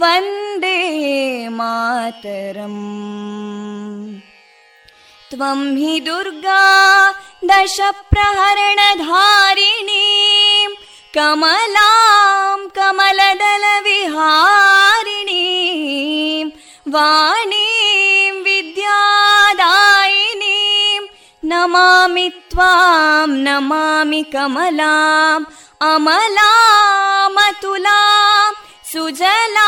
वन्दे मातरम् त्वं हि दुर्गा दशप्रहरणधारिणीं कमलां कमलदलविहारिणीं वाणीं विद्यादायिनीं नमामि त्वां नमामि कमलाम् अमलामतुलां सुजलां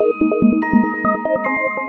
Thank you.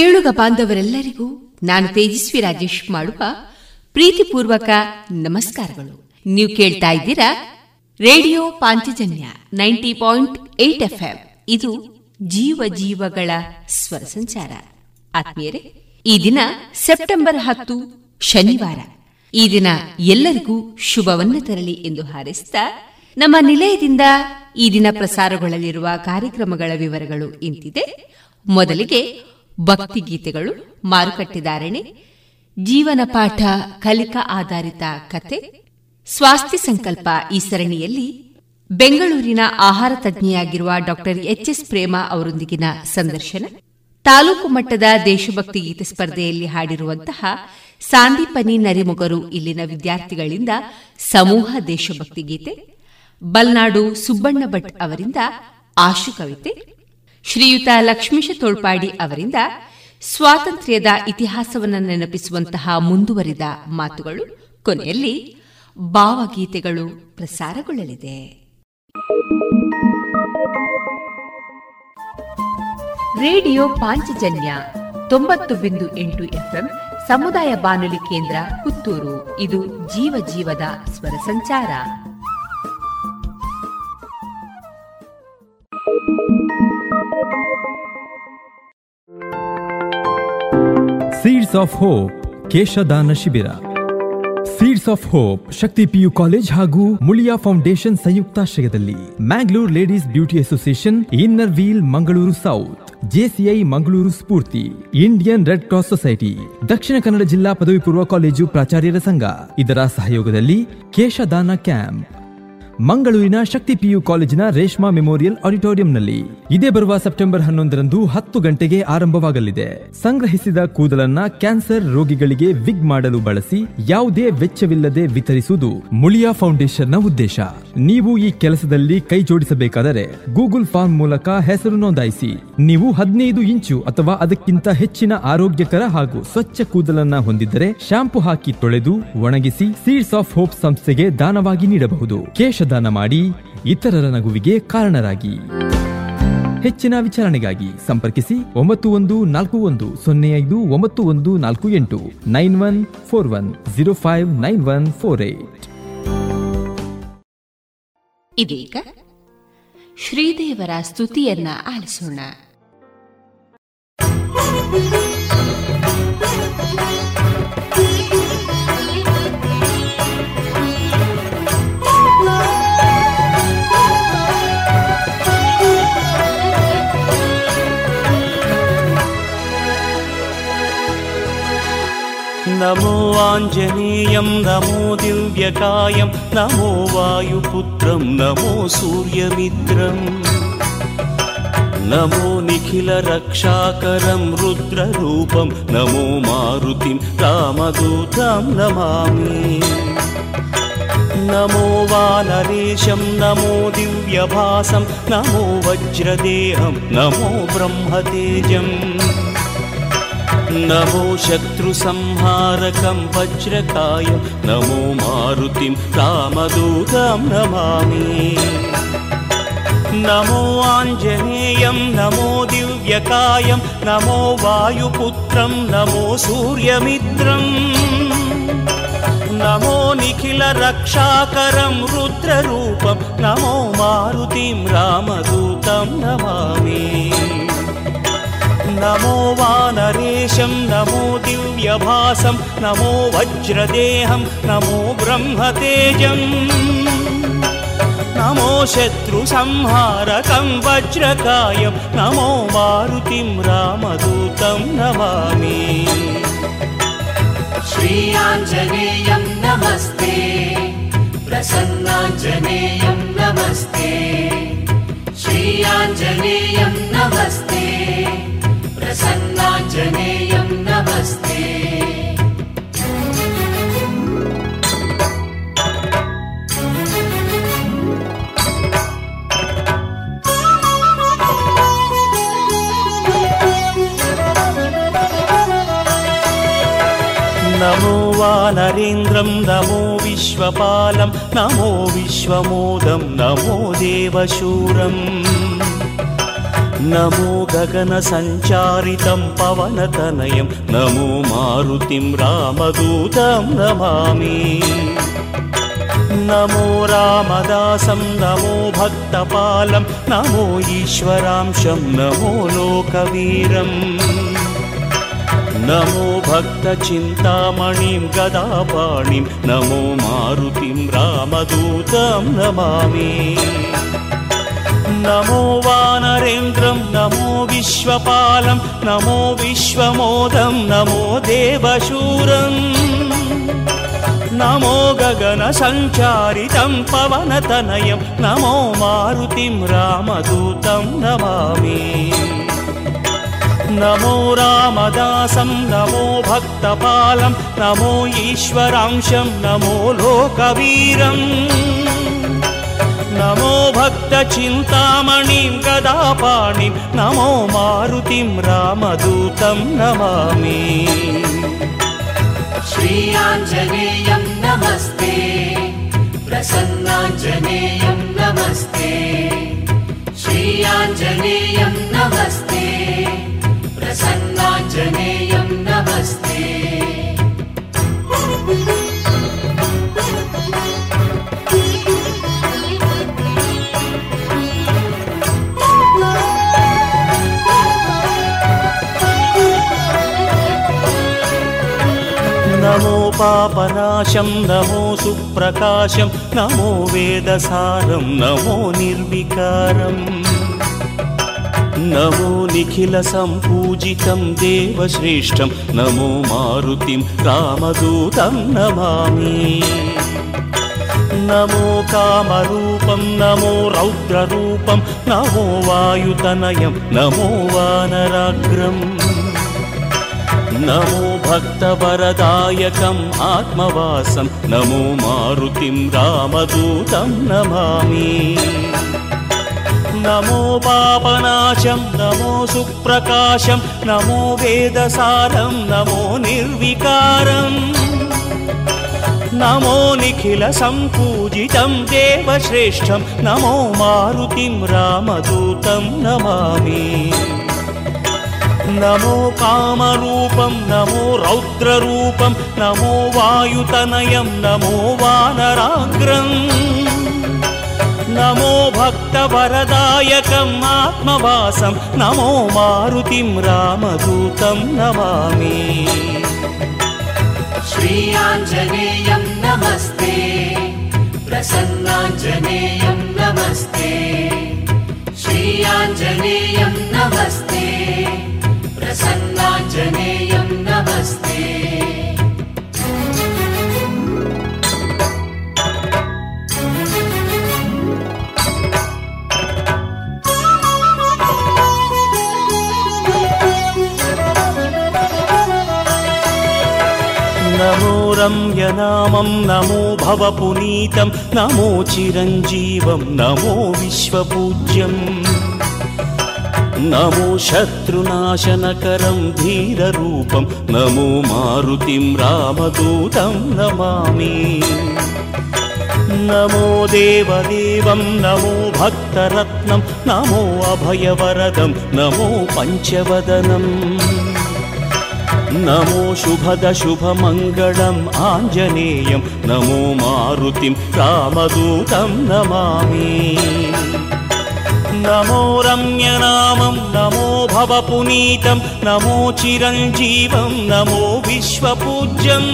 ಕೇಳುಗ ಬಾಂಧವರೆಲ್ಲರಿಗೂ ನಾನು ತೇಜಸ್ವಿ ರಾಜೇಶ್ ಮಾಡುವ ಪ್ರೀತಿಪೂರ್ವಕ ನಮಸ್ಕಾರಗಳು. ನೀವು ಕೇಳ್ತಾ ಇದ್ದೀರಾ radio Panchajanya ninety point eight F ಇದು ಜೀವ ಜೀವಗಳ ಸ್ವರ ಸಂಚಾರ. ಆತ್ಮೀಯರೇ, ಈ ದಿನ ಸೆಪ್ಟೆಂಬರ್ ಹತ್ತು, ಶನಿವಾರ. ಈ ದಿನ ಎಲ್ಲರಿಗೂ ಶುಭವನ್ನು ತರಲಿ ಎಂದು ಹಾರೈಸಿದ ನಮ್ಮ ನಿಲಯದಿಂದ ಈ ದಿನ ಪ್ರಸಾರಗೊಳ್ಳಲಿರುವ ಕಾರ್ಯಕ್ರಮಗಳ ವಿವರಗಳು ಇಂತಿದೆ. ಮೊದಲಿಗೆ ಭಕ್ತಿ ಗೀತೆಗಳು ಮಾರುಕಟ್ಟೆದಾರಣೆ ಜೀವನ ಪಾಠ, ಕಲಿಕಾ ಆಧಾರಿತ ಕತೆ, ಸ್ವಾಸ್ಥ್ಯ ಸಂಕಲ್ಪ ಈ ಸರಣಿಯಲ್ಲಿ ಬೆಂಗಳೂರಿನ ಆಹಾರ ತಜ್ಞೆಯಾಗಿರುವ ಡಾಕ್ಟರ್ ಎಚ್ ಎಸ್ ಪ್ರೇಮ ಅವರೊಂದಿಗಿನ ಸಂದರ್ಶನ. ತಾಲೂಕು ಮಟ್ಟದ ದೇಶಭಕ್ತಿ ಗೀತೆ ಸ್ಪರ್ಧೆಯಲ್ಲಿ ಹಾಡಿರುವಂತಹ ಸಾಂದೀಪನಿ ನರಿಮೊಗರು ಇಲ್ಲಿನ ವಿದ್ಯಾರ್ಥಿಗಳಿಂದ ಸಮೂಹ ದೇಶಭಕ್ತಿ ಗೀತೆ, ಬಲ್ನಾಡು ಸುಬ್ಬಣ್ಣ ಭಟ್ ಅವರಿಂದ ಆಶು ಕವಿತೆ ಶ್ರೀಯುತ ಲಕ್ಷ್ಮೀಶ ತೋಳ್ಪಾಡಿ ಅವರಿಂದ ಸ್ವಾತಂತ್ರ್ಯದ ಇತಿಹಾಸವನ್ನು ನೆನಪಿಸುವಂತಹ ಮುಂದುವರಿದ ಮಾತುಗಳು ಕೊನೆಯಲ್ಲಿ ಭಾವಗೀತೆಗಳು ಪ್ರಸಾರಗೊಳ್ಳಲಿದೆ. ರೇಡಿಯೋ ಪಾಂಚಜನ್ಯ ತೊಂಬತ್ತು ಬಿಂದು ಎಂಟು ಎಫ್ಎಂ ಸಮುದಾಯ ಬಾನುಲಿ ಕೇಂದ್ರ ಪುತ್ತೂರು. ಇದು ಜೀವ ಜೀವದ ಸ್ವರ ಸಂಚಾರ. ಸೀಡ್ಸ್ ಆಫ್ ಹೋಪ್ ಕೇಶದಾನ ಶಿಬಿರ seeds of hope Shakti PU college ಹಾಗೂ ಮುಳಿಯಾ ಫೌಂಡೇಶನ್ ಸಂಯುಕ್ತಾಶ್ರಯದಲ್ಲಿ Mangalore ladies beauty association inner wheel Mangaluru south JCI Mangaluru Spoorthi Indian red cross society Dakshina Kannada ಜಿಲ್ಲಾ ಪದವಿ ಪೂರ್ವ ಕಾಲೇಜು ಪ್ರಾಚಾರ್ಯರ ಸಂಘ ಇದರ ಸಹಯೋಗದಲ್ಲಿ ಕೇಶದಾನ ಕ್ಯಾಂಪ್ ಮಂಗಳೂರಿನ ಶಕ್ತಿ ಪಿಯು ಕಾಲೇಜಿನ ರೇಷ್ಮಾ ಮೆಮೋರಿಯಲ್ ಆಡಿಟೋರಿಯಂನಲ್ಲಿ ಇದೇ ಬರುವ ಸೆಪ್ಟೆಂಬರ್ ಹನ್ನೊಂದರಂದು ಹತ್ತು ಗಂಟೆಗೆ ಆರಂಭವಾಗಲಿದೆ. ಸಂಗ್ರಹಿಸಿದ ಕೂದಲನ್ನ ಕ್ಯಾನ್ಸರ್ ರೋಗಿಗಳಿಗೆ ವಿಗ್ ಮಾಡಲು ಬಳಸಿ ಯಾವುದೇ ವೆಚ್ಚವಿಲ್ಲದೆ ವಿತರಿಸುವುದು ಮುಳಿಯಾ ಫೌಂಡೇಶನ್ನ ಉದ್ದೇಶ. ನೀವು ಈ ಕೆಲಸದಲ್ಲಿ ಕೈ ಜೋಡಿಸಬೇಕಾದರೆ ಗೂಗಲ್ ಫಾರ್ಮ್ ಮೂಲಕ ಹೆಸರು ನೋಂದಾಯಿಸಿ. ನೀವು ಹದಿನೈದು ಇಂಚು ಅಥವಾ ಅದಕ್ಕಿಂತ ಹೆಚ್ಚಿನ ಆರೋಗ್ಯಕರ ಹಾಗೂ ಸ್ವಚ್ಛ ಕೂದಲನ್ನ ಹೊಂದಿದ್ದರೆ ಶಾಂಪು ಹಾಕಿ ತೊಳೆದು ಒಣಗಿಸಿ ಸೀಡ್ಸ್ ಆಫ್ ಹೋಪ್ ಸಂಸ್ಥೆಗೆ ದಾನವಾಗಿ ನೀಡಬಹುದು. ಕೇಶ ದಾನ ಮಾಡಿ ಇತರರ ನಗುವಿಗೆ ಕಾರಣರಾಗಿ. ಹೆಚ್ಚಿನ ವಿಚಾರಣೆಗಾಗಿ ಸಂಪರ್ಕಿಸಿ ಒಂಬತ್ತು ಒಂದು ನಾಲ್ಕು ಒಂದು ಸೊನ್ನೆ ಐದು ಒಂಬತ್ತು ಒಂದು ನಾಲ್ಕು ಎಂಟು nine one four one zero five nine one four eight. ಇದೀಗ ಶ್ರೀದೇವರ ಸ್ತುತಿಯನ್ನ ಆಲಿಸೋಣ. नमो आञ्जनेयं नमो दिव्यकायं नमो वायुपुत्रं नमो सूर्यमित्रम् नमो निखिलरक्षाकरं रुद्ररूपं नमो मारुतिं रामदूतं नमामि। नमो वानरेशं नमो दिव्यभासं नमो वज्रदेहं नमो ब्रह्मतेजम् नमो शत्रुसंहारकं वज्रकाय नमो मारुतिं रामदूतं नमामि। नमो आञ्जनेयं नमो दिव्यकायं नमो वायुपुत्रं नमो सूर्यमित्रम् नमो निखिलरक्षाकरं रुद्ररूपं नमो मारुतिं रामदूतं नमामि नमो वानरेशं नमो दिव्यभासं नमो वज्रदेहं नमो ब्रह्मतेजम्। नमो शत्रुसंहारकं वज्रकायं नमो मारुतिं रामदूतं नमामि। श्रीयाञ्जनेयं नमस्ते प्रसन्नाञ्जनेयं नमस्ते श्रीयाञ्जनेयं नमस्ते नमो वानरेन्द्रं नमो विश्वपालं नमो विश्वमोदं नमो देवशूरम् नमो गगनसञ्चारितं पवनतनयं नमो मारुतिं रामदूतं नमामि। नमो रामदासं नमो भक्तपालं नमो ईश्वरांशं नमो लोकवीरम् नमो भक्तचिन्तामणिं गदापाणिं नमो मारुतिं रामदूतं नमामि नमो वानरेन्द्रं नमो विश्वपालं नमो विश्वमोदं नमो देवशूरम् नमो गगनसञ्चारितं पवनतनयं नमो मारुतिं रामदूतं नमामि। नमो रामदासं नमो भक्तपालं नमो ईश्वरांशं नमो लोकवीरम् नमो भक्तचिन्तामणिं गदापाणिं नमो मारुतिं रामदूतं नमामि। श्रीयाञ्जनेयं नमस्ते प्रसन्नाञ्जनेयं नमस्ते। श्रीयाञ्जनेयं नमस्ते प्रसन्नाञ्जनेयं नमस्ते నమో పాపనాశం నమో సుప్రకాశం నమో వేదసారం నమో నిర్వికారం నమో నిఖిల సంపూజితం దేవశ్రేష్టం నమో మారుతిం రామదూతం నమామి నమో కామరూపం నమో రౌద్రరూపం నమో వాయుతనయం నమో వానరాగ్రం నమో भक्तवरदायकम् आत्मवासं नमो मारुतिं रामदूतं नमामि। नमो पापनाशं नमो सुप्रकाशं नमो वेदसारं नमो निर्विकारम्। नमो निखिलसम्पूजितं देवश्रेष्ठं नमो मारुतिं रामदूतं नमामि नमो कामरूपं नमो रौद्ररूपं नमो वायुतनयं नमो वानराग्रम् नमो भक्तवरदायकम् आत्मवासं नमो मारुतिं रामदूतं नमामि। श्रीयाञ्जनेयं नमस्ते प्रसन्नाञ्जनेयं नमस्ते। श्रीयाञ्जनेयं नमस्ते नमो रम्यनामं नमो भवपुनीतं नमो चिरञ्जीवं नमो विश्वपूज्यम् नमो शत्रुनाशनकरं धीररूपं नमो मारुतिं रामदूतं नमामि। नमो देवदेवं नमो भक्तरत्नं नमो अभयवरदं नमो पञ्चवदनम् नमो शुभदशुभमङ्गलम् आञ्जनेयं नमो मारुतिं रामदूतं नमामि नमो रम्यनामं नमो भवपुनीतं नमो चिरञ्जीवं नमो विश्वपूज्यम्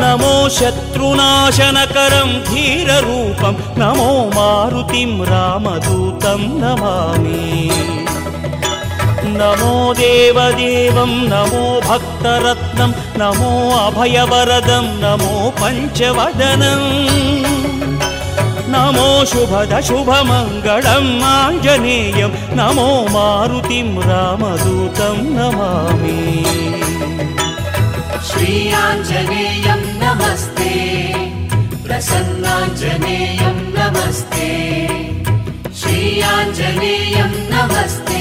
नमो शत्रुनाशनकरं धीररूपं नमो मारुतिं रामदूतं नमामि। नमो देवदेवं नमो भक्तरत्नं नमो अभयवरदं नमो पञ्चवदनम् नमो शुभदशुभमङ्गलम् आञ्जनेयं नमो मारुतिं रामदूतं नमामि। श्रीयाञ्जनेयं नमस्ते। प्रसन्नाञ्जनेयं नमस्ते। श्रीयाञ्जनेयं नमस्ते।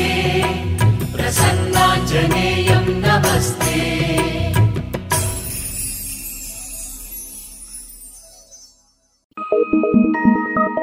प्रसन्नाञ्जनेयं नमस्ते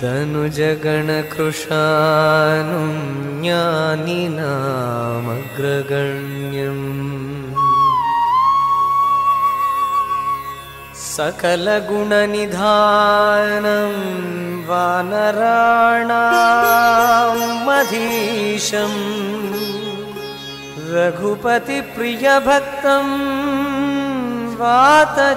दनुजगणकृशानुं ज्ञानिनामग्रगण्यम् सकलगुणनिधानं वानराणामधीशम् रघुपतिप्रियभक्तं वातजातम्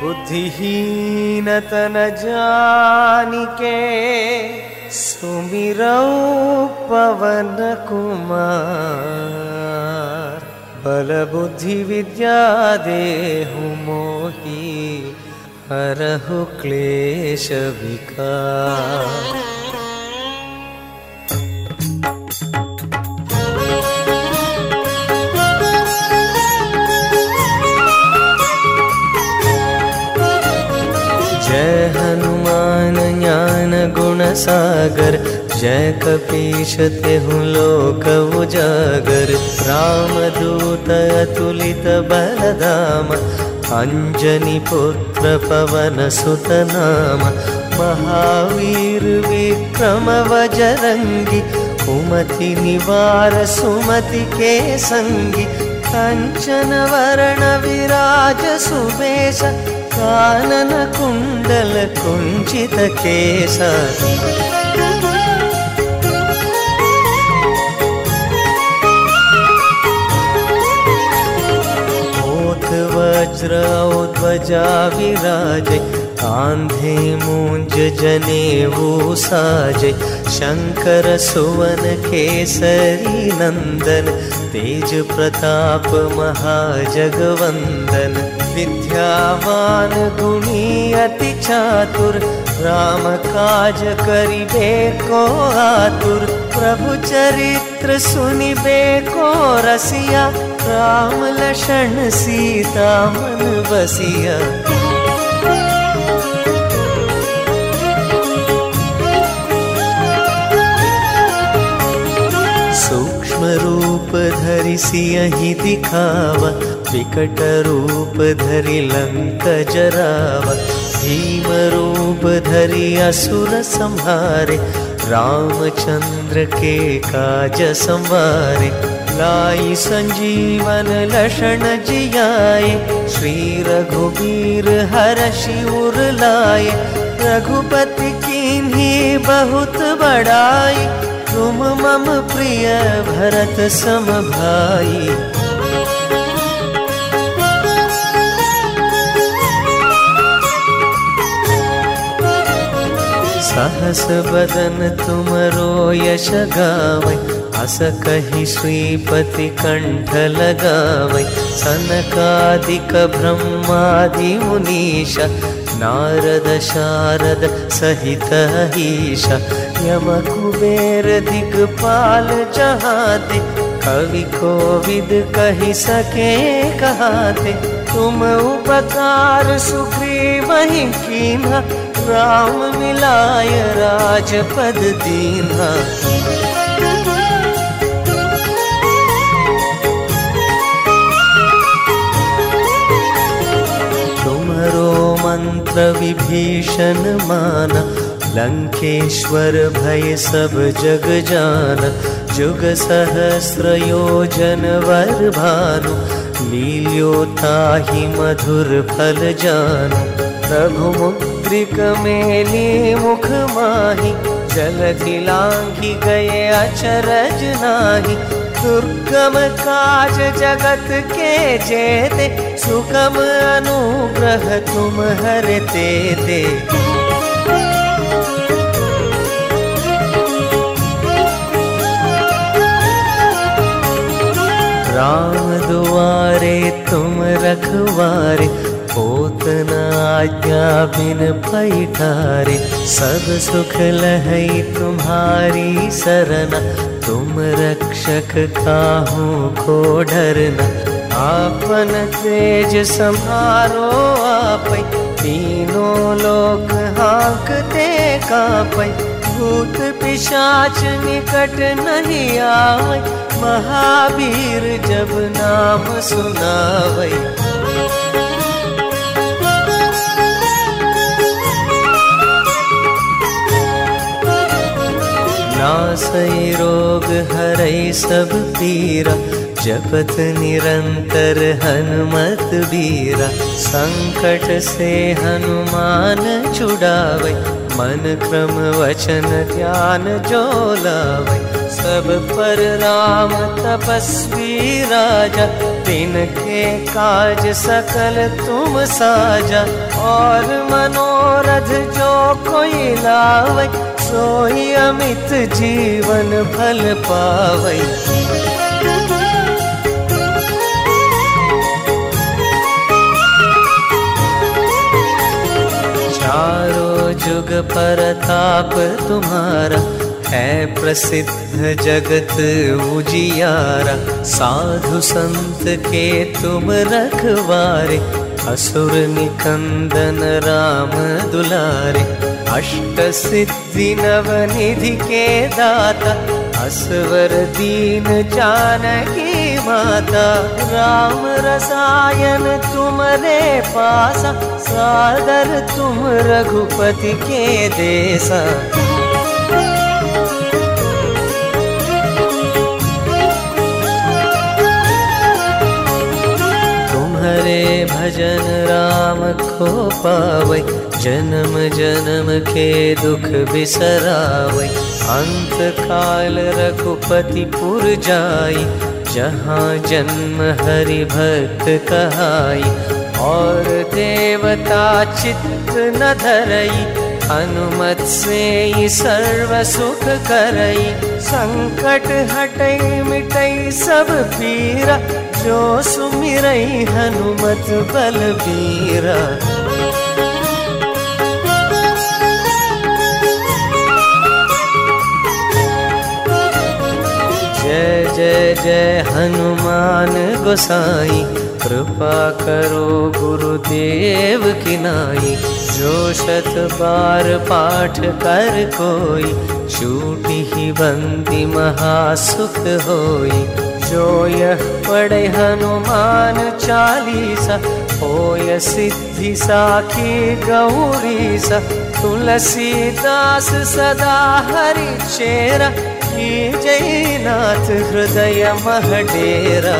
बुद्धिहीनतन जाने सुमिरौ पवन कुमा देहु मोहि हरहु क्लेश विका जय हनुमान ज्ञान गुण सागर जय कपीश तेहु लोक उजागर। राम दूत अतुलित बलधाम अंजनी पुत्र पवन सुत नाम। महावीर विक्रम वजरंगी कुमति निवार सुमति के संगी। कंचन वरण विराज सुबेश ङ्गल वज्रौध्वजा विराज कान्धे मूज जने भूसाज शङ्कर सुवन केसरि नन्दन तेज प्रताप महाजगवन्दन। विद्यावान गुणी अति चातुर, राम काज करिबे को आतुर। प्रभु चरित्र सुनिबे को रसिया, राम लक्षण सीता मन बसिया। सूक्ष्म रूप धरि सियहि दिखावा विकट रूप धरि लंक जरावा भीम रूप धरि असुर संहारे रामचंद्र के काज संवारे। लाई संजीवन लक्षण जियाए श्री रघुबीर हर शिवर लाए। रघुपति बहुत बड़ाई तुम मम प्रिय भरत सम भाई सहस बदन तुमरो यश गावै अस कहि श्रीपति कंठ लगावै। सनकादिक ब्रह्मादि मुनीश, नारद शारद सहित ईश यम कुबेर दिगपाल जहाते, कवि कोविद कहि सके कहाते। तुम उपकार सुग्रीव ही कीन्हा राम मिलाय राजपद दीन्हा तुमरो मंत्र विभीषण माना लंकेश्वर भय सब जग जान जुग सहस्र योजन वर भानु लील्योताहि मधुर फल जान रघुमुद्रिक मेली मुख माहि जलधिलाङ्घि गए अचरज नाही। दुर्गम काज जगत के जेते, सुगम अनुग्रह तुम हरते दे राम दुआरे तुम रखवारे पोतन आज्ञा बिन पैठारे सब सुख लहई तुम्हारी सरना। तुम रक्षक काहू को डरना। आपन तेज संहारो आपै तीनों लोक हाँकते कापै भूत पिशाच निकट नहीं आवै महावीर जब नाम सुनावै नासै रोग हरै सब पीरा, जपत निरंतर हनुमत बीरा। संकट से हनुमान छुड़ावै, मन क्रम वचन ध्यान जो लावै। सब पर राम तपस्वी राजा तिनके काज सकल तुम साजा। और मनोरथ जो कोई लावै सोई अमित जीवन फल पावै चारों जुग परताप तुम्हारा है प्रसिद्ध जगत उजियारा। साधु संत के तुम रखवारे, असुर निकंदन राम दुलारे। अष्ट सिद्धि नव निधि के दाता असवर दीन जानकी माता राम रसायन तुमरे पासा सादर तुम रघुपति के देसा। तुम्हारे भजन राम को पावै जन्म जन्म के दुख बिसरावै। अंत काल रघुपति पुर जाई, जहाँ जन्म हरि भक्त कहाई। और देवता चित्त न धरई, हनुमत से ही सर्व सुख करई। संकट हटई, मिटई सब पीरा, जो सुमिरई हनुमत बलबीरा। जय जय हनुमान गोसाई कृपा करो गुरुदेव की नाई। जो शत बार पाठ कर कोई छूटी ही बंदी महासुख होई। जो यह पढ़े हनुमान चालीसा होय सिद्धि साखी गौरी सा तुलसीदास सदा हरि चेरा जयिनाथ हृदय महडेरा।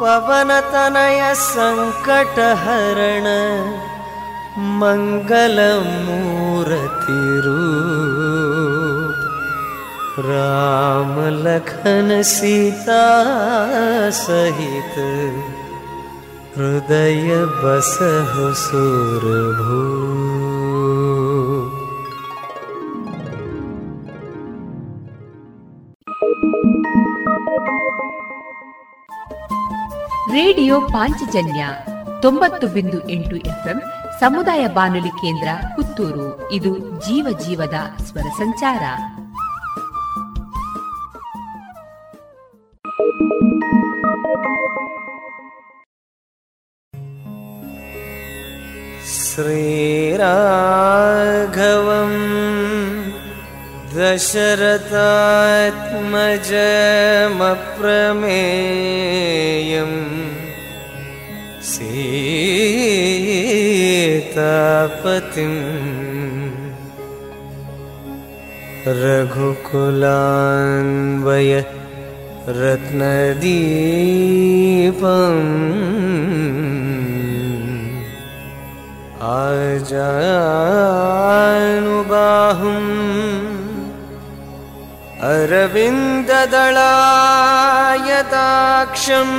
पवनतनय सङ्कटहरण मङ्गलमूरतिरु रामलखन सीतासहित हृदय बसहु सुरभू। ರೇಡಿಯೋ ಪಾಂಚಜನ್ಯ ತೊಂಬತ್ತು ಬಿಂದು ಎಂಟು ಎಫ್ಎಂ ಸಮುದಾಯ ಬಾನುಲಿ ಕೇಂದ್ರ ಪುತ್ತೂರು. ಇದು ಜೀವ ಜೀವದ ಸ್ವರ ಸಂಚಾರ. ಶ್ರೀರಾಘವ दशरथात्मजमप्रमेयम् सीतापतिम् रघुकुलान्वय रत्नदीपम् आजानुबाहुम् अरविन्ददलायताक्षम्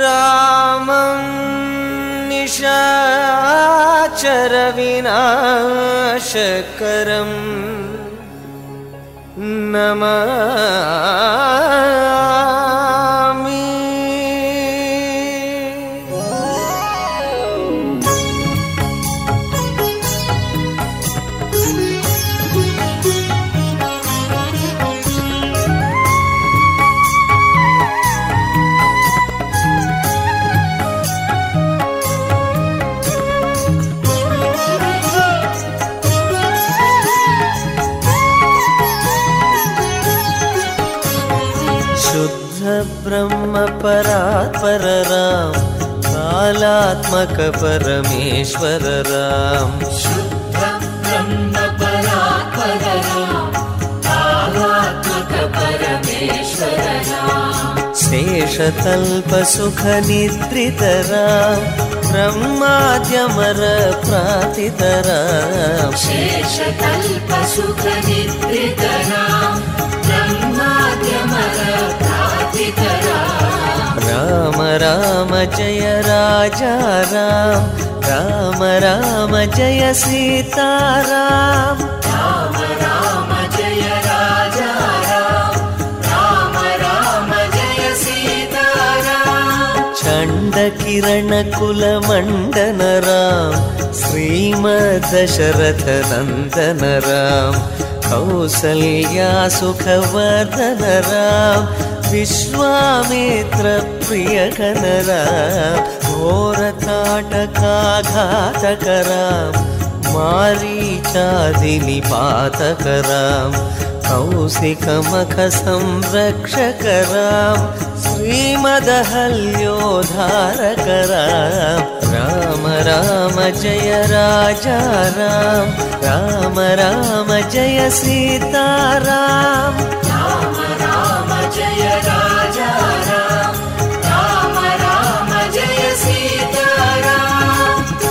रामं निशाचरविनाशकरम् नमामि परात्पर राम कालात्मक परमेश्वर राम। शुद्धं ब्रह्म परात्पर राम कालात्मक परमेश्वर राम। शेषतल्प सुख निद्रित राम ब्रह्माद्यमर प्रातित राम राम राम जय राजा राम राम राम जय सीता राम। राम राम जय राजा राम राम राम जय सीता राम। चण्ड किरण कुल मण्डन राम श्रीमदशरथ नन्दन राम कौसल्या सुखवर्धन राम विश्वामित्रप्रियकनरा घोरताटकाघातकरां मारीचादिनिपातकरां कौसिखमखसंरक्षक श्रीमदहल्योधारकरां राम राम जय राजाराम राम राम जय सीताराम। राम राम जय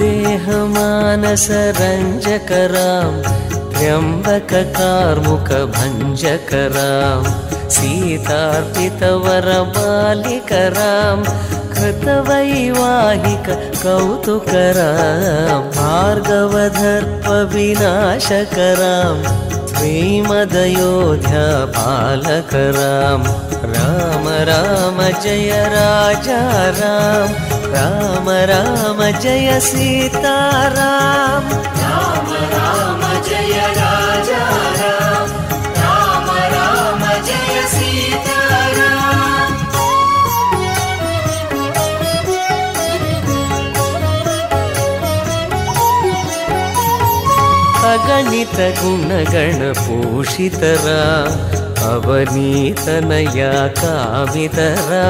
देहमानसरञ्जकरां त्र्यम्बककार्मुकभञ्जकरां सीतार्पितवरबालिकरां कृतवैवाहिककौतुकरां भार्गवधर्पविनाशकरां श्रीमदयोध्यापालकरां राम राम जय रामजय राजाराम రామ రామ జయ సీతారామ రామ రామ జయ అగణిత గుణగణ పోషితరా అవనీతనయా కామితరా.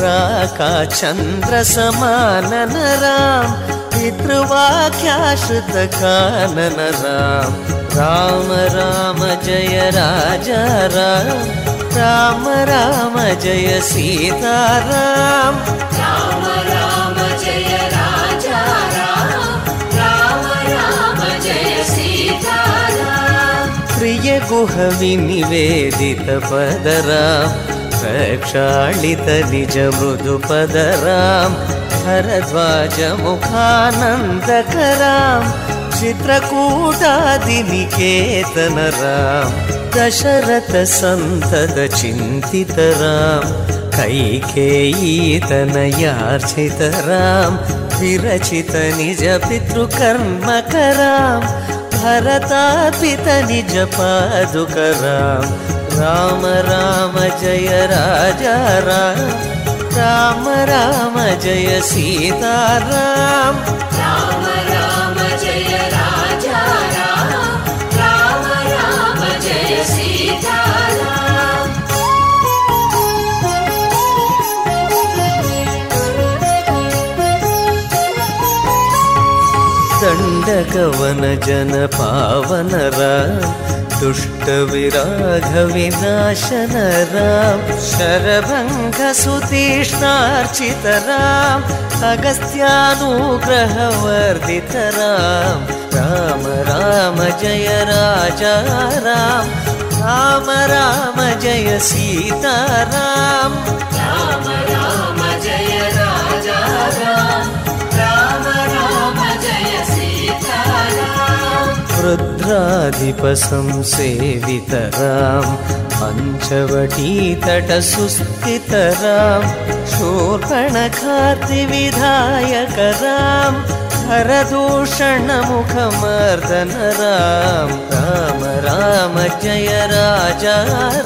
राम राका समानन राम पितृवाक्याश्रित कानन राम राम राम जय राजा राम। राम राम जय सीता राम राम राम जय राजा राम। राम राम जय सीता राम प्रिय गुह विनिवेदित पद राम क्षालितनिज मृदुपदराम हरद्वाजमुखानकरां चित्रकूटादिनिकेतनराम दशरथ संसद चिन्तितराम कैकेयीतनयार्चितराम विरचितनिज पितृकर्मकरां भरतापितनिजपादुकराम् राम राम जय राजा राम। राम राम जय सीता राम राम राम जय राजा राम। राम जय सीता राम दण्डकवन जन पावन राम। दुष्ट विराघ विनाशन राम शरभङ्ग सुतीष्णार्चित राम अगस्त्यानुग्रह वर्धित राम राम राम जय राजा राम राम राम जय सीता राम रुद्राधिपसंसेवितरां पञ्चवटीतटसुस्थितरां शूर्पणखार्तिविधायकरां हरदूषणमुखमर्दनरां राम राम जय राजा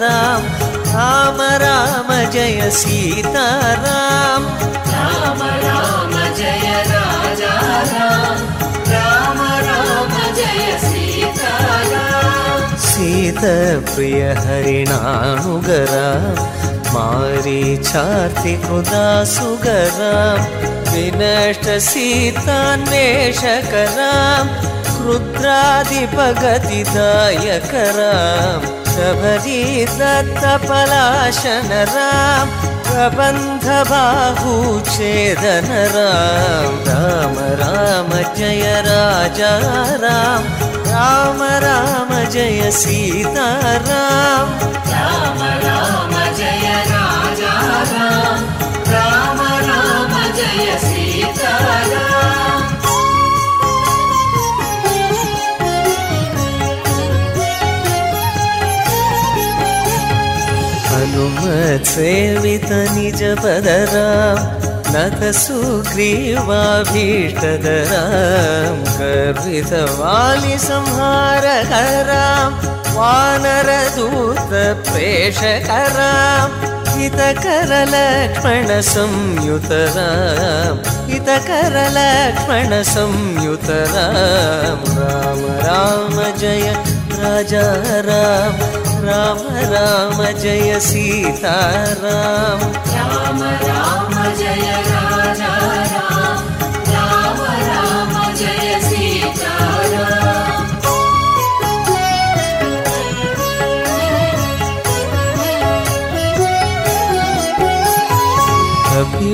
राम राम राम जय सीताराम। राम राम सीताराम सीतप्रिय हरिणानुगरां मारीचार्तिकृदासुगरां विनष्ट सीतान्वेषकरां रुद्रादिपगतिदायकरां शबरी दत्तपलाशनरां प्रबन्धबाहूच्छेदनरां राम राम जय राजा राम రామ రామ జయ సీతారామ రామ రామ జయ రాజారాం. రామ రామ జయ సేవిత నిజ नख तु गर्वितवालिसंहारकरां कर्भितवालिसंहार हरां वानरदूतप्रेषकरा राम राम। जय राजा राम राम राम जय सीताराम राम राम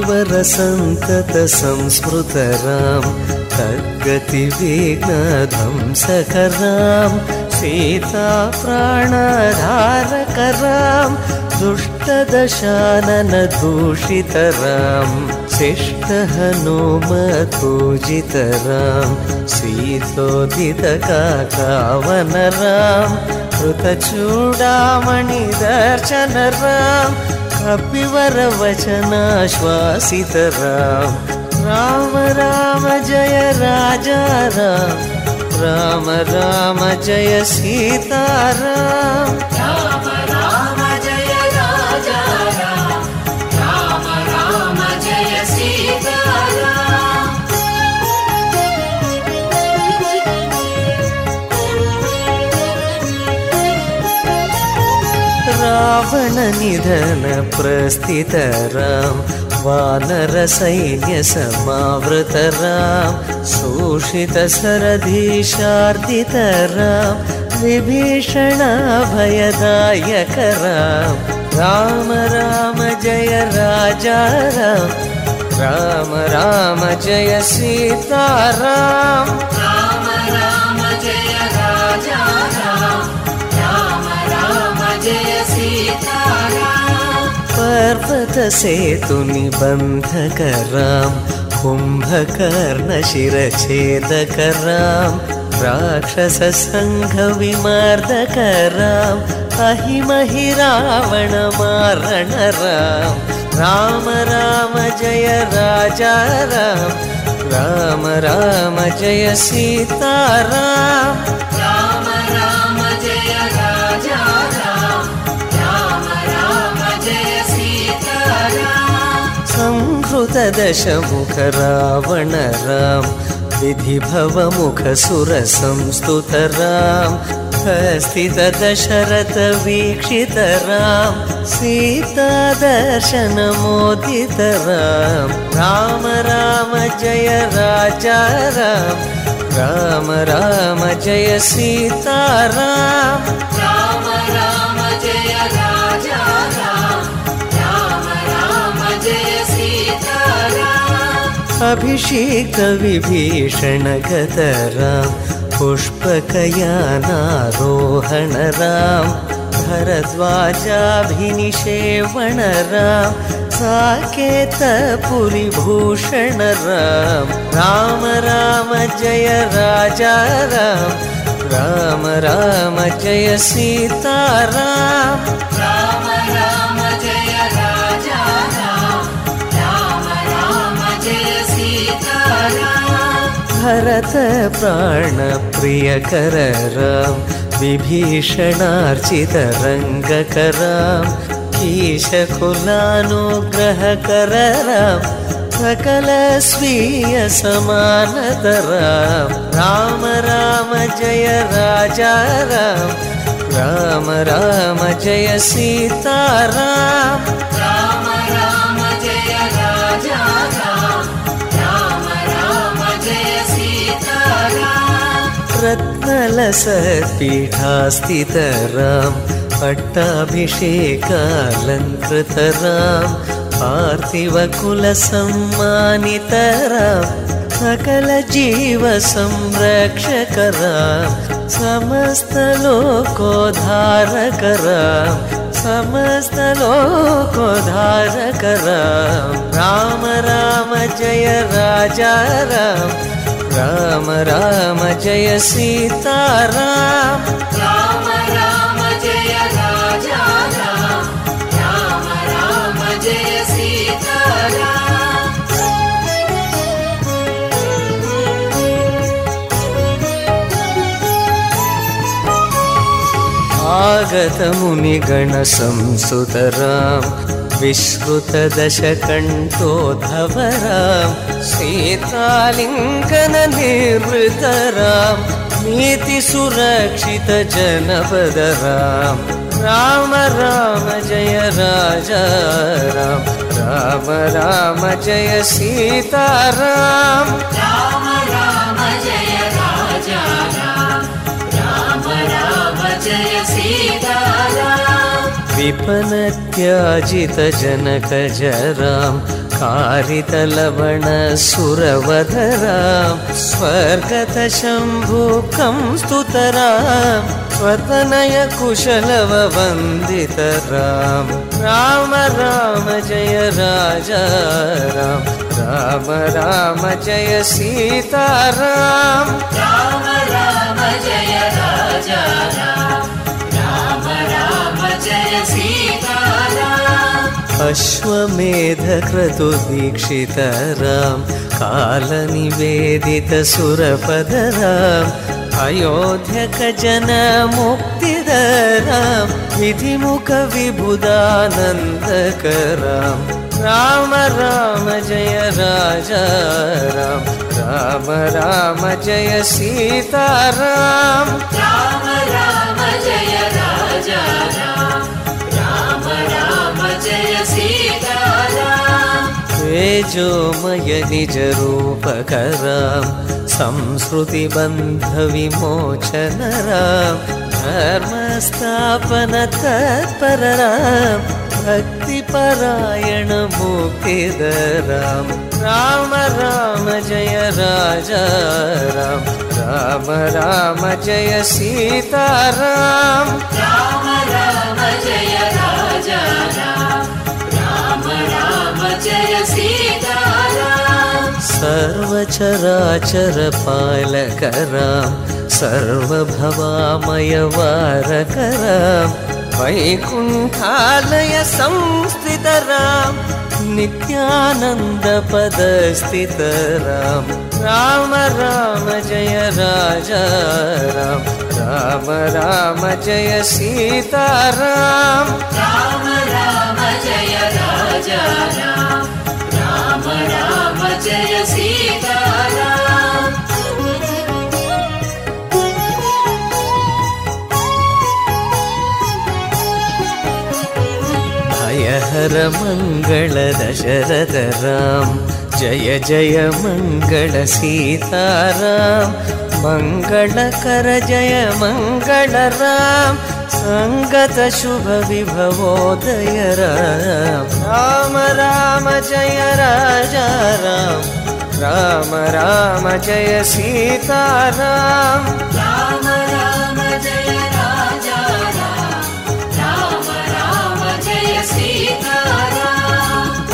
परसन्ततसंस्मृतरां तद्गतिवेकध्वंसकरां सीताप्राणारकरां दुष्टदशाननदूषितरां शिष्टहनोम पूजितरां कृतचूडामणिदर्शनराम् कृतचूडामणिदर्शनराम कपिवरवचनाश्वासितराम राम राम जय राजा राम। राम राम जय सीताराम रावणनिधन प्रस्थितरां वानरसैन्यसमावृतरां शोषितसरधीशार्दितरां विभीषणाभयदायकरां राम राम जय राजा राम राम राम जय सीताराम पर्वतसेतुनिबन्धकरां कुम्भकर्णशिरच्छेदकरां राक्षससङ्घविमर्दकराम् अहिमहि रावणमारणरां राम राम जय राजा राम राम राम जय सीताराम संवृतदशमुख रावण राम विधिभवमुख सुर संस्तुत राम स्थित दशरथ वीक्षित राम सीता दर्शन मोदित राम राम राम जय राजा राम राम राम जय सीता राम राम अभिषेक विभीषण गत राम पुष्पकयानारोहण राम भरद्वाजाभिनिषेवण राम साकेत पुरिभूषण राम राम राम जय राजा राम राम जय सीता राम राम भरत प्राणप्रियकरं विभीषणार्जितरङ्गकरं केशफुलानुग्रहकरं सकलस्वीयसमानतराम राम राम जय राजारम राम राम जय सीताराम। राम राम रत्नलसपीठास्तितरां पट्टाभिषेकालन्ततराम् आर्थिवकुलसम्मानितरां सकलजीवसंरक्षकरा राम राम जय राजा राम राम राम जय सीता राम। राम राम जय राजा राम। राम राम जय सीता राम। आगत मुनिगण संसुत राम विश्रुतदशकण्ठोद्धवरां सीतालिङ्गननिमृतरां नीतिसुरक्षितजनपदरां राम राम जय राज राम राम राम जय सीताराम। राम राम जय राजा राम राम राम जय विपनत्याजितजनकजरां कारितलवणसुरवधरां स्वर्गतशम्भुकं स्तुतरां पतनयकुशलवन्दितराम राम राम जय राज राम राम राम जय सीताराम। राम राम जय राजा राम। अश्वमेधक्रतुदीक्षितरां कालनिवेदितसुरपदरम् अयोध्यकजनमुक्तिधरं विधिमुखविबुदानन्दकरं राम राम जय राजा राम राम राम जय सीताराम। तेजोमय निजरूपकरां संस्कृतिबन्धविमोचनरां धर्मस्थापनतत्पररां तत्पर राम राम राम जय राजराम राम राम जय सीताराम। सर्वचराचरपालकरां सर्वभवामयवारकरां वारकरा वैकुङ्खालय संस्थितराम राम राम जय राजराम राम राम जय सीताराम। राम राम जय राजा राम जय सीताराम भयहर मङ्गल दशरथ राम जय जय मङ्गल सीताराम मङ्गलकर जय मङ्गल राम सङ्गतशुभविभवोदय राम राम जय राजा राम। राम राम जय सीता राम राम राम। जय सीता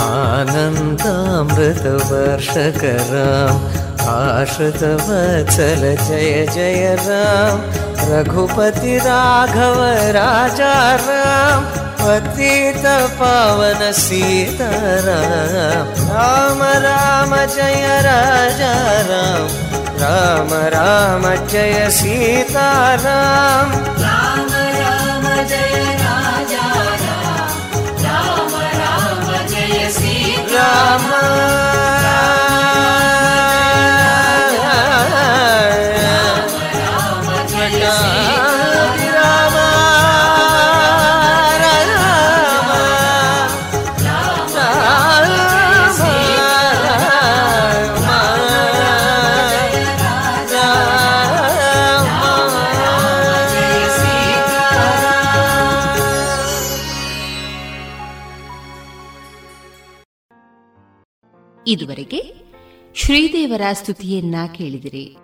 आनन्दामृतवर्षक राम। आश्रितवत्सल जय जय राम। रघुपति राघव राजा राम। पतित पावन सीताराम। राम राम जय राजा राम। राम राम जय सीताराम। राम राम जय राजा राम। राम राम जय राम ಶ್ರೀದೇವರ ಸ್ತುತಿಯನ್ನ ಕೇಳಿದಿರಿ.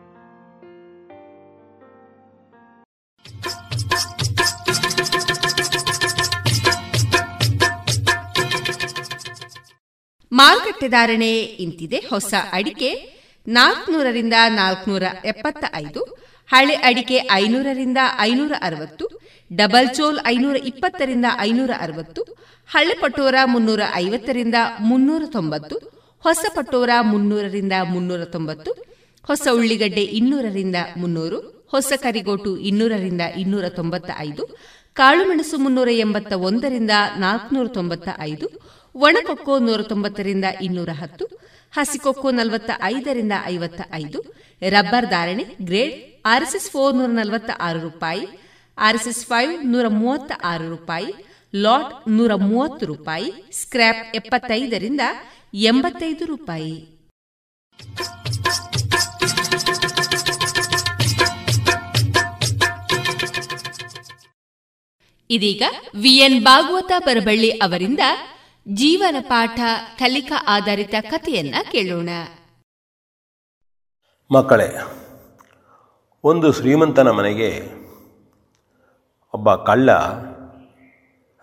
ಮಾರುಕಟ್ಟೆ ಧಾರಣೆ ಇಂತಿದೆ ಹೊಸ ಅಡಿಕೆ. ನಾಲ್ಕನೂರರಿಂದ ನಾಲ್ಕನೂರ ಎಪ್ಪತ್ತ ಐದು ಹಳೆ ಅಡಿಕೆ ಐನೂರರಿಂದ ಐನೂರ ಅರವತ್ತು ಡಬಲ್ ಚೋಲ್ ಐನೂರ ಇಪ್ಪತ್ತರಿಂದ ಐನೂರ ಅರವತ್ತು ಹಳೆ ಪಟೋರ ಮುನ್ನೂರ ಐವತ್ತರಿಂದ ಮುನ್ನೂರ ತೊಂಬತ್ತು ಹೊಸ ಪಟೋರ ಮುನ್ನೂರರಿಂದ ಮುನ್ನೂರ ತೊಂಬತ್ತು ಹೊಸ ಉಳ್ಳಿಗಡ್ಡೆ ಇನ್ನೂರರಿಂದ ಮುನ್ನೂರು, ಹೊಸ ಕರಿಗೋಟು ಇನ್ನೂರರಿಂದ ಇನ್ನೂರ ತೊಂಬತ್ತ ಐದು ಕಾಳುಮೆಣಸು ಮುನ್ನೂರ ಎಂಬತ್ತ ಒಂದರಿಂದ ನಾಲ್ಕುನೂರ ತೊಂಬತ್ತ ಐದು ಒಣಕೊಕ್ಕೋ ನೂರ ತೊಂಬತ್ತರಿಂದ ಇನ್ನೂರ ಹತ್ತು ಹಸಿಕೊಕ್ಕೋ ನಲವತ್ತ ಐದರಿಂದ ಐವತ್ತ ಐದು ರಬ್ಬರ್ ಧಾರಣೆ ಗ್ರೇಡ್ ಆರ್ಎಸ್ಎಸ್ ಫೋರ್ ನೂರ ನಲವತ್ತ ಆರು ರೂಪಾಯಿ, ಆರ್ಎಸ್ಎಸ್ ಫೈವ್ ನೂರ ಮೂವತ್ತ ಆರು ರೂಪಾಯಿ, ಲಾಟ್ ನೂರ ಮೂವತ್ತು ರೂಪಾಯಿ, ಸ್ಕ್ರ್ಯಾಪ್ ಎಪ್ಪತ್ತೈದರಿಂದ ಎಂಬತ್ತೈದು ರೂಪಾಯಿ. ಇದೀಗ ವಿಎನ್ ಭಾಗವತ ಬರಬಳ್ಳಿ ಅವರಿಂದ ಜೀವನ ಪಾಠ ಕಲಿಕಾ ಆಧಾರಿತ ಕಥೆಯನ್ನ ಕೇಳೋಣ. ಮಕ್ಕಳೇ, ಒಂದು ಶ್ರೀಮಂತನ ಮನೆಗೆ ಒಬ್ಬ ಕಳ್ಳ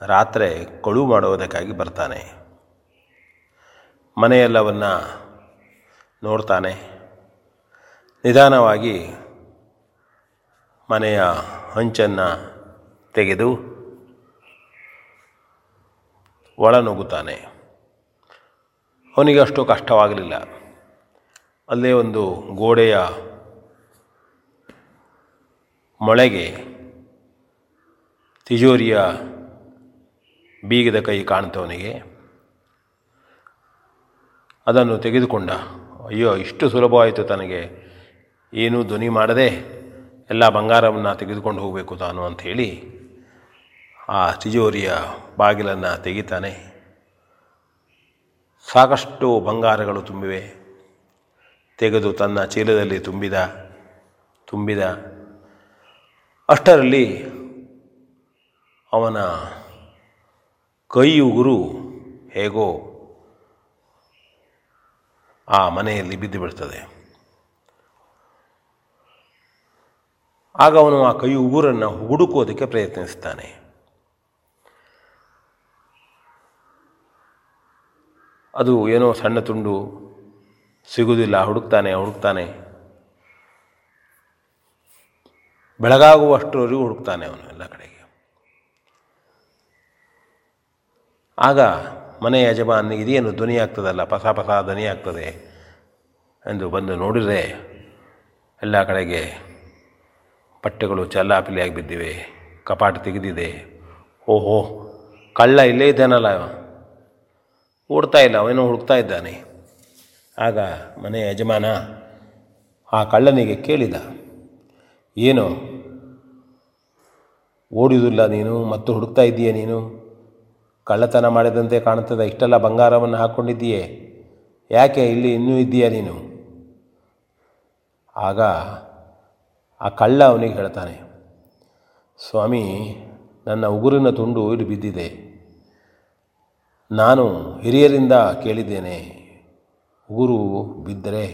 ರಾತ್ರಿ ಕಳು ಮಾಡುವುದಕ್ಕಾಗಿ ಬರ್ತಾನೆ. ಮನೆಯೆಲ್ಲವನ್ನ ನೋಡ್ತಾನೆ. ನಿಧಾನವಾಗಿ ಮನೆಯ ಹಂಚನ್ನು ತೆಗೆದು ಒಳನುಗ್ಗುತ್ತಾನೆ. ಅವನಿಗೆ ಅಷ್ಟು ಕಷ್ಟವಾಗಲಿಲ್ಲ. ಅಲ್ಲೇ ಒಂದು ಗೋಡೆಯ ಮೊಳೆಗೆ ತಿಜೋರಿಯ ಬೀಗದ ಕೈ ಕಾಣ್ತವನಿಗೆ. ಅದನ್ನು ತೆಗೆದುಕೊಂಡ. ಅಯ್ಯೋ, ಇಷ್ಟು ಸುಲಭವಾಯಿತು ತನಗೆ. ಏನೂ ಧ್ವನಿ ಮಾಡದೆ ಎಲ್ಲ ಬಂಗಾರವನ್ನು ತೆಗೆದುಕೊಂಡು ಹೋಗಬೇಕು ತಾನು ಅಂಥೇಳಿ ಆ ತಿಜೋರಿಯ ಬಾಗಿಲನ್ನು ತೆಗಿತಾನೆ. ಸಾಕಷ್ಟು ಬಂಗಾರಗಳು ತುಂಬಿವೆ. ತೆಗೆದು ತನ್ನ ಚೀಲದಲ್ಲಿ ತುಂಬಿದ ತುಂಬಿದ. ಅಷ್ಟರಲ್ಲಿ ಅವನ ಕೈ ಉಗುರು ಹೇಗೋ ಆ ಮನೆಯಲ್ಲಿ ಬಿದ್ದು ಬಿಡ್ತದೆ ಆಗ ಅವನು ಆ ಕೈ ಉಗುರನ್ನು ಹುಡುಕೋದಕ್ಕೆ ಪ್ರಯತ್ನಿಸ್ತಾನೆ. ಅದು ಏನೋ ಸಣ್ಣ ತುಂಡು ಸಿಗುವುದಿಲ್ಲ, ಹುಡುಕ್ತಾನೆ ಹುಡುಕ್ತಾನೆ. ಬೆಳಗಾಗುವಷ್ಟರವರೆಗೂ ಹುಡುಕ್ತಾನೆ ಅವನು ಎಲ್ಲ ಕಡೆಗೆ. ಆಗ ಮನೆ ಯಜಮಾನ ಇದೇನು ಧ್ವನಿ ಆಗ್ತದಲ್ಲ, ಪಸ ಪಸ ಧ್ವನಿ ಆಗ್ತದೆ ಎಂದು ಬಂದು ನೋಡಿದರೆ ಎಲ್ಲ ಕಡೆಗೆ ಬಟ್ಟೆಗಳು ಚಲ್ಲಾಪಿಲಿಯಾಗಿ ಬಿದ್ದಿವೆ, ಕಪಾಟ ತೆಗೆದಿದೆ. ಓಹೋ, ಕಳ್ಳ ಇಲ್ಲೇ ಇದ್ದಾನಲ್ಲ. ಓಡ್ತಾ ಇಲ್ಲ, ಅವನೋ ಹುಡುಕ್ತಾ ಇದ್ದಾನೆ. ಆಗ ಮನೆ ಯಜಮಾನ ಆ ಕಳ್ಳನಿಗೆ ಕೇಳಿದ, ಏನು? ಓಡಿದಿಲ್ಲ ನೀನು, ಮತ್ತು ಹುಡುಕ್ತಾ ಇದ್ದೀಯ ನೀನು? ಕಳ್ಳತನ ಮಾಡಿದಂತೆ ಕಾಣುತ್ತದೆ. ಇಷ್ಟೆಲ್ಲ ಬಂಗಾರವನ್ನು ಹಾಕ್ಕೊಂಡಿದ್ದೀಯೇ ಯಾಕೆ ಇಲ್ಲಿ ಇನ್ನೂ ಇದ್ದೀಯಾ ನೀನು? ಆಗ ಆ ಕಳ್ಳ ಅವನಿಗೆ ಹೇಳ್ತಾನೆ, ಸ್ವಾಮಿ, ನನ್ನ ಉಗುರಿನ ತುಂಡು ಇಲ್ಲಿ ಬಿದ್ದಿದೆ. ನಾನು ಹಿರಿಯರಿಂದ ಕೇಳಿದ್ದೇನೆ. ಉಗುರು ಬಿದ್ದರೆ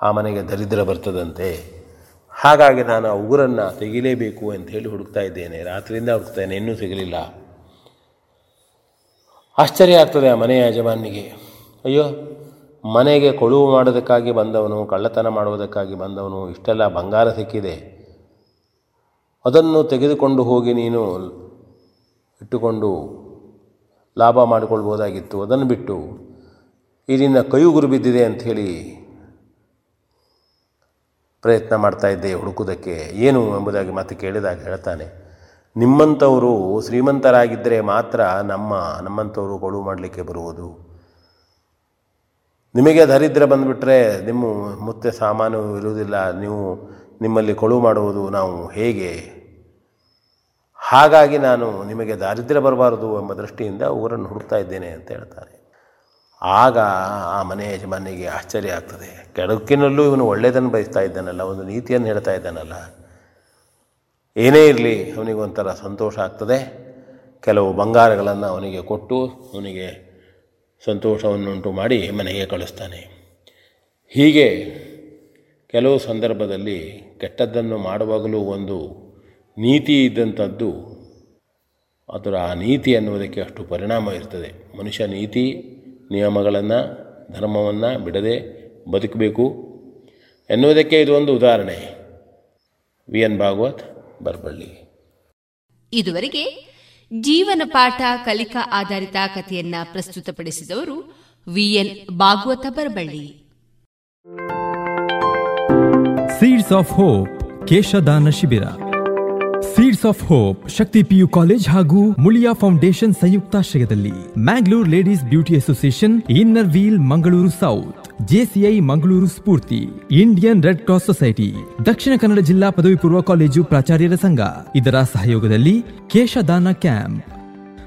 ಆ ಮನೆಗೆ ದರಿದ್ರ ಬರ್ತದಂತೆ. ಹಾಗಾಗಿ ನಾನು ಆ ಉಗುರನ್ನು ತೆಗಿಲೇಬೇಕು ಅಂತ ಹೇಳಿ ಹುಡುಕ್ತಾ ಇದ್ದೇನೆ. ರಾತ್ರಿಯಿಂದ ಹುಡುಕ್ತೇನೆ ಇನ್ನೂ ಸಿಗಲಿಲ್ಲ. ಆಶ್ಚರ್ಯ ಆಗ್ತದೆ ಆ ಮನೆಯ ಯಜಮಾನಿಗೆ ಅಯ್ಯೋ, ಮನೆಗೆ ಕೊಳುವು ಮಾಡೋದಕ್ಕಾಗಿ ಬಂದವನು, ಕಳ್ಳತನ ಮಾಡುವುದಕ್ಕಾಗಿ ಬಂದವನು, ಇಷ್ಟೆಲ್ಲ ಬಂಗಾರ ಸಿಕ್ಕಿದೆ. ಅದನ್ನು ತೆಗೆದುಕೊಂಡು ಹೋಗಿ ನೀನು ಇಟ್ಟುಕೊಂಡು ಲಾಭ ಮಾಡಿಕೊಳ್ಬೋದಾಗಿತ್ತು ಅದನ್ನು ಬಿಟ್ಟು ಇಲ್ಲಿನ ಕೈಯುಗುರು ಬಿದ್ದಿದೆ ಅಂಥೇಳಿ ಪ್ರಯತ್ನ ಮಾಡ್ತಾ ಇದ್ದೆ ಹುಡುಕುವುದಕ್ಕೆ. ಏನು ಎಂಬುದಾಗಿ ಮತ್ತೆ ಕೇಳಿದಾಗ ಹೇಳ್ತಾನೆ ನಿಮ್ಮಂಥವರು ಶ್ರೀಮಂತರಾಗಿದ್ದರೆ ಮಾತ್ರ ನಮ್ಮ ನಮ್ಮಂಥವರು ಕೊಳು ಮಾಡಲಿಕ್ಕೆ ಬರುವುದು. ನಿಮಗೆ ದರಿದ್ರ ಬಂದುಬಿಟ್ರೆ ನಿಮ್ಮ ಮುತ್ತೆ ಸಾಮಾನು ಇರುವುದಿಲ್ಲ, ನೀವು ನಿಮ್ಮಲ್ಲಿ ಕೊಳು ಮಾಡುವುದು ನಾವು ಹೇಗೆ? ಹಾಗಾಗಿ ನಾನು ನಿಮಗೆ ದಾರಿದ್ರ್ಯ ಬರಬಾರದು ಎಂಬ ದೃಷ್ಟಿಯಿಂದ ಊರನ್ನು ಹುಡುಕ್ತಾ ಇದ್ದೇನೆ ಅಂತ ಹೇಳ್ತಾರೆ. ಆಗ ಆ ಮನೆ ಯಜಮಾನಿಗೆ ಆಶ್ಚರ್ಯ ಆಗ್ತದೆ. ಕೆಡಕಿನಲ್ಲೂ ಇವನು ಒಳ್ಳೆಯದನ್ನು ಬಯಸ್ತಾ ಇದ್ದಾನಲ್ಲ, ಒಂದು ನೀತಿಯನ್ನು ಹೇಳ್ತಾ ಇದ್ದಾನಲ್ಲ. ಏನೇ ಇರಲಿ ಅವನಿಗೊಂಥರ ಸಂತೋಷ ಆಗ್ತದೆ. ಕೆಲವು ಬಂಗಾರಗಳನ್ನು ಅವನಿಗೆ ಕೊಟ್ಟು ಅವನಿಗೆ ಸಂತೋಷವನ್ನುಂಟು ಮಾಡಿ ಮನೆಗೆ ಕಳಿಸ್ತಾನೆ. ಹೀಗೆ ಕೆಲವು ಸಂದರ್ಭದಲ್ಲಿ ಕೆಟ್ಟದ್ದನ್ನು ಮಾಡುವಾಗಲೂ ಒಂದು ನೀತಿ ಇದ್ದಂಥದ್ದು ಅದರ ಆ ನೀತಿ ಅನ್ನುವುದಕ್ಕೆ ಅಷ್ಟು ಪರಿಣಾಮ ಇರ್ತದೆ. ಮನುಷ್ಯ ನೀತಿ, ನಿಯಮಗಳನ್ನು, ಧರ್ಮವನ್ನು ಬಿಡದೆ ಬದುಕಬೇಕು ಎನ್ನುವುದಕ್ಕೆ ಇದು ಒಂದು ಉದಾಹರಣೆ. V N Bhagwat Barballi. ಇದುವರೆಗೆ ಜೀವನ ಪಾಠ ಕಲಿಕಾ ಆಧಾರಿತ ಕಥೆಯನ್ನ ಪ್ರಸ್ತುತಪಡಿಸಿದವರು VN Bhagavata Barballi. Seeds of hope ಕೇಶದಾನ ಶಿಬಿರ seeds of hope Shakti PU college ಹಾಗೂ ಮುಳಿಯಾ ಫೌಂಡೇಶನ್ ಸಂಯುಕ್ತಾಶ್ರಯದಲ್ಲಿ Mangalore ladies beauty association inner wheel Mangaluru south JCI Mangaluru Spoorthi, Indian red cross society, Dakshina Kannada ಜಿಲ್ಲಾ ಪದವಿ ಪೂರ್ವ ಕಾಲೇಜು ಪ್ರಾಚಾರ್ಯರ ಸಂಘ. ಇದರ ಸಹಯೋಗದಲ್ಲಿ ಕೇಶದಾನ camp.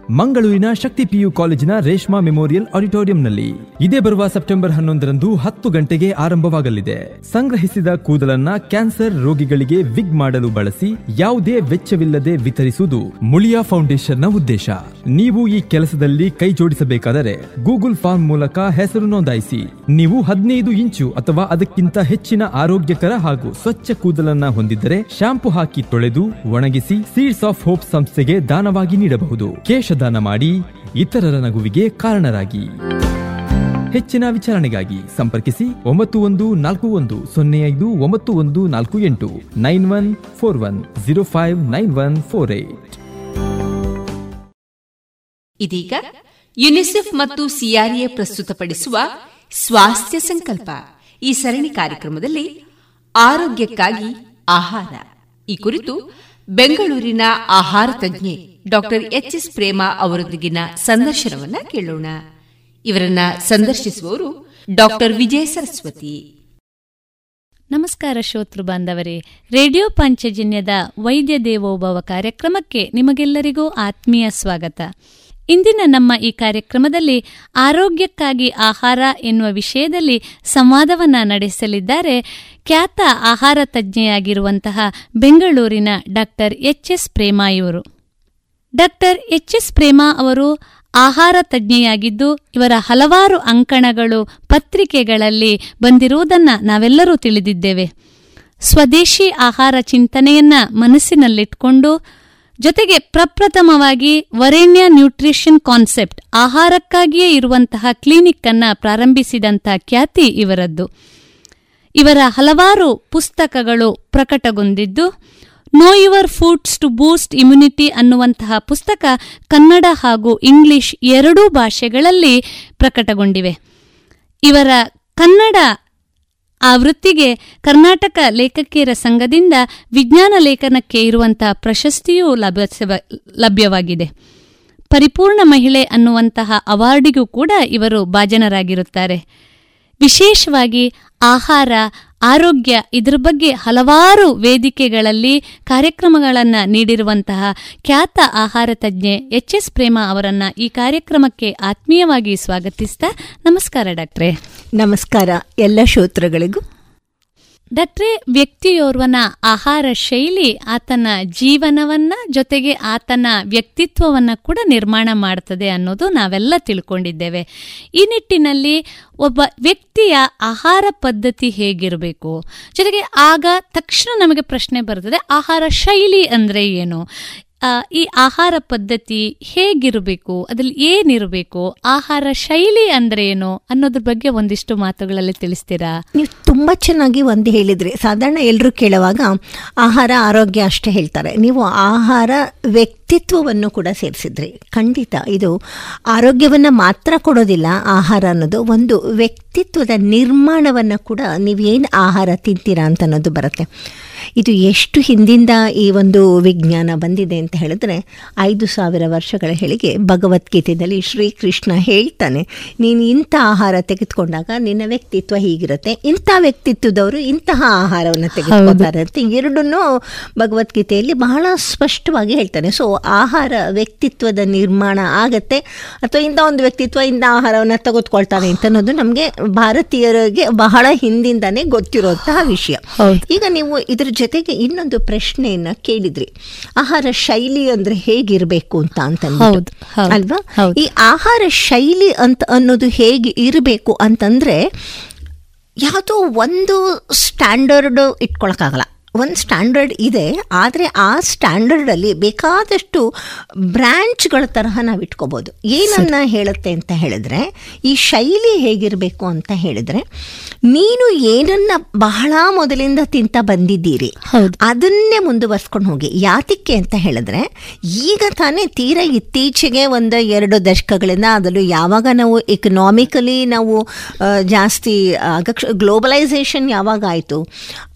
ಮಂಗಳೂರಿನ ಶಕ್ತಿ ಪಿಯು ಕಾಲೇಜಿನ ರೇಷ್ಮಾ ಮೆಮೋರಿಯಲ್ ಆಡಿಟೋರಿಯಂನಲ್ಲಿ ಇದೇ ಬರುವ ಸೆಪ್ಟೆಂಬರ್ ಹನ್ನೊಂದರಂದು ಹತ್ತು ಗಂಟೆಗೆ ಆರಂಭವಾಗಲಿದೆ. ಸಂಗ್ರಹಿಸಿದ ಕೂದಲನ್ನ ಕ್ಯಾನ್ಸರ್ ರೋಗಿಗಳಿಗೆ ವಿಗ್ ಮಾಡಲು ಬಳಸಿ ಯಾವುದೇ ವೆಚ್ಚವಿಲ್ಲದೆ ವಿತರಿಸುವುದು ಮುಳಿಯಾ ಫೌಂಡೇಶನ್ನ ಉದ್ದೇಶ. ನೀವು ಈ ಕೆಲಸದಲ್ಲಿ ಕೈ ಜೋಡಿಸಬೇಕಾದರೆ ಗೂಗಲ್ ಫಾರ್ಮ್ ಮೂಲಕ ಹೆಸರು ನೋಂದಾಯಿಸಿ. ನೀವು ಹದಿನೈದು ಇಂಚು ಅಥವಾ ಅದಕ್ಕಿಂತ ಹೆಚ್ಚಿನ ಆರೋಗ್ಯಕರ ಹಾಗೂ ಸ್ವಚ್ಛ ಕೂದಲನ್ನ ಹೊಂದಿದ್ದರೆ ಶಾಂಪು ಹಾಕಿ ತೊಳೆದು ಒಣಗಿಸಿ ಸೀಡ್ಸ್ ಆಫ್ ಹೋಪ್ ಸಂಸ್ಥೆಗೆ ದಾನವಾಗಿ ನೀಡಬಹುದು. ಕೇಶದಾನ ಮಾಡಿ ಇತರರ ನಗುವಿಗೆ ಕಾರಣರಾಗಿ. ಹೆಚ್ಚಿನ ವಿಚಾರಣೆಗಾಗಿ ಸಂಪರ್ಕಿಸಿ ಒಂಬತ್ತು ಒಂದು ನಾಲ್ಕು ಒಂದು ಸೊನ್ನೆ ಐದು ಒಂಬತ್ತು ಒಂದು ನಾಲ್ಕು ಎಂಟು nine one four one zero five nine one four eight. ಇದೀಗ ಯುನಿಸೆಫ್ ಮತ್ತು ಸಿಆರ್ಎ ಪ್ರಸ್ತುತಪಡಿಸುವ ಸ್ವಾಸ್ಥ್ಯ ಸಂಕಲ್ಪ. ಈ ಸರಣಿ ಕಾರ್ಯಕ್ರಮದಲ್ಲಿ ಆರೋಗ್ಯಕ್ಕಾಗಿ ಆಹಾರ. ಈ ಕುರಿತು ಬೆಂಗಳೂರಿನ ಆಹಾರ ತಜ್ಞೆ ಡಾಕ್ಟರ್ ಎಚ್ ಎಸ್ ಪ್ರೇಮ ಅವರೊಂದಿಗಿನ ಸಂದರ್ಶನವನ್ನ ಕೇಳೋಣ. ಇವರನ್ನ ಸಂದರ್ಶಿಸುವವರು ಡಾಕ್ಟರ್ ವಿಜಯ ಸರಸ್ವತಿ. ನಮಸ್ಕಾರ ಶ್ರೋತೃ ಬಾಂಧವರೇ. ರೇಡಿಯೋ ಪಂಚಜನ್ಯದ ವೈದ್ಯ ದೇವೋಭವ ಕಾರ್ಯಕ್ರಮಕ್ಕೆ ನಿಮಗೆಲ್ಲರಿಗೂ ಆತ್ಮೀಯ ಸ್ವಾಗತ. ಇಂದಿನ ನಮ್ಮ ಈ ಕಾರ್ಯಕ್ರಮದಲ್ಲಿ ಆರೋಗ್ಯಕ್ಕಾಗಿ ಆಹಾರ ಎನ್ನುವ ವಿಷಯದಲ್ಲಿ ಸಂವಾದವನ್ನ ನಡೆಸಲಿದ್ದಾರೆ ಖ್ಯಾತ ಆಹಾರ ತಜ್ಞೆಯಾಗಿರುವಂತಹ ಬೆಂಗಳೂರಿನ ಡಾಕ್ಟರ್ ಎಚ್ ಎಸ್ ಪ್ರೇಮಾ ಇವರು. ಡಾಕ್ಟರ್ ಎಚ್ ಎಸ್ ಪ್ರೇಮಾ ಅವರು ಆಹಾರ ತಜ್ಞೆಯಾಗಿದ್ದು, ಇವರ ಹಲವಾರು ಅಂಕಣಗಳು ಪತ್ರಿಕೆಗಳಲ್ಲಿ ಬಂದಿರುವುದನ್ನು ನಾವೆಲ್ಲರೂ ತಿಳಿದಿದ್ದೇವೆ. ಸ್ವದೇಶಿ ಆಹಾರ ಚಿಂತನೆಯನ್ನ ಮನಸ್ಸಿನಲ್ಲಿಟ್ಕೊಂಡು, ಜೊತೆಗೆ ಪ್ರಪ್ರಥಮವಾಗಿ ವರೇಣ್ಯ ನ್ಯೂಟ್ರಿಷನ್ ಕಾನ್ಸೆಪ್ಟ್ ಆಹಾರಕ್ಕಾಗಿಯೇ ಇರುವಂತಹ ಕ್ಲಿನಿಕ್ ಅನ್ನ ಪ್ರಾರಂಭಿಸಿದಂತಹ ಖ್ಯಾತಿ ಇವರದ್ದು. ಇವರ ಹಲವಾರು ಪುಸ್ತಕಗಳು ಪ್ರಕಟಗೊಂಡಿದ್ದು know your foods to boost immunity ಅನ್ನುವಂತಹ ಪುಸ್ತಕ ಕನ್ನಡ ಹಾಗೂ ಇಂಗ್ಲಿಷ್ ಎರಡೂ ಭಾಷೆಗಳಲ್ಲಿ ಪ್ರಕಟಗೊಂಡಿವೆ. ಇವರ ಕನ್ನಡ ಆವೃತ್ತಿಗೆ ವೃತ್ತಿಗೆ ಕರ್ನಾಟಕ ಲೇಖಕಿಯರ ಸಂಘದಿಂದ ವಿಜ್ಞಾನ ಲೇಖನಕ್ಕೆ ಇರುವಂತಹ ಪ್ರಶಸ್ತಿಯೂ ಲಭ್ಯವಾಗಿದೆ. ಪರಿಪೂರ್ಣ ಮಹಿಳೆ ಅನ್ನುವಂತಹ ಅವಾರ್ಡಿಗೂ ಕೂಡ ಇವರು ಭಾಜನರಾಗಿರುತ್ತಾರೆ. ವಿಶೇಷವಾಗಿ ಆಹಾರ ಆರೋಗ್ಯ ಇದರ ಬಗ್ಗೆ ಹಲವಾರು ವೇದಿಕೆಗಳಲ್ಲಿ ಕಾರ್ಯಕ್ರಮಗಳನ್ನು ನೀಡಿರುವಂತಹ ಖ್ಯಾತ ಆಹಾರ ತಜ್ಞೆ ಎಚ್ ಎಸ್ ಪ್ರೇಮ ಅವರನ್ನ ಈ ಕಾರ್ಯಕ್ರಮಕ್ಕೆ ಆತ್ಮೀಯವಾಗಿ ಸ್ವಾಗತಿಸ್ತಾ ನಮಸ್ಕಾರ ಡಾಕ್ಟ್ರೆ. ನಮಸ್ಕಾರ. ಎಲ್ಲ ಶ್ರೋತೃಗಳಿಗೂ ಡಾಕ್ಟ್ರೇ ವ್ಯಕ್ತಿಯೋರ್ವನ ಆಹಾರ ಶೈಲಿ ಆತನ ಜೀವನವನ್ನ ಜೊತೆಗೆ ಆತನ ವ್ಯಕ್ತಿತ್ವವನ್ನ ಕೂಡ ನಿರ್ಮಾಣ ಮಾಡ್ತದೆ ಅನ್ನೋದು ನಾವೆಲ್ಲ ತಿಳ್ಕೊಂಡಿದ್ದೇವೆ. ಈ ನಿಟ್ಟಿನಲ್ಲಿ ಒಬ್ಬ ವ್ಯಕ್ತಿಯ ಆಹಾರ ಪದ್ಧತಿ ಹೇಗಿರಬೇಕು? ಜೊತೆಗೆ ಆಗ ತಕ್ಷಣ ನಮಗೆ ಪ್ರಶ್ನೆ ಬರ್ತದೆ, ಆಹಾರ ಶೈಲಿ ಅಂದ್ರೆ ಏನು? ಈ ಆಹಾರ ಪದ್ಧತಿ ಹೇಗಿರಬೇಕು, ಅದ್ರಲ್ಲಿ ಏನಿರಬೇಕು, ಆಹಾರ ಶೈಲಿ ಅಂದ್ರೆ ಏನು ಅನ್ನೋದ್ರ ಬಗ್ಗೆ ಒಂದಿಷ್ಟು ಮಾತುಗಳಲ್ಲಿ ತಿಳಿಸ್ತೀರಾ? ನೀವು ತುಂಬಾ ಚೆನ್ನಾಗಿ ಒಂದು ಹೇಳಿದ್ರಿ. ಸಾಧಾರಣ ಎಲ್ಲರೂ ಕೇಳುವಾಗ ಆಹಾರ ಆರೋಗ್ಯ ಅಷ್ಟೇ ಹೇಳ್ತಾರೆ. ನೀವು ಆಹಾರ ವ್ಯಕ್ತಿತ್ವವನ್ನು ಕೂಡ ಸೇರಿಸಿದ್ರಿ. ಖಂಡಿತ ಇದು ಆರೋಗ್ಯವನ್ನು ಮಾತ್ರ ಕೊಡೋದಿಲ್ಲ, ಆಹಾರ ಅನ್ನೋದು ಒಂದು ವ್ಯಕ್ತಿತ್ವದ ನಿರ್ಮಾಣವನ್ನು ಕೂಡ ನೀವೇನು ಆಹಾರ ತಿಂತೀರಾ ಅಂತ ಅನ್ನೋದು ಬರುತ್ತೆ. ಇದು ಎಷ್ಟು ಹಿಂದಿಂದ ಈ ಒಂದು ವಿಜ್ಞಾನ ಬಂದಿದೆ ಅಂತ ಹೇಳಿದ್ರೆ ಐದು ಸಾವಿರ ವರ್ಷಗಳ ಹೇಳಿಗೆ ಭಗವದ್ಗೀತೆಯಲ್ಲಿ ಶ್ರೀಕೃಷ್ಣ ಹೇಳ್ತಾನೆ ನೀನು ಇಂಥ ಆಹಾರ ತೆಗೆದುಕೊಂಡಾಗ ನಿನ್ನ ವ್ಯಕ್ತಿತ್ವ ಹೀಗಿರುತ್ತೆ. ಇಂಥ ವ್ಯಕ್ತಿತ್ವದವರು ಇಂತಹ ಆಹಾರವನ್ನು ತೆಗೆದುಕೊಳ್ತಾರೆ ಅಂತ ಎರಡನ್ನೂ ಭಗವದ್ಗೀತೆಯಲ್ಲಿ ಬಹಳ ಸ್ಪಷ್ಟವಾಗಿ ಹೇಳ್ತಾನೆ. ಸೊ ಆಹಾರ ವ್ಯಕ್ತಿತ್ವದ ನಿರ್ಮಾಣ ಆಗತ್ತೆ ಅಥವಾ ಇಂಥ ಒಂದು ವ್ಯಕ್ತಿತ್ವ ಇಂಥ ಆಹಾರವನ್ನು ತೆಗೆದುಕೊಳ್ತಾನೆ ಅಂತ ಅನ್ನೋದು ನಮಗೆ ಭಾರತೀಯರಿಗೆ ಬಹಳ ಹಿಂದಿಂದಾನೇ ಗೊತ್ತಿರುವಂತಹ ವಿಷಯ. ಈಗ ನೀವು ಇದ್ರ ಜೊತೆಗೆ ಇನ್ನೊಂದು ಪ್ರಶ್ನೆಯನ್ನ ಕೇಳಿದ್ರಿ. ಆಹಾರ ಶೈಲಿ ಅಂದ್ರೆ ಹೇಗಿರ್ಬೇಕು ಅಂತ ಅಂತ ಅಲ್ವಾ. ಈ ಆಹಾರ ಶೈಲಿ ಅಂತ ಅನ್ನೋದು ಹೇಗೆ ಇರಬೇಕು ಅಂತಂದ್ರೆ ಯಾವುದೋ ಒಂದು ಸ್ಟ್ಯಾಂಡರ್ಡ್ ಇಟ್ಕೊಳಕ್ಕಾಗಲ್ಲ. ಒಂದು ಸ್ಟ್ಯಾಂಡರ್ಡ್ ಇದೆ ಆದರೆ ಆ ಸ್ಟ್ಯಾಂಡರ್ಡಲ್ಲಿ ಬೇಕಾದಷ್ಟು ಬ್ರ್ಯಾಂಚ್ಗಳ ತರಹ ನಾವು ಇಟ್ಕೋಬೋದು. ಏನನ್ನ ಹೇಳುತ್ತೆ ಅಂತ ಹೇಳಿದ್ರೆ ಈ ಶೈಲಿ ಹೇಗಿರಬೇಕು ಅಂತ ಹೇಳಿದ್ರೆ ನೀನು ಏನನ್ನ ಬಹಳ ಮೊದಲಿಂದ ತಿಂತ ಬಂದಿದ್ದೀರಿ ಅದನ್ನೇ ಮುಂದುವರ್ಸ್ಕೊಂಡು ಹೋಗಿ. ಯಾತಕ್ಕೆ ಅಂತ ಹೇಳಿದ್ರೆ ಈಗ ತಾನೇ ತೀರ ಇತ್ತೀಚೆಗೆ ಒಂದು ಎರಡು ದಶಕಗಳಿಂದ ಅದರಲ್ಲೂ ಯಾವಾಗ ನಾವು ಎಕನಾಮಿಕಲಿ ನಾವು ಜಾಸ್ತಿ ಗ್ಲೋಬಲೈಸೇಷನ್ ಯಾವಾಗ ಆಯಿತು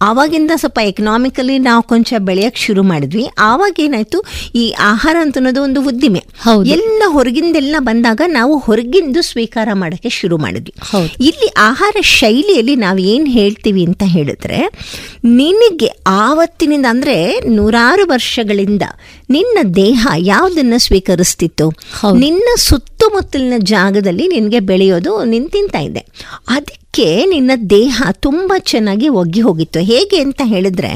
ಆವಾಗಿಂದ ಸ್ವಲ್ಪ ಎಕನಾಮಿಕಲಿ ನಾವು ಕೊಂಚ ಬೆಳೆಯಕ್ಕೆ ಶುರು ಮಾಡಿದ್ವಿ. ಆವಾಗ ಏನಾಯ್ತು? ಈ ಆಹಾರ ಅಂತ ಅನ್ನೋದು ಒಂದು ಉದ್ದಿಮೆ. ಎಲ್ಲ ಹೊರಗಿಂದೆಲ್ಲ ಬಂದಾಗ ನಾವು ಹೊರಗಿಂದು ಸ್ವೀಕಾರ ಮಾಡೋಕ್ಕೆ ಶುರು ಮಾಡಿದ್ವಿ. ಇಲ್ಲಿ ಆಹಾರ ಶೈಲಿಯಲ್ಲಿ ನಾವು ಏನು ಹೇಳ್ತೀವಿ ಅಂತ ಹೇಳಿದ್ರೆ ನಿನಗೆ ಆವತ್ತಿನಿಂದ ಅಂದರೆ ನೂರಾರು ವರ್ಷಗಳಿಂದ ನಿನ್ನ ದೇಹ ಯಾವುದನ್ನು ಸ್ವೀಕರಿಸ್ತಿತ್ತು? ನಿನ್ನ ಸುತ್ತಮುತ್ತಲಿನ ಜಾಗದಲ್ಲಿ ನಿನಗೆ ಬೆಳೆಯೋದು ನಿನ್ ತಿಂತ ಇದೆ. ಅದಕ್ಕೆ ನಿನ್ನ ದೇಹ ತುಂಬ ಚೆನ್ನಾಗಿ ಒಗ್ಗಿ ಹೋಗಿತ್ತು. ಹೇಗೆ ಅಂತ ಹೇಳಿದ್ರೆ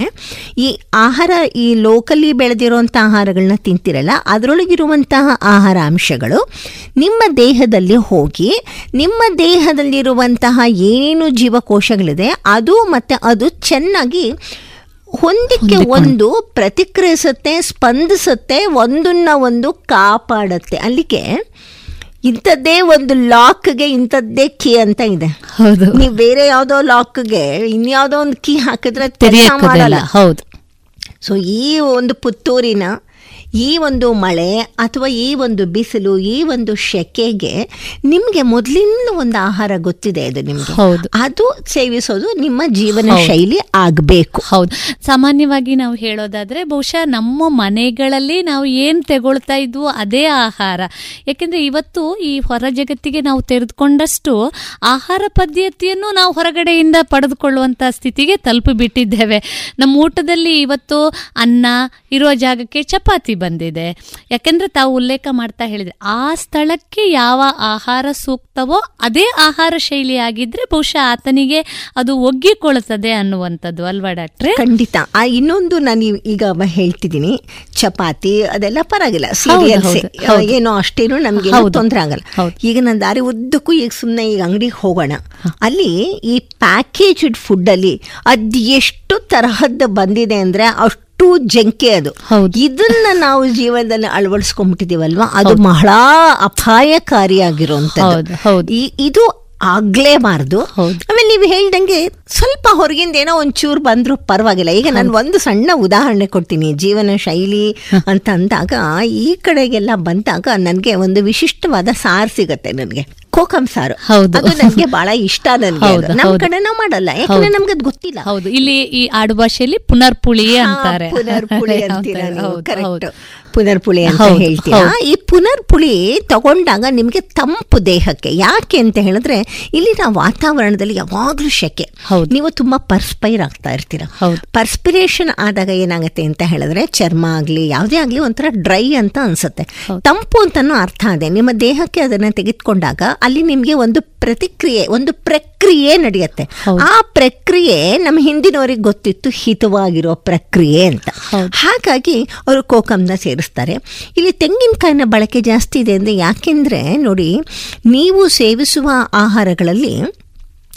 ಈ ಆಹಾರ ಈ ಲೋಕಲಿ ಬೆಳೆದಿರುವಂಥ ಆಹಾರಗಳನ್ನ ತಿಂತಿರಲ್ಲ ಅದರೊಳಗಿರುವಂತಹ ಆಹಾರ ಅಂಶಗಳು ನಿಮ್ಮ ದೇಹದಲ್ಲಿ ಹೋಗಿ ನಿಮ್ಮ ದೇಹದಲ್ಲಿರುವಂತಹ ಏನೇನು ಜೀವಕೋಶಗಳಿದೆ ಅದು ಮತ್ತು ಅದು ಚೆನ್ನಾಗಿ ಹೊಂದಿಕೆ ಒಂದು ಪ್ರತಿಕ್ರಿಯಿಸುತ್ತೆ ಸ್ಪಂದಿಸುತ್ತೆ ಒಂದನ್ನ ಒಂದು ಕಾಪಾಡುತ್ತೆ. ಅಲ್ಲಿಗೆ ಇಂಥದ್ದೇ ಒಂದು ಲಾಕ್ಗೆ ಇಂಥದ್ದೇ ಕೀ ಅಂತ ಇದೆ. ಹೌದು. ನೀವು ಬೇರೆ ಯಾವುದೋ ಲಾಕ್ಗೆ ಇನ್ಯಾವುದೋ ಒಂದು ಕೀ ಹಾಕಿದ್ರೆ ಮಾಡಲ್ಲ. ಹೌದು. ಸೊ ಈ ಒಂದು ಪುತ್ತೂರಿನ ಈ ಒಂದು ಮಳೆ ಅಥವಾ ಈ ಒಂದು ಬಿಸಿಲು ಈ ಒಂದು ಶೆಕೆಗೆ ನಿಮಗೆ ಮೊದಲಿಂದ ಒಂದು ಆಹಾರ ಗೊತ್ತಿದೆ ಅದು ನಿಮಗೆ. ಹೌದು. ಅದು ಸೇವಿಸೋದು ನಿಮ್ಮ ಜೀವನ ಶೈಲಿ ಆಗಬೇಕು. ಹೌದು. ಸಾಮಾನ್ಯವಾಗಿ ನಾವು ಹೇಳೋದಾದ್ರೆ ಬಹುಶಃ ನಮ್ಮ ಮನೆಗಳಲ್ಲಿ ನಾವು ಏನು ತಗೊಳ್ತಾ ಇದ್ವು ಅದೇ ಆಹಾರ. ಯಾಕೆಂದ್ರೆ ಇವತ್ತು ಈ ಹೊರ ಜಗತ್ತಿಗೆ ನಾವು ತೆರೆದುಕೊಂಡಷ್ಟು ಆಹಾರ ಪದ್ಧತಿಯನ್ನು ನಾವು ಹೊರಗಡೆಯಿಂದ ಪಡೆದುಕೊಳ್ಳುವಂತ ಸ್ಥಿತಿಗೆ ತಲುಪಿಬಿಟ್ಟಿದ್ದೇವೆ. ನಮ್ಮ ಊಟದಲ್ಲಿ ಇವತ್ತು ಅನ್ನ ಇರುವ ಜಾಗಕ್ಕೆ ಚಪಾತಿ ಬಂದಿದೆ. ಯಾಕೆಂದ್ರೆ ತಾವು ಉಲ್ಲೇಖ ಮಾಡ್ತಾ ಹೇಳಿದ್ರೆ ಆ ಸ್ಥಳಕ್ಕೆ ಯಾವ ಆಹಾರ ಸೂಕ್ತವೋ ಅದೇ ಆಹಾರ ಶೈಲಿ ಆಗಿದ್ರೆ ಬಹುಶಃ ಆತನಿಗೆ ಅದು ಒಗ್ಗಿಕೊಳ್ಳುತ್ತದೆ ಅನ್ನುವಂಥದ್ದು ಅಲ್ವಾ ಡಾಕ್ಟ್ರೆ? ಖಂಡಿತ. ಆ ಇನ್ನೊಂದು ನಾನು ಈಗ ಹೇಳ್ತಿದ್ದೀನಿ. ಚಪಾತಿ ಅದೆಲ್ಲ ಪರವಾಗಿಲ್ಲ. ಸೀರಿಯಲ್ಸ್. ಏನೋ ಅಷ್ಟೇನು ನಮ್ಗೆ ತೊಂದ್ರೆ ತೊಂದರೆ ಆಗಲ್ಲ. ಈಗ ನಾನು ದಾರಿ ಉದ್ದಕ್ಕೂ ಈಗ ಸುಮ್ಮನೆ ಈಗ ಅಂಗಡಿಗೆ ಹೋಗೋಣ. ಅಲ್ಲಿ ಈ ಪ್ಯಾಕೇಜ್ಡ್ ಫುಡ್ ಅಲ್ಲಿ ಅದ್ ಎಷ್ಟು ತರಹದ್ದು ಬಂದಿದೆ ಅಂದ್ರೆ ಅಷ್ಟು ಜಂಕೆ ಅದು. ಇದನ್ನ ನಾವು ಜೀವನದಲ್ಲಿ ಅಳವಡಿಸ್ಕೊಂಡ್ಬಿಟ್ಟಿದೀವಲ್ವಾ ಅದು ಬಹಳ ಅಪಾಯಕಾರಿಯಾಗಿರುವಂತದ್ದು. ಈ- ಇದು ಆಗ್ಲೇಬಾರ್ದು. ಆಮೇಲೆ ನೀವು ಹೇಳ್ದಂಗೆ ಸ್ವಲ್ಪ ಹೊರಗಿಂದ ಏನೋ ಒಂಚೂರು ಬಂದರೂ ಪರವಾಗಿಲ್ಲ. ಈಗ ನಾನು ಒಂದು ಸಣ್ಣ ಉದಾಹರಣೆ ಕೊಡ್ತೀನಿ. ಜೀವನ ಶೈಲಿ ಅಂತ ಅಂದಾಗ ಈ ಕಡೆಗೆಲ್ಲ ಬಂದಾಗ ನನಗೆ ಒಂದು ವಿಶಿಷ್ಟವಾದ ಸಾರ್ ಸಿಗತ್ತೆ ನನಗೆ. ಕೋಕಂ ಸಾರು ಹೌದು. ಅದು ನನಗೆ ಬಹಳ ಇಷ್ಟ ನನಗೆ ನಮ್ಮ. ಕಡೆ ನಾವು ಮಾಡಲ್ಲ ಯಾಕಂದ್ರೆ ನಮ್ಗೆ ಅದು ಗೊತ್ತಿಲ್ಲ. ಹೌದು. ಇಲ್ಲಿ ಈ ಆಡುಭಾಷೆಯಲ್ಲಿ ಪುನರ್ಪುಳಿ ಹಾ, ಅಂತಾರೆ. ಪುನರ್ಪುಳಿ ಅಂತೀರಾ. ಹೌದು. ಪುನರ್ಪುಳಿ ಅಂತ ಹೇಳ್ತೀರಾ. ಈ ಪುನರ್ಪುಳಿ ತಗೊಂಡಾಗ ನಿಮಗೆ ತಂಪು ದೇಹಕ್ಕೆ ಯಾಕೆ ಅಂತ ಹೇಳಿದ್ರೆ ಇಲ್ಲಿನ ವಾತಾವರಣದಲ್ಲಿ ಯಾವಾಗ್ಲೂ ಶೆಕೆ. ನೀವು ತುಂಬಾ ಪರ್ಸ್ಪೈರ್ ಆಗ್ತಾ ಇರ್ತೀರಾ. ಪರ್ಸ್ಪಿರೇಷನ್ ಆದಾಗ ಏನಾಗುತ್ತೆ ಅಂತ ಹೇಳಿದ್ರೆ ಚರ್ಮ ಆಗ್ಲಿ ಯಾವುದೇ ಆಗ್ಲಿ ಒಂಥರ ಡ್ರೈ ಅಂತ ಅನ್ಸುತ್ತೆ. ತಂಪು ಅಂತಾನು ಅರ್ಥ ಅದೇ. ನಿಮ್ಮ ದೇಹಕ್ಕೆ ಅದನ್ನ ತೆಗೆದುಕೊಂಡಾಗ ಅಲ್ಲಿ ನಿಮಗೆ ಒಂದು ಪ್ರತಿಕ್ರಿಯೆ ಒಂದು ಪ್ರಕ್ರಿಯೆ ನಡೆಯುತ್ತೆ. ಆ ಪ್ರಕ್ರಿಯೆ ನಮ್ಮ ಹಿಂದಿನವರಿಗೆ ಗೊತ್ತಿತ್ತು ಹಿತವಾಗಿರೋ ಪ್ರಕ್ರಿಯೆ ಅಂತ. ಹಾಗಾಗಿ ಅವರು ಕೋಕಮ್ನ ಸೇರಿಸ್ತಾರೆ. ಇಲ್ಲಿ ತೆಂಗಿನಕಾಯಿನ ಬಳಕೆ ಜಾಸ್ತಿ ಇದೆ ಅಂದರೆ ಯಾಕೆಂದ್ರೆ ನೋಡಿ ನೀವು ಸೇವಿಸುವ ಆಹಾರಗಳಲ್ಲಿ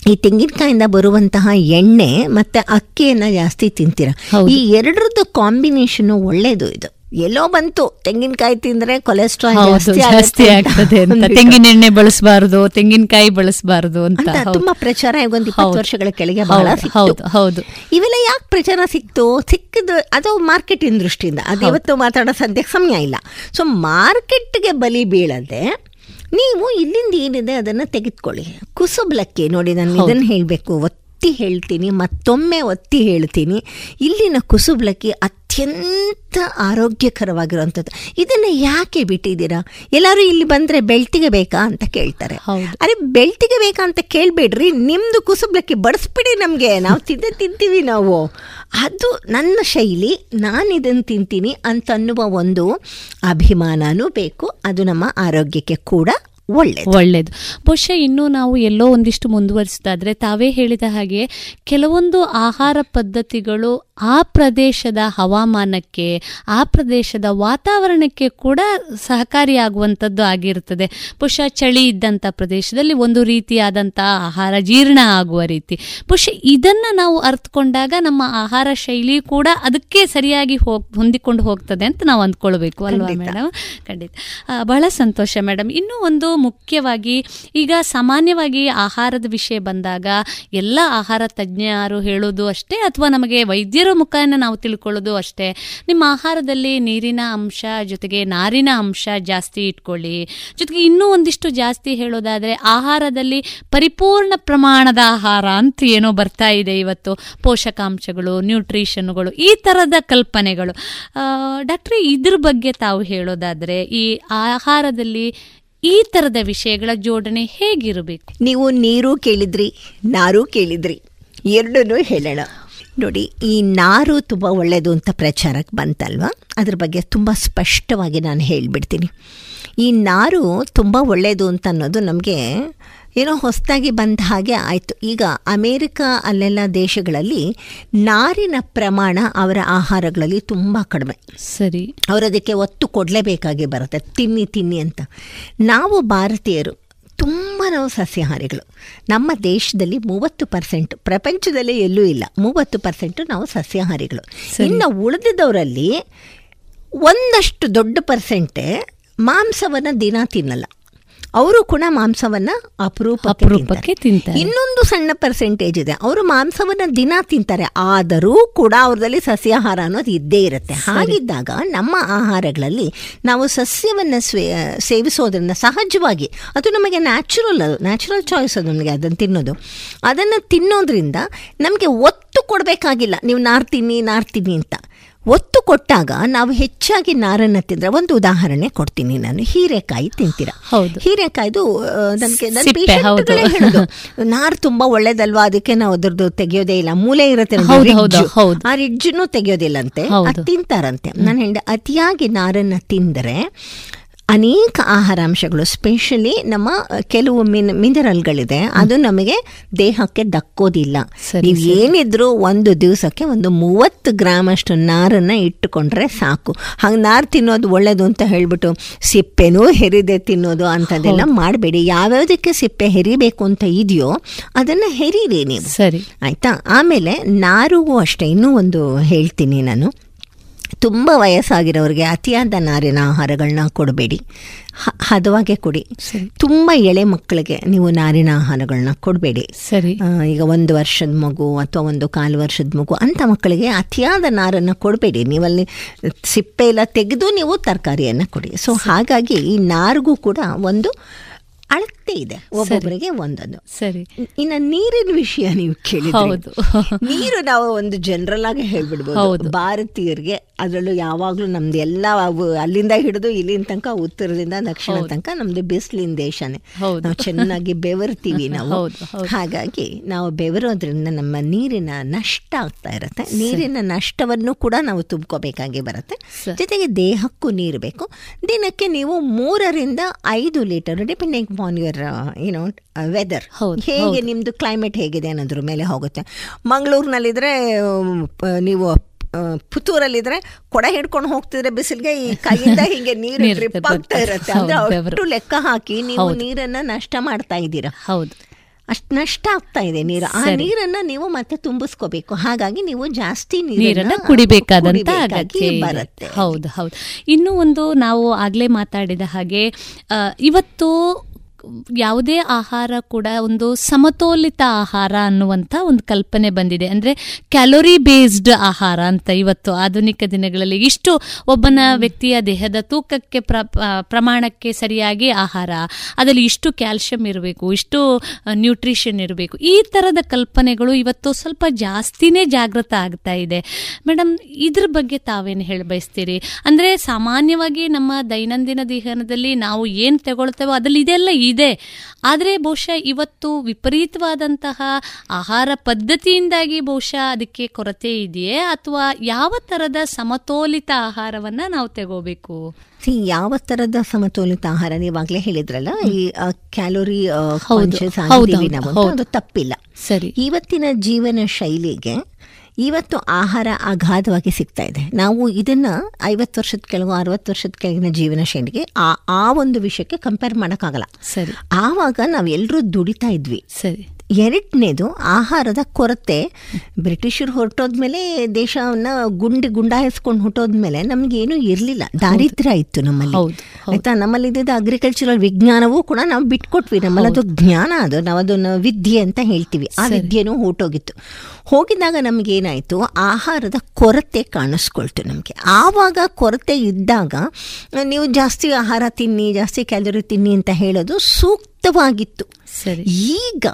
ಈ ತೆಂಗಿನಕಾಯಿಂದ ಬರುವಂತಹ ಎಣ್ಣೆ ಮತ್ತೆ ಅಕ್ಕಿಯನ್ನ ಜಾಸ್ತಿ ತಿಂತೀರ. ಈ ಎರಡರದ್ದು ಕಾಂಬಿನೇಷನ್ ಒಳ್ಳೇದು ಇದು. ಎಲ್ಲೋ ಬಂತು. ತೆಂಗಿನಕಾಯಿ ತಿಂದ್ರೆ ಕೊಲೆಸ್ಟ್ರಾಲ್ ಜಾಸ್ತಿ ಆಗ್ತದೆ ಅಂತ. ತೆಂಗಿನ ಎಣ್ಣೆ ಬಳಸಬಾರದು ತೆಂಗಿನಕಾಯಿ ಬಳಸಬಾರದು ಅಂತ. ತುಂಬಾ ಪ್ರಚಾರ ಒಂದು ಇಪ್ಪತ್ತು ವರ್ಷಗಳ ಕೆಳಗೆ ಬಹಳ. ಹೌದು ಹೌದು ಇವೆಲ್ಲ ಯಾಕೆ ಪ್ರಚಾರ ಸಿಕ್ತು? ಸಿಕ್ಕಿದ ಅದು ಮಾರ್ಕೆಟಿನ ದೃಷ್ಟಿಯಿಂದ. ಅದು ಇವತ್ತು ಮಾತಾಡೋ ಸದ್ಯಕ್ಕೆ ಸಮಯ ಇಲ್ಲ. ಸೊ ಮಾರ್ಕೆಟ್ಗೆ ಬಲಿ ಬೀಳದೆ ನೀವು ಇಲ್ಲಿಂದ ಏನಿದೆ ಅದನ್ನು ತೆಗೆದುಕೊಳ್ಳಿ. ಕುಸುಬ್ಲಕ್ಕಿ ನೋಡಿ ನಾನು ಇದನ್ನು ಹೇಳಬೇಕು. ಒತ್ತಿ ಹೇಳ್ತೀನಿ ಮತ್ತೊಮ್ಮೆ ಒತ್ತಿ ಹೇಳ್ತೀನಿ. ಇಲ್ಲಿನ ಕುಸುಬ್ಲಕ್ಕಿ ಅತ್ಯಂತ ಆರೋಗ್ಯಕರವಾಗಿರುವಂಥದ್ದು. ಇದನ್ನು ಯಾಕೆ ಬಿಟ್ಟಿದ್ದೀರಾ? ಎಲ್ಲರೂ ಇಲ್ಲಿ ಬಂದರೆ ಬೆಳ್ತಿಗೆ ಬೇಕಾ ಅಂತ ಕೇಳ್ತಾರೆ. ಅರೆ ಬೆಳ್ತಿಗೆ ಬೇಕಾ ಅಂತ ಕೇಳಬೇಡ್ರಿ. ನಿಮ್ಮದು ಕುಸುಬ್ಲಕ್ಕಿ ಬಡಿಸ್ಬಿಡಿ ನಮಗೆ. ನಾವು ತಿಂದ ತಿಂತೀವಿ ನಾವು. ಅದು ನನ್ನ ಶೈಲಿ ನಾನು ಇದನ್ನು ತಿಂತೀನಿ ಅಂತನ್ನುವ ಒಂದು ಅಭಿಮಾನನೂ ಬೇಕು. ಅದು ನಮ್ಮ ಆರೋಗ್ಯಕ್ಕೆ ಕೂಡ ಒಳ್ಳೆಯದು ಒಳ್ಳೇದು. ಬಹುಶಃ ಇನ್ನೂ ನಾವು ಎಲ್ಲೋ ಒಂದಿಷ್ಟು ಮುಂದುವರಿಸಿದಾದ್ರೆ ತಾವೇ ಹೇಳಿದ ಹಾಗೆ ಕೆಲವೊಂದು ಆಹಾರ ಪದ್ಧತಿಗಳು ಆ ಪ್ರದೇಶದ ಹವಾಮಾನಕ್ಕೆ ಆ ಪ್ರದೇಶದ ವಾತಾವರಣಕ್ಕೆ ಕೂಡ ಸಹಕಾರಿಯಾಗುವಂಥದ್ದು ಆಗಿರುತ್ತದೆ ಬಹುಶಃ ಚಳಿ ಇದ್ದಂಥ ಪ್ರದೇಶದಲ್ಲಿ ಒಂದು ರೀತಿಯಾದಂಥ ಆಹಾರ ಜೀರ್ಣ ಆಗುವ ರೀತಿ. ಬಹುಶಃ ಇದನ್ನು ನಾವು ಅರ್ಥಕೊಂಡಾಗ ನಮ್ಮ ಆಹಾರ ಶೈಲಿ ಕೂಡ ಅದಕ್ಕೆ ಸರಿಯಾಗಿ ಹೋಗ್ ಹೊಂದಿಕೊಂಡು ಹೋಗ್ತದೆ ಅಂತ ನಾವು ಅಂದ್ಕೊಳ್ಬೇಕು ಅಲ್ವಾ. ಮೇಡಮ್ ಖಂಡಿತ. ಬಹಳ ಸಂತೋಷ ಮೇಡಮ್ ಇನ್ನೂ ಒಂದು ಮುಖ್ಯವಾಗಿ ಈಗ ಸಾಮಾನ್ಯವಾಗಿ ಆಹಾರದ ವಿಷಯ ಬಂದಾಗ ಎಲ್ಲ ಆಹಾರ ತಜ್ಞರು ಹೇಳೋದು ಅಷ್ಟೇ ಅಥವಾ ನಮಗೆ ವೈದ್ಯರ ಮುಖಾನ ನಾವು ತಿಳ್ಕೊಳ್ಳೋದು ಅಷ್ಟೇ? ನಿಮ್ಮ ಆಹಾರದಲ್ಲಿ ನೀರಿನ ಅಂಶ ಜೊತೆಗೆ ನಾರಿನ ಅಂಶ ಜಾಸ್ತಿ ಇಟ್ಕೊಳ್ಳಿ. ಜೊತೆಗೆ ಇನ್ನೂ ಒಂದಿಷ್ಟು ಜಾಸ್ತಿ ಹೇಳೋದಾದ್ರೆ ಆಹಾರದಲ್ಲಿ ಪರಿಪೂರ್ಣ ಪ್ರಮಾಣದ ಆಹಾರ ಅಂತ ಏನೋ ಬರ್ತಾ ಇದೆ ಇವತ್ತು. ಪೋಷಕಾಂಶಗಳು, ನ್ಯೂಟ್ರಿಷನ್ಗಳು, ಈ ಥರದ ಕಲ್ಪನೆಗಳು. ಡಾಕ್ಟ್ರಿ ಇದ್ರ ಬಗ್ಗೆ ತಾವು ಹೇಳೋದಾದ್ರೆ ಈ ಆಹಾರದಲ್ಲಿ ಈ ತರದ ವಿಷಯಗಳ ಜೋಡಣೆ ಹೇಗಿರಬೇಕು? ನೀವು ನೀರು ಕೇಳಿದ್ರಿ, ನಾರು ಕೇಳಿದ್ರಿ, ಎರಡನ್ನೂ ಹೇಳೋಣ. ನೋಡಿ, ಈ ನಾರು ತುಂಬ ಒಳ್ಳೆಯದು ಅಂತ ಪ್ರಚಾರಕ್ಕೆ ಬಂತಲ್ವಾ? ಅದ್ರ ಬಗ್ಗೆ ತುಂಬ ಸ್ಪಷ್ಟವಾಗಿ ನಾನು ಹೇಳಿಬಿಡ್ತೀನಿ. ಈ ನಾರು ತುಂಬ ಒಳ್ಳೆಯದು ಅಂತ ಅನ್ನೋದು ನಮಗೆ ಏನೋ ಹೊಸದಾಗಿ ಬಂದ ಹಾಗೆ ಆಯಿತು. ಈಗ ಅಮೇರಿಕ ಅಲ್ಲೆಲ್ಲ ದೇಶಗಳಲ್ಲಿ ನಾರಿನ ಪ್ರಮಾಣ ಅವರ ಆಹಾರಗಳಲ್ಲಿ ತುಂಬ ಕಡಿಮೆ. ಸರಿ. ಅವರದಕ್ಕೆ ಅದಕ್ಕೆ ಒತ್ತು ಕೊಡಲೇಬೇಕಾಗಿ ಬರುತ್ತೆ. ತಿನ್ನಿ ತಿನ್ನಿ ಅಂತ. ನಾವು ಭಾರತೀಯರು ತುಂಬ ನಾವು ಸಸ್ಯಾಹಾರಿಗಳು. ನಮ್ಮ ದೇಶದಲ್ಲಿ ಮೂವತ್ತು ಪರ್ಸೆಂಟ್ ಪ್ರಪಂಚದಲ್ಲಿ ಎಲ್ಲೂ ಇಲ್ಲ. ಮೂವತ್ತು ಪರ್ಸೆಂಟು ನಾವು ಸಸ್ಯಾಹಾರಿಗಳು. ಇನ್ನು ಉಳಿದಿದ್ದವರಲ್ಲಿ ಒಂದಷ್ಟು ದೊಡ್ಡ ಪರ್ಸೆಂಟೇ ಮಾಂಸವನ್ನು ದಿನ ತಿನ್ನಲ್ಲ. ಅವರು ಕೂಡ ಮಾಂಸವನ್ನ ಅಪರೂಪಕ್ಕೆ ಅಪರೂಪಕ್ಕೆ ತಿಂತಾರೆ. ಇನ್ನೊಂದು ಸಣ್ಣ ಪರ್ಸೆಂಟೇಜ್ ಇದೆ. ಅವರು ಮಾಂಸವನ್ನ ದಿನ ತಿಂತಾರೆ. ಆದರೂ ಕೂಡ ಅವ್ರದಲ್ಲಿ ಸಸ್ಯಾಹಾರ ಅನ್ನೋದು ಇದ್ದೇ ಇರುತ್ತೆ. ಹಾಗಿದ್ದಾಗ ನಮ್ಮ ಆಹಾರಗಳಲ್ಲಿ ನಾವು ಸಸ್ಯವನ್ನ ಸ್ವೇ ಸೇವಿಸೋದ್ರಿಂದ ಸಹಜವಾಗಿ ಅದು ನಮಗೆ ನ್ಯಾಚುರಲ್ ಅದು ನ್ಯಾಚುರಲ್ ಚಾಯ್ಸ್ ಅದು ನಮಗೆ ಅದನ್ನು ತಿನ್ನೋದು. ಅದನ್ನು ತಿನ್ನೋದ್ರಿಂದ ನಮಗೆ ಒತ್ತು ಕೊಡಬೇಕಾಗಿಲ್ಲ. ನೀವು ನಾರ್ತೀನಿ ನಾರ್ತೀನಿ ಅಂತ. ಒತ್ತು ಕೊಟ್ಟಾಗ ನಾವು ಹೆಚ್ಚಾಗಿ ನಾರನ್ನ ತಿಂದ್ರೆ ಒಂದು ಉದಾಹರಣೆ ಕೊಡ್ತೀನಿ ನಾನು. ಹೀರೆಕಾಯಿ ತಿಂತೀರಾ? ಹೌದು. ಹೀರೆಕಾಯ್ದು ನನಗೆ ನಾರು ತುಂಬಾ ಒಳ್ಳೇದಲ್ವಾ? ಅದಕ್ಕೆ ನಾವು ಅದ್ರದ್ದು ತೆಗೆಯೋದೇ ಇಲ್ಲ. ಮೂಲೆ ಇರುತ್ತೆ. ಆ ರಿಡ್ಜ್ನು ತೆಗೆಯೋದಿಲ್ಲಂತೆ. ಅದು ತಿಂತಾರಂತೆ. ನಾನು ಹೇಳಿದೆ ಅತಿಯಾಗಿ ನಾರನ್ನ ತಿಂದರೆ ಅನೇಕ ಆಹಾರಾಂಶಗಳು ಸ್ಪೆಷಲಿ ನಮ್ಮ ಕೆಲವು ಮಿನ್ ಮಿನರಲ್ಗಳಿದೆ ಅದು ನಮಗೆ ದೇಹಕ್ಕೆ ದಕ್ಕೋದಿಲ್ಲ. ಸರಿ, ನೀವು ಏನಿದ್ರು ಒಂದು ದಿವಸಕ್ಕೆ ಒಂದು ಮೂವತ್ತು ಗ್ರಾಮ್ ಅಷ್ಟು ನಾರನ್ನು ಇಟ್ಟುಕೊಂಡ್ರೆ ಸಾಕು. ಹಂಗೆ ನಾರು ತಿನ್ನೋದು ಒಳ್ಳೇದು ಅಂತ ಹೇಳ್ಬಿಟ್ಟು ಸಿಪ್ಪೆನೂ ಹೆರಿದೆ ತಿನ್ನೋದು ಅಂಥದ್ದೆಲ್ಲ ಮಾಡಬೇಡಿ. ಯಾವ್ಯಾವುದಕ್ಕೆ ಸಿಪ್ಪೆ ಹೆರಿಬೇಕು ಅಂತ ಇದೆಯೋ ಅದನ್ನು ಹೆರೀರಿ ನೀವು. ಸರಿ. ಆಯಿತಾ? ಆಮೇಲೆ ನಾರಿಗೂ ಅಷ್ಟೇ ಇನ್ನೂ ಒಂದು ಹೇಳ್ತೀನಿ ನಾನು. ತುಂಬ ವಯಸ್ಸಾಗಿರೋರಿಗೆ ಅತಿಯಾದ ನಾರಿನ ಆಹಾರಗಳನ್ನ ಕೊಡಬೇಡಿ. ಹದವಾಗೆ ಕೊಡಿ. ತುಂಬ ಎಳೆ ಮಕ್ಕಳಿಗೆ ನೀವು ನಾರಿನ ಆಹಾರಗಳನ್ನ ಕೊಡಬೇಡಿ. ಸರಿ. ಈಗ ಒಂದು ವರ್ಷದ ಮಗು ಅಥವಾ ಒಂದು ಕಾಲು ವರ್ಷದ ಮಗು ಅಂಥ ಮಕ್ಕಳಿಗೆ ಅತಿಯಾದ ನಾರನ್ನು ಕೊಡಬೇಡಿ. ನೀವಲ್ಲಿ ಸಿಪ್ಪೆ ಎಲ್ಲ ತೆಗೆದು ನೀವು ತರಕಾರಿಯನ್ನು ಕೊಡಿ. ಸೊ ಹಾಗಾಗಿ ಈ ನಾರಿಗೂ ಕೂಡ ಒಂದು ಅಳತೆ ಇದೆ. ಒಬ್ಬೊಬ್ಬರಿಗೆ ಒಂದೊಂದು. ಸರಿ. ಇನ್ನ ನೀರಿನ ವಿಷಯ ನೀವು ಕೇಳಿದ್ರಿ. ನೀರು ನಾವು ಒಂದು ಜನರಲ್ ಆಗಿ ಹೇಳ್ಬಿಡ್ಬೋದು. ಭಾರತೀಯರಿಗೆ ಅದರಲ್ಲೂ ಯಾವಾಗಲೂ ನಮ್ದು ಎಲ್ಲ ಅಲ್ಲಿಂದ ಹಿಡಿದು ಇಲ್ಲಿನ ತನಕ ಉತ್ತರದಿಂದ ದಕ್ಷಿಣ ತನಕ ನಮ್ದು ಬಿಸಿಲಿನ ದೇಶನೇ. ನಾವು ಚೆನ್ನಾಗಿ ಬೆವರ್ತೀವಿ ನಾವು. ಹಾಗಾಗಿ ನಾವು ಬೆವರೋದ್ರಿಂದ ನಮ್ಮ ನೀರಿನ ನಷ್ಟ ಆಗ್ತಾ ಇರುತ್ತೆ. ನೀರಿನ ನಷ್ಟವನ್ನು ಕೂಡ ನಾವು ತುಂಬ್ಕೋಬೇಕಾಗಿ ಬರುತ್ತೆ. ಜೊತೆಗೆ ದೇಹಕ್ಕೂ ನೀರು ಬೇಕು. ದಿನಕ್ಕೆ ನೀವು ಮೂರರಿಂದ ಐದು ಲೀಟರ್ ಡಿಪೆಂಡಿಂಗ್ ಆನ್ ಯುವರ್ ಏನೋ ವೆದರ್ ಹೇಗೆ ನಿಮ್ದು ನಿಮ್ಮದು ಕ್ಲೈಮೇಟ್ ಹೇಗಿದೆ ಅನ್ನೋದ್ರ ಮೇಲೆ ಹೋಗುತ್ತೆ. ಮಂಗಳೂರಿನಲ್ಲಿದ್ರೆ ನೀವು ಪುತ್ತೂರಲ್ಲಿದ್ರೆ ಕೊಡ ಹಿಡ್ಕೊಂಡು ಹೋಗ್ತಿದ್ರೆ ಬಿಸಿಲಿಗೆ ಈ ಕೈಯಿಂದ ಹಿಂಗೆ ನೀರು ಡ್ರಿಪ್ ಆಗ್ತಾ ಇರುತ್ತೆ. ಅಂದ್ರೆ ಅವರು ಅಷ್ಟು ಲೆಕ್ಕ ಹಾಕಿ ನೀವು ನೀರನ್ನ ನಷ್ಟ ಮಾಡ್ತಾ ಇದ್ದೀರಾ? ಹೌದು. ಅಷ್ಟು ನಷ್ಟ ಆಗ್ತಾ ಇದೆ ನೀರು. ಆ ನೀರನ್ನ ನೀವು ಮತ್ತೆ ತುಂಬಿಸ್ಕೋಬೇಕು. ಹಾಗಾಗಿ ನೀವು ಜಾಸ್ತಿ ನೀರನ್ನ ಕುಡಿಬೇಕಾದಂತ ಅಗತ್ಯ ಬರುತ್ತೆ. ಹೌದು ಹೌದು. ಇನ್ನು ಒಂದು ನಾವು ಆಗ್ಲೇ ಮಾತಾಡಿದ ಹಾಗೆ ಇವತ್ತು ಯಾವುದೇ ಆಹಾರ ಕೂಡ ಒಂದು ಸಮತೋಲಿತ ಆಹಾರ ಅನ್ನುವಂಥ ಒಂದು ಕಲ್ಪನೆ ಬಂದಿದೆ. ಅಂದರೆ ಕ್ಯಾಲೋರಿ ಬೇಸ್ಡ್ ಆಹಾರ ಅಂತ ಇವತ್ತು ಆಧುನಿಕ ದಿನಗಳಲ್ಲಿ ಇಷ್ಟು ಒಬ್ಬನ ವ್ಯಕ್ತಿಯ ದೇಹದ ತೂಕಕ್ಕೆ ಪ್ರ ಪ್ರಮಾಣಕ್ಕೆ ಸರಿಯಾಗಿ ಆಹಾರ, ಅದರಲ್ಲಿ ಇಷ್ಟು ಕ್ಯಾಲ್ಶಿಯಂ ಇರಬೇಕು, ಇಷ್ಟು ನ್ಯೂಟ್ರಿಷನ್ ಇರಬೇಕು, ಈ ಥರದ ಕಲ್ಪನೆಗಳು ಇವತ್ತು ಸ್ವಲ್ಪ ಜಾಸ್ತಿನೇ ಜಾಗೃತ ಆಗ್ತಾ ಇದೆ. ಮೇಡಮ್ ಇದ್ರ ಬಗ್ಗೆ ತಾವೇನು ಹೇಳಿ ಬಯಸ್ತೀರಿ? ಅಂದರೆ ಸಾಮಾನ್ಯವಾಗಿ ನಮ್ಮ ದೈನಂದಿನ ಜೀವನದಲ್ಲಿ ನಾವು ಏನು ತಗೊಳ್ತೇವೋ ಅದರಲ್ಲಿ ಇದೆಲ್ಲ ಇದೆ. ಆದರೆ ಬಹುಶಃ ಇವತ್ತು ವಿಪರೀತವಾದಂತಹ ಆಹಾರ ಪದ್ಧತಿಯಿಂದಾಗಿ ಬಹುಶಃ ಅದಕ್ಕೆ ಕೊರತೆ ಇದೆಯೇ? ಅಥವಾ ಯಾವ ಥರದ ಸಮತೋಲಿತ ಆಹಾರವನ್ನು ನಾವು ತಗೋಬೇಕು? ಯಾವ ತರದ ಸಮತೋಲಿತ ಆಹಾರ? ನೀವಾಗ್ಲೇ ಹೇಳಿದ್ರಲ್ಲ ಈ ಕ್ಯಾಲೋರಿ ತಪ್ಪಿಲ್ಲ. ಸರಿ. ಇವತ್ತಿನ ಜೀವನ ಶೈಲಿಗೆ ಇವತ್ತು ಆಹಾರ ಅಗಾಧವಾಗಿ ಸಿಗ್ತಾ ಇದೆ. ನಾವು ಇದನ್ನ ಐವತ್ತು ವರ್ಷದ ಕೆಳಗು ಅರವತ್ತು ವರ್ಷದ ಕೆಳಗಿನ ಜೀವನ ಶೈಲಿಗೆ ಆ ಆ ಒಂದು ವಿಷಯಕ್ಕೆ ಕಂಪೇರ್ ಮಾಡೋಕ್ಕಾಗಲ್ಲ. ಸರಿ. ಆವಾಗ ನಾವೆಲ್ಲರೂ ದುಡಿತಾ ಇದ್ವಿ. ಸರಿ. ಎರಡನೇದು ಆಹಾರದ ಕೊರತೆ. ಬ್ರಿಟಿಷರು ಹೊರಟೋದ್ಮೇಲೆ ದೇಶವನ್ನ ಗುಂಡಿ ಗುಂಡಾಯಿಸ್ಕೊಂಡು ಹೊರಟೋದ್ಮೇಲೆ ನಮಗೇನು ಇರಲಿಲ್ಲ. ದಾರಿದ್ರ್ಯ ಇತ್ತು ನಮ್ಮಲ್ಲಿ. ಆಯ್ತಾ? ನಮ್ಮಲ್ಲಿ ಇದ್ದಿದ್ದ ಅಗ್ರಿಕಲ್ಚರಲ್ ವಿಜ್ಞಾನವೂ ಕೂಡ ನಾವು ಬಿಟ್ಕೊಟ್ವಿ. ನಮ್ಮಲ್ಲಿ ಅದು ಜ್ಞಾನ ಅದು ನಾವು ಅದನ್ನು ವಿದ್ಯೆ ಅಂತ ಹೇಳ್ತೀವಿ. ಆ ವಿದ್ಯೆನೂ ಹೊರಟೋಗಿತ್ತು ಹೋಗಿದಾಗ ನಮಗೇನಾಯಿತು ಆಹಾರದ ಕೊರತೆ ಕಾಣಿಸ್ಕೊಳ್ತು ನಮಗೆ. ಆವಾಗ ಕೊರತೆ ಇದ್ದಾಗ ನೀವು ಜಾಸ್ತಿ ಆಹಾರ ತಿನ್ನಿ ಜಾಸ್ತಿ ಕ್ಯಾಲೋರಿ ತಿನ್ನಿ ಅಂತ ಹೇಳೋದು ಸೂಕ್ತವಾಗಿತ್ತು. ಸರಿ. ಈಗ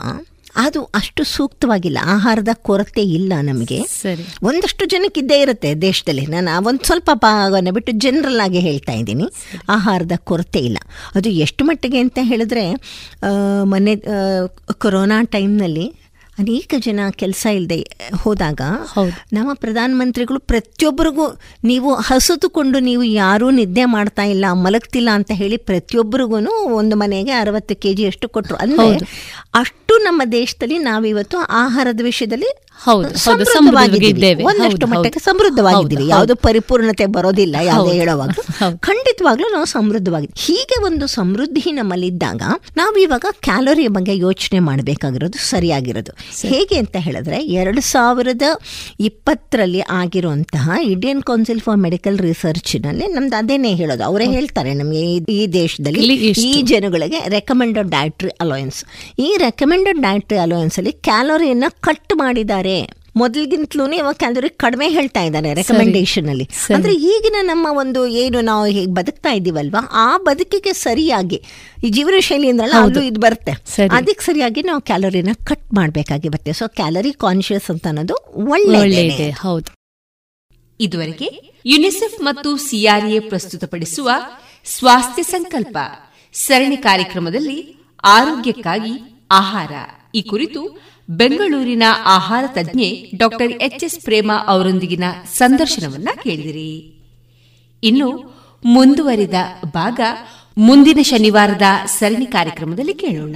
ಅದು ಅಷ್ಟು ಸೂಕ್ತವಾಗಿಲ್ಲ ಆಹಾರದ ಕೊರತೆ ಇಲ್ಲ ನಮಗೆ. ಸರಿ. ಒಂದಷ್ಟು ಜನಕ್ಕೆ ಇದ್ದೇ ಇರುತ್ತೆ ದೇಶದಲ್ಲಿ. ನಾನು ಒಂದು ಸ್ವಲ್ಪ ಭಾಗವನ್ನು ಬಿಟ್ಟು ಜನರಲ್ ಆಗಿ ಹೇಳ್ತಾ ಇದ್ದೀನಿ. ಆಹಾರದ ಕೊರತೆ ಇಲ್ಲ. ಅದು ಎಷ್ಟು ಮಟ್ಟಿಗೆ ಅಂತ ಹೇಳಿದ್ರೆ ಮೊನ್ನೆ ಕೊರೋನಾ ಟೈಮ್ನಲ್ಲಿ ಅನೇಕ ಜನ ಕೆಲಸ ಇಲ್ಲದೆ ಹೋದಾಗ ನಮ್ಮ ಪ್ರಧಾನ ಮಂತ್ರಿಗಳು ಪ್ರತಿಯೊಬ್ಬರಿಗೂ ನೀವು ಹಸುತುಕೊಂಡು ನೀವು ಯಾರೂ ನಿದ್ದೆ ಮಾಡ್ತಾ ಇಲ್ಲ ಮಲಗ್ತಿಲ್ಲ ಅಂತ ಹೇಳಿ ಪ್ರತಿಯೊಬ್ಬರಿಗೂ ಒಂದು ಮನೆಗೆ ಅರವತ್ತು ಕೆ ಜಿ ಅಷ್ಟು ಕೊಟ್ಟರು ಅಂದರೆ. ಅಷ್ಟು ನಮ್ಮ ದೇಶದಲ್ಲಿ ನಾವಿವತ್ತು ಆಹಾರದ ವಿಷಯದಲ್ಲಿ. ಒಂದಷ್ಟು ಮಟ್ಟಕ್ಕೆ. ಸಮೃದ್ಧವಾಗಿದ್ದೀವಿ. ಯಾವುದು ಪರಿಪೂರ್ಣತೆ ಬರೋದಿಲ್ಲ ಯಾವುದೇ ಹೇಳುವಾಗ. ಖಂಡಿತವಾಗ್ಲೂ ನಾವು ಸಮೃದ್ಧವಾಗಿದ್ದೀವಿ ಹೀಗೆ ಒಂದು ಸಮೃದ್ಧಿ ನಮ್ಮಲ್ಲಿದ್ದಾಗ ನಾವು ಇವಾಗ ಕ್ಯಾಲೋರಿ ಬಗ್ಗೆ ಯೋಚನೆ ಮಾಡಬೇಕಾಗಿರೋದು ಸರಿಯಾಗಿರೋದು. ಹೇಗೆ ಅಂತ ಹೇಳಿದ್ರೆ ಎರಡು ಸಾವಿರದ ಇಪ್ಪತ್ತರಲ್ಲಿ ಆಗಿರುವಂತಹ ಇಂಡಿಯನ್ ಕೌನ್ಸಿಲ್ ಫಾರ್ ಮೆಡಿಕಲ್ ರಿಸರ್ಚ್ನಲ್ಲಿ ನಮ್ದು ಅದೇನೇ ಹೇಳೋದು. ಅವರೇ ಹೇಳ್ತಾರೆ ನಮಗೆ ಈ- ದೇಶದಲ್ಲಿ ಈ ಜನಗಳಿಗೆ ರೆಕಮೆಂಡೆಡ್ ಡಯಟ್ರಿ ಅಲೋಯನ್ಸ್ ಈ ರೆಕಮೆಂಡೆಡ್ ಡಯಟ್ರಿ ಅಲೋಯನ್ಸ್ ಅಲ್ಲಿ ಕ್ಯಾಲೋರಿಯನ್ನ ಕಟ್ ಮಾಡಿದ್ದಾರೆ. ಮೊದಲಿಗಿಂತಲೂ ಇವಾಗ ಕ್ಯಾಲೋರಿ ಕಡಿಮೆ ಹೇಳ್ತಾ ಇದ್ದಾರೆ ರೆಕಮೆಂಡೇಶನ್ ಅಲ್ಲಿ ಅಂದ್ರೆ ಈಗಿನ ನಮ್ಮ ಒಂದು ಏನು ನಾವು ಹೇಗೆ ಬದುಕ್ತಾ ಇದ್ದೀವಲ್ವಾ ಆ ಬದುಕಿಗೆ ಸರಿಯಾಗಿ ಈ ಜೀವನ ಶೈಲಿ ಅಂದ್ರಲ್ಲ ಅದು ಇದು ಬರುತ್ತೆ. ಅದಕ್ಕೆ ಸರಿಯಾಗಿ ನಾವು ಕ್ಯಾಲೋರಿನ ಕಟ್ ಮಾಡಬೇಕಾಗಿ ಬರ್ತೇವೆ ಸೊ ಕ್ಯಾಲೋರಿ ಕಾನ್ಶಿಯಸ್ ಅಂತ ಅನ್ನೋದು ಒಳ್ಳೆ ಹೌದು. ಇದುವರೆಗೆ ಯುನಿಸೆಫ್ ಮತ್ತು ಸಿಆರ್ಎ ಪ್ರಸ್ತುತಪಡಿಸುವ ಸ್ವಾಸ್ಥ್ಯ ಸಂಕಲ್ಪ ಸರಣಿ ಕಾರ್ಯಕ್ರಮದಲ್ಲಿ ಆರೋಗ್ಯಕ್ಕಾಗಿ ಆಹಾರ. ಈ ಕುರಿತು ಬೆಂಗಳೂರಿನ ಆಹಾರ ತಜ್ಞೆ ಡಾಕ್ಟರ್ ಎಚ್ ಎಸ್ ಪ್ರೇಮ ಅವರೊಂದಿಗಿನ ಸಂದರ್ಶನವನ್ನ ಕೇಳಿದಿರಿ. ಇನ್ನು ಮುಂದುವರಿದ ಭಾಗ ಮುಂದಿನ ಶನಿವಾರದ ಸರಣಿ ಕಾರ್ಯಕ್ರಮದಲ್ಲಿ ಕೇಳೋಣ.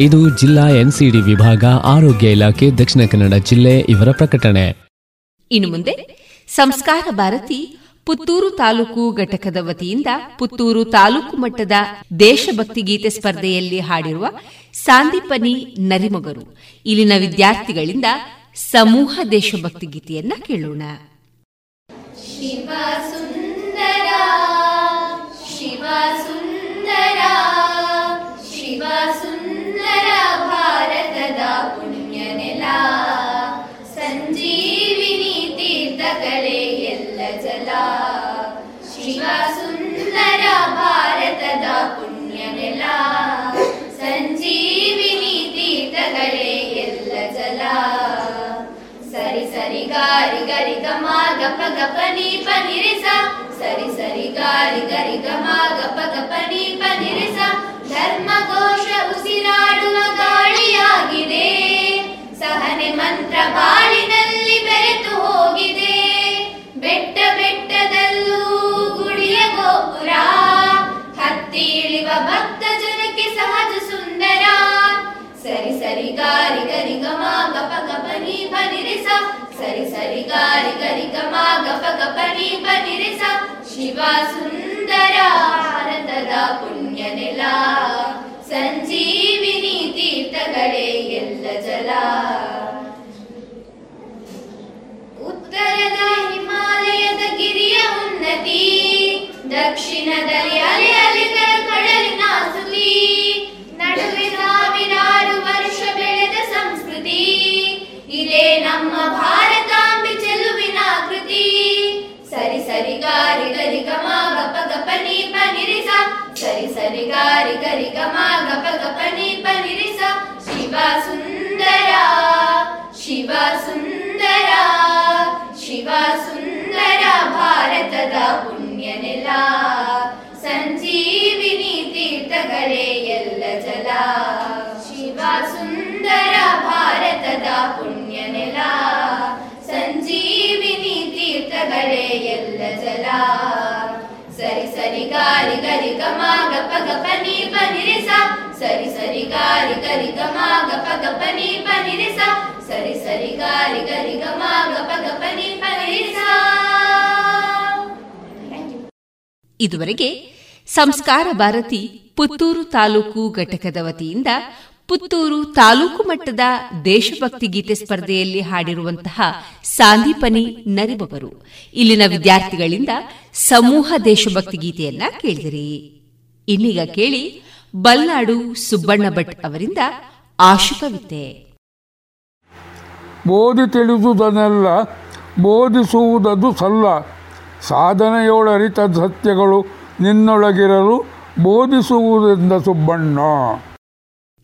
ಇದು ಜಿಲ್ಲಾ ಎನ್ಸಿಡಿ ವಿಭಾಗ ಆರೋಗ್ಯ ಇಲಾಖೆ ದಕ್ಷಿಣ ಕನ್ನಡ ಜಿಲ್ಲೆ ಇವರ ಪ್ರಕಟಣೆ. ಇನ್ನು ಮುಂದೆ ಸಂಸ್ಕಾರ ಭಾರತಿ ಪುತ್ತೂರು ತಾಲೂಕು ಘಟಕದ ವತಿಯಿಂದ ಪುತ್ತೂರು ತಾಲೂಕು ಮಟ್ಟದ ದೇಶಭಕ್ತಿ ಗೀತೆ ಸ್ಪರ್ಧೆಯಲ್ಲಿ ಹಾಡಿರುವ ಸಾಂದಿಪನಿ ನರಿಮೊಗರು. ಇಲ್ಲಿನ ವಿದ್ಯಾರ್ಥಿಗಳಿಂದ ಸಮೂಹ ದೇಶಭಕ್ತಿ ಗೀತೆಯನ್ನ ಕೇಳೋಣ. ಶಿವ ಸುಂದರ ಶಿವ ಸುಂದರ. ಶಿವ ಸುಂದರ ಭಾರತದ ಪುಣ್ಯ ನೆಲ ಸಂಜೀವಿನಿ ತೀರ್ಥಗಳೇ ಎಲ್ಲ ಜಲ ಶಿವ ಸುಂದರ ಭಾರತದ ಪುಣ್ಯ ನೆಲ ಸಂಜೀವಿನಿ ತೀರ್ಥಗಳೇ ಎಲ್ಲ ಜಲ ಸರಿ ಸರಿ ಗಾರಿ ಗರಿ ಗಮ ಗಪ ಗಪ ನೀ ಪನಿರಿಸ ಸರಿ ಸರಿ ಗಾರಿ ಗರಿ ಗಮ ಗಪ ಗಪ ನೀ ಪನಿರಿಸ ಧರ್ಮ ಘೋಷ ಉಸಿರಾಡುವ ಗಾಳಿಯಾಗಿದೆ ಸಹನೆ ಮಂತ್ರ ಬಾಳಿನಲ್ಲಿ ಬೆರೆತು ಹೋಗಿದೆ. ಬೆಟ್ಟ ಬೆಟ್ಟದಲ್ಲೂ ಗುಡಿಯ ಗೋಪುರ. ಹತ್ತಿ ಇಳಿವ ಭಕ್ತ ಜನಕ್ಕೆ ಸಹಜ ಸುಂದರ. ಸರಿ ಸರಿ ಗಾರಿ ಗರಿ ಗಮ ಗಪ ಗಪ ನೀ ಬನಿರಿಸ. ಸರಿ ಸರಿ ಗಾರಿ ಗರಿ ಗಮ ಗಪ ಗಪ ನೀ ಬನಿರಿಸ. ಶಿವ ಸುಂದರ ಭಾರತದ ಪುಣ್ಯ ನೆಲ. ಸಂಜೀವಿನಿ ತೀರ್ಥಗಳೇ ಎಲ್ಲ ಜಲ. ಉತ್ತರದ ಹಿಮಾಲಯದ ಗಿರಿಯ ಉನ್ನತಿ ದಕ್ಷಿಣದಲ್ಲಿ ಅಲೆ ಅಲೆಗಳ ಕಡಲಿನ ಸುಲಿ ನಡುವೆ ಸಾವಿರಾರು ವರ್ಷ ಬೆಳೆದ ಸಂಸ್ಕೃತಿ, ಇದೇ ನಮ್ಮ ಕೃತಿ ಸರಿ ಸರಿ ಗಾರಿ ಗರಿ ಗಮ ಗಪ ಗಪ ನೀ ಪನಿರಿಸ ಸರಿ ಸರಿ ಗಾರಿ ಗರಿ ಗಮ ಗಪ ಗಪ ನೀ ಪನಿರಿಸ ಶಿವ ಸುಂದರ ಶಿವ ಸುಂದರ ಶಿವ ಸುಂದರ ಭಾರತದ ಪುಣ್ಯ ನೆಲ. ಸಂಜೀವಿನಿ ತೀರ್ಥಗಳೇ ಎಲ್ಲ ಜಲ. ಶಿವ ಸುಂದರ ಭಾರತದ ಪುಣ್ಯ ನೆಲ. ಸಂಜೀವಿನಿ ತೀರ್ಥಗಳೇ ಎಲ್ಲ ಜಲ. ಸರಿ ಸರಿ ಗಾರಿ ಗರಿ ಗಮ ಗಪ ಗಪ ನೀ ಪನಿರಿಸ ಸರಿ ಸರಿ ಗಾರಿ ಗರಿ ಗಮ ಗಪ ಗಪ ನೀ ಪನಿರಿಸ ಸರಿ ಸರಿ ಗಾರಿ ಗರಿ ಗಮ ಗಪ ಗಪ ನೀ ಪನಿರಿಸ ಇದುವರೆಗೆ ಸಂಸ್ಕಾರ ಭಾರತಿ ಪುತ್ತೂರು ತಾಲೂಕು ಘಟಕದ ವತಿಯಿಂದ ಪುತ್ತೂರು ತಾಲೂಕು ಮಟ್ಟದ ದೇಶಭಕ್ತಿ ಗೀತೆ ಸ್ಪರ್ಧೆಯಲ್ಲಿ ಹಾಡಿರುವಂತಹ ಸಾಂದೀಪನಿ ನರಿಬವರು ಇಲ್ಲಿನ ವಿದ್ಯಾರ್ಥಿಗಳಿಂದ ಸಮೂಹ ದೇಶಭಕ್ತಿ ಗೀತೆಯನ್ನ ಕೇಳಿದಿರಿ. ಇನ್ನೀಗ ಕೇಳಿ ಬಲ್ನಾಡು ಸುಬ್ಬಣ್ಣ ಭಟ್ ಅವರಿಂದ ಆಶುಕವಿತೆ ಓದಿ ತಿಳಿದುದನ್ನೆಲ್ಲ ಬೋಧಿಸುವುದದು ಸಲ್ಲ. ಸಾಧನೆಯೊಳರಿತ ಸತ್ಯಗಳು ನಿನ್ನೊಳಗಿರಲು ಬೋಧಿಸುವುದೆಂದ ಸುಬ್ಬಣ್ಣ?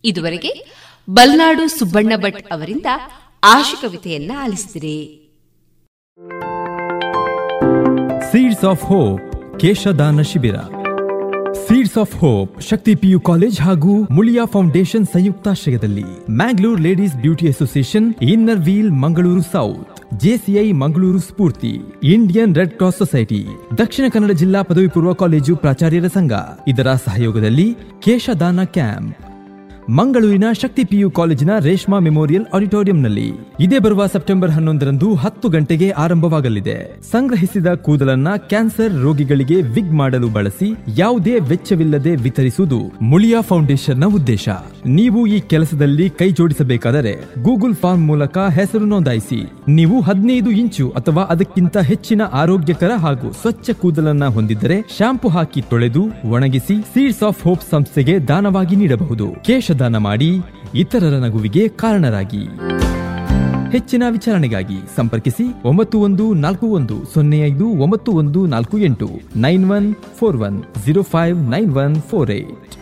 ಇದುವರೆಗೆ ಬಲ್ನಾಡು ಸುಬ್ಬಣ್ಣ ಭಟ್ ಅವರಿಂದ ಆಶುಕವಿತೆಯನ್ನ ಆಲಿಸಿದಿರಿ. ಸೀಡ್ಸ್ ಆಫ್ ಹೋಪ್ ಕೇಶದಾನ ಶಿಬಿರ. Seeds of hope Shakti PU college ಹಾಗೂ ಮುಳಿಯಾ ಫೌಂಡೇಶನ್ ಸಂಯುಕ್ತಾಶ್ರಯದಲ್ಲಿ Mangalore ladies beauty association inner wheel, Mangaluru south. JCI Mangaluru Spoorthi. Indian red cross society. Dakshina Kannada ಜಿಲ್ಲಾ ಪದವಿ ಪೂರ್ವ ಕಾಲೇಜು ಪ್ರಾಚಾರ್ಯರ ಸಂಘ. ಇದರ ಸಹಯೋಗದಲ್ಲಿ ಕೇಶದಾನ ಕ್ಯಾಂಪ್. ಮಂಗಳೂರಿನ ಶಕ್ತಿ ಪಿಯು ಕಾಲೇಜಿನ ರೇಷ್ಮಾ ಮೆಮೋರಿಯಲ್ ಆಡಿಟೋರಿಯಂನಲ್ಲಿ ಇದೇ ಬರುವ ಸೆಪ್ಟೆಂಬರ್ ಹನ್ನೊಂದರಂದು ಹತ್ತು ಗಂಟೆಗೆ ಆರಂಭವಾಗಲಿದೆ. ಸಂಗ್ರಹಿಸಿದ ಕೂದಲನ್ನ ಕ್ಯಾನ್ಸರ್ ರೋಗಿಗಳಿಗೆ ವಿಗ್ ಮಾಡಲು ಬಳಸಿ ಯಾವುದೇ ವೆಚ್ಚವಿಲ್ಲದೆ ವಿತರಿಸುವುದು ಮುಳಿಯಾ ಫೌಂಡೇಶನ್ನ ಉದ್ದೇಶ. ನೀವು ಈ ಕೆಲಸದಲ್ಲಿ ಕೈ ಜೋಡಿಸಬೇಕಾದರೆ ಗೂಗಲ್ ಫಾರ್ಮ್ ಮೂಲಕ ಹೆಸರು ನೋಂದಾಯಿಸಿ. ನೀವು ಹದಿನೈದು ಇಂಚು ಅಥವಾ ಅದಕ್ಕಿಂತ ಹೆಚ್ಚಿನ ಆರೋಗ್ಯಕರ ಹಾಗೂ ಸ್ವಚ್ಛ ಕೂದಲನ್ನ ಹೊಂದಿದ್ದರೆ ಶಾಂಪು ಹಾಕಿ ತೊಳೆದು ಒಣಗಿಸಿ ಸೀಡ್ಸ್ ಆಫ್ ಹೋಪ್ ಸಂಸ್ಥೆಗೆ ದಾನವಾಗಿ ನೀಡಬಹುದು. ಕೇಶದಾನ ಮಾಡಿ ಇತರರ ನಗುವಿಗೆ ಕಾರಣರಾಗಿ. ಹೆಚ್ಚಿನ ವಿಚಾರಣೆಗಾಗಿ ಸಂಪರ್ಕಿಸಿ ಒಂಬತ್ತು ಒಂದು ನಾಲ್ಕು ಒಂದು ಸೊನ್ನೆ ಐದು ಒಂಬತ್ತು ಒಂದು ನಾಲ್ಕು ಎಂಟು nine one four one zero five nine one four eight.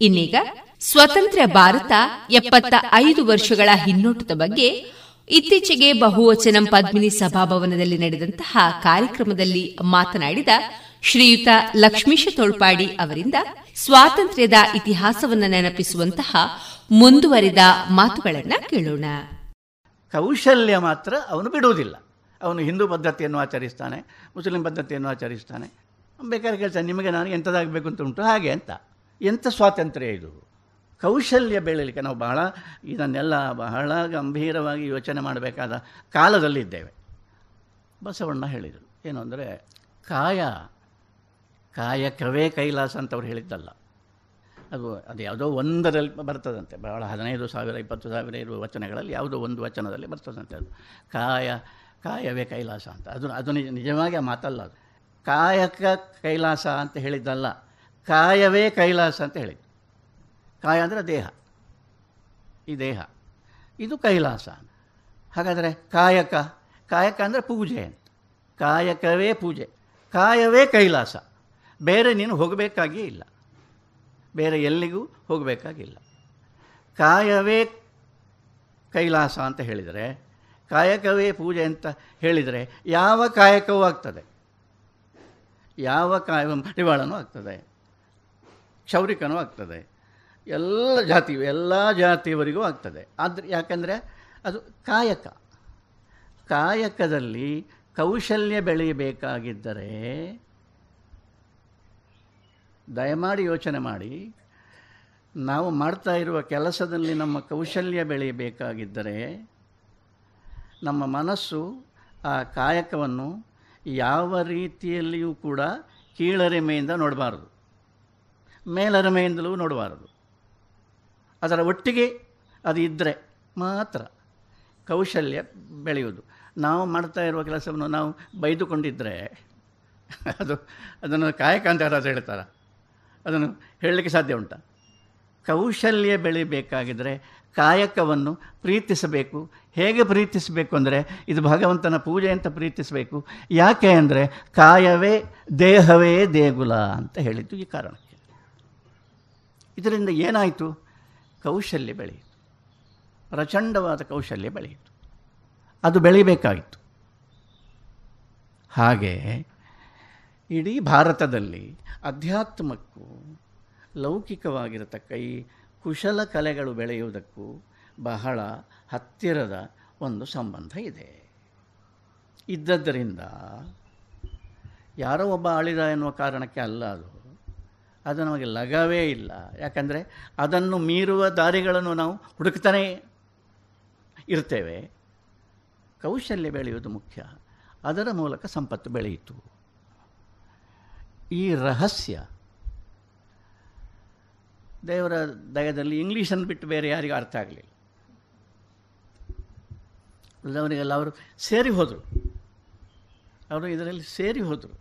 ಇನ್ನೀಗ ಸ್ವತಂತ್ರ ಭಾರತ ಎಪ್ಪತ್ತ ಐದು ವರ್ಷಗಳ ಹಿನ್ನೋಟದ ಬಗ್ಗೆ ಇತ್ತೀಚೆಗೆ ಬಹುವಚನಂ ಪದ್ಮಿನಿ ಸಭಾಭವನದಲ್ಲಿ ನಡೆದಂತಹ ಕಾರ್ಯಕ್ರಮದಲ್ಲಿ ಮಾತನಾಡಿದ ಶ್ರೀಯುತ ಲಕ್ಷ್ಮೀಶ ತೋಳ್ಪಾಡಿ ಅವರಿಂದ ಸ್ವಾತಂತ್ರ್ಯದ ಇತಿಹಾಸವನ್ನು ನೆನಪಿಸುವಂತಹ ಮುಂದುವರಿದ ಮಾತುಗಳನ್ನು ಕೇಳೋಣ. ಕೌಶಲ್ಯ ಮಾತ್ರ ಅವನು ಬಿಡುವುದಿಲ್ಲ. ಅವನು ಹಿಂದೂ ಪದ್ಧತಿಯನ್ನು ಆಚರಿಸ್ತಾನೆ, ಮುಸ್ಲಿಂ ಪದ್ಧತಿಯನ್ನು ಆಚರಿಸ್ತಾನೆ. ಬೇಕಾದ್ರೆ ಕೆಲಸ ನಿಮಗೆ ನಾನು ಎಂಥದ್ದಾಗಬೇಕು ಅಂತ ಉಂಟು? ಹಾಗೆ ಅಂತ. ಎಂಥ ಸ್ವಾತಂತ್ರ್ಯ ಇದು? ಕೌಶಲ್ಯ ಬೆಳಲಿಕ್ಕೆ ನಾವು ಬಹಳ ಇದನ್ನೆಲ್ಲ ಬಹಳ ಗಂಭೀರವಾಗಿ ಯೋಚನೆ ಮಾಡಬೇಕಾದ ಕಾಲದಲ್ಲಿದ್ದೇವೆ. ಬಸವಣ್ಣ ಹೇಳಿದರು, ಏನು ಅಂದರೆ, ಕಾಯ ಕಾಯಕವೇ ಕೈಲಾಸ ಅಂತ ಅವ್ರು ಹೇಳಿದ್ದಲ್ಲ. ಅದು ಅದು ಯಾವುದೋ ಒಂದರಲ್ಲಿ ಬರ್ತದಂತೆ. ಬಹಳ ಹದಿನೈದು ಸಾವಿರ, ಇಪ್ಪತ್ತು ಸಾವಿರ ಇರುವ ವಚನಗಳಲ್ಲಿ ಯಾವುದೋ ಒಂದು ವಚನದಲ್ಲಿ ಬರ್ತದಂತೆ ಅದು. ಕಾಯ, ಕಾಯವೇ ಕೈಲಾಸ ಅಂತ. ಅದು ಅದು ನಿಜ ನಿಜವಾಗಿ ಮಾತಲ್ಲ ಅದು. ಕಾಯಕ ಕೈಲಾಸ ಅಂತ ಹೇಳಿದ್ದಲ್ಲ. ಕಾಯವೇ ಕೈಲಾಸ ಅಂತ ಹೇಳಿದ್ದು. ಕಾಯ ಅಂದರೆ ದೇಹ. ಈ ದೇಹ. ಇದು ಕೈಲಾಸ. ಹಾಗಾದರೆ ಕಾಯಕ ಕಾಯಕ ಅಂದರೆ ಪೂಜೆ ಅಂತ. ಕಾಯಕವೇ ಪೂಜೆ. ಕಾಯವೇ ಕೈಲಾಸ. ಬೇರೆ ನೀನು ಹೋಗಬೇಕಾಗಿಯೇ ಇಲ್ಲ. ಬೇರೆ ಎಲ್ಲಿಗೂ ಹೋಗಬೇಕಾಗಿಲ್ಲ. ಕಾಯವೇ ಕೈಲಾಸ ಅಂತ ಹೇಳಿದರೆ, ಕಾಯಕವೇ ಪೂಜೆ ಅಂತ ಹೇಳಿದರೆ ಯಾವ ಕಾಯಕವೂ ಆಗ್ತದೆ. ಯಾವ ಕಾಯ ಮಡಿವಾಳನೂ ಆಗ್ತದೆ. ಕ್ಷೌರಿಕನೂ ಆಗ್ತದೆ. ಎಲ್ಲ ಜಾತಿ, ಎಲ್ಲ ಜಾತಿಯವರಿಗೂ ಆಗ್ತದೆ. ಆದರೆ ಯಾಕಂದರೆ ಅದು ಕಾಯಕ. ಕಾಯಕದಲ್ಲಿ ಕೌಶಲ್ಯ ಬೆಳೆಯಬೇಕಾಗಿದ್ದರೆ ದಯಮಾಡಿ ಯೋಚನೆ ಮಾಡಿ. ನಾವು ಮಾಡ್ತಾ ಇರುವ ಕೆಲಸದಲ್ಲಿ ನಮ್ಮ ಕೌಶಲ್ಯ ಬೆಳೆಯಬೇಕಾಗಿದ್ದರೆ ನಮ್ಮ ಮನಸ್ಸು ಆ ಕಾಯಕವನ್ನು ಯಾವ ರೀತಿಯಲ್ಲಿಯೂ ಕೂಡ ಕೀಳರಿಮೆಯಿಂದ ನೋಡಬಾರದು. ಮೇಲರಿಮೆಯಿಂದಲೂ ನೋಡಬಾರದು. ಅದರ ಒಟ್ಟಿಗೆ ಅದು ಇದ್ದರೆ ಮಾತ್ರ ಕೌಶಲ್ಯ ಬೆಳೆಯುವುದು. ನಾವು ಮಾಡ್ತಾ ಇರುವ ಕೆಲಸವನ್ನು ನಾವು ಬೈದುಕೊಂಡಿದ್ದರೆ ಅದು, ಅದನ್ನು ಕಾಯಕ ಅಂತ ಯಾರಾದರೂ ಹೇಳ್ತಾರೆ? ಅದನ್ನು ಹೇಳಲಿಕ್ಕೆ ಸಾಧ್ಯ ಉಂಟ. ಕೌಶಲ್ಯ ಬೆಳಿಬೇಕಾಗಿದ್ದರೆ ಕಾಯಕವನ್ನು ಪ್ರೀತಿಸಬೇಕು. ಹೇಗೆ ಪ್ರೀತಿಸಬೇಕು ಅಂದರೆ ಇದು ಭಗವಂತನ ಪೂಜೆ ಅಂತ ಪ್ರೀತಿಸಬೇಕು. ಯಾಕೆ ಅಂದರೆ ಕಾಯವೇ ದೇಹವೇ ದೇಗುಲ ಅಂತ ಹೇಳಿದ್ದು ಈ ಕಾರಣಕ್ಕೆ. ಇದರಿಂದ ಏನಾಯಿತು? ಕೌಶಲ್ಯ ಬೆಳೆಯಿತು. ಪ್ರಚಂಡವಾದ ಕೌಶಲ್ಯ ಬೆಳೆಯಿತು. ಅದು ಬೆಳಿಬೇಕಾಗಿತ್ತು ಹಾಗೆ ಇಡೀ ಭಾರತದಲ್ಲಿ ಅಧ್ಯಾತ್ಮಕ್ಕೂ ಲೌಕಿಕವಾಗಿರತಕ್ಕ ಈ ಕುಶಲ ಕಲೆಗಳು ಬೆಳೆಯುವುದಕ್ಕೂ ಬಹಳ ಹತ್ತಿರದ ಒಂದು ಸಂಬಂಧ ಇದೆ. ಇದ್ದದ್ದರಿಂದ ಯಾರೋ ಒಬ್ಬ ಆಳಿದ ಎನ್ನುವ ಕಾರಣಕ್ಕೆ ಅಲ್ಲ ಅದು. ಅದು ನಮಗೆ ಲಗವೇ ಇಲ್ಲ. ಯಾಕಂದರೆ ಅದನ್ನು ಮೀರುವ ದಾರಿಗಳನ್ನು ನಾವು ಹುಡುಕ್ತಾನೇ ಇರ್ತೇವೆ. ಕೌಶಲ್ಯ ಬೆಳೆಯುವುದು ಮುಖ್ಯ. ಅದರ ಮೂಲಕ ಸಂಪತ್ತು ಬೆಳೆಯಿತು. ಈ ರಹಸ್ಯ. ದೇವರ ದಯದಲ್ಲಿ ಇಂಗ್ಲೀಷನ್ನು ಬಿಟ್ಟು ಬೇರೆ ಯಾರಿಗೂ ಅರ್ಥ ಆಗಲಿಲ್ಲ. ಉಳಿದವರಿಗೆಲ್ಲ ಅವರು ಸೇರಿ ಹೋದರು. ಅವರು ಇದರಲ್ಲಿ ಸೇರಿ ಹೋದರು.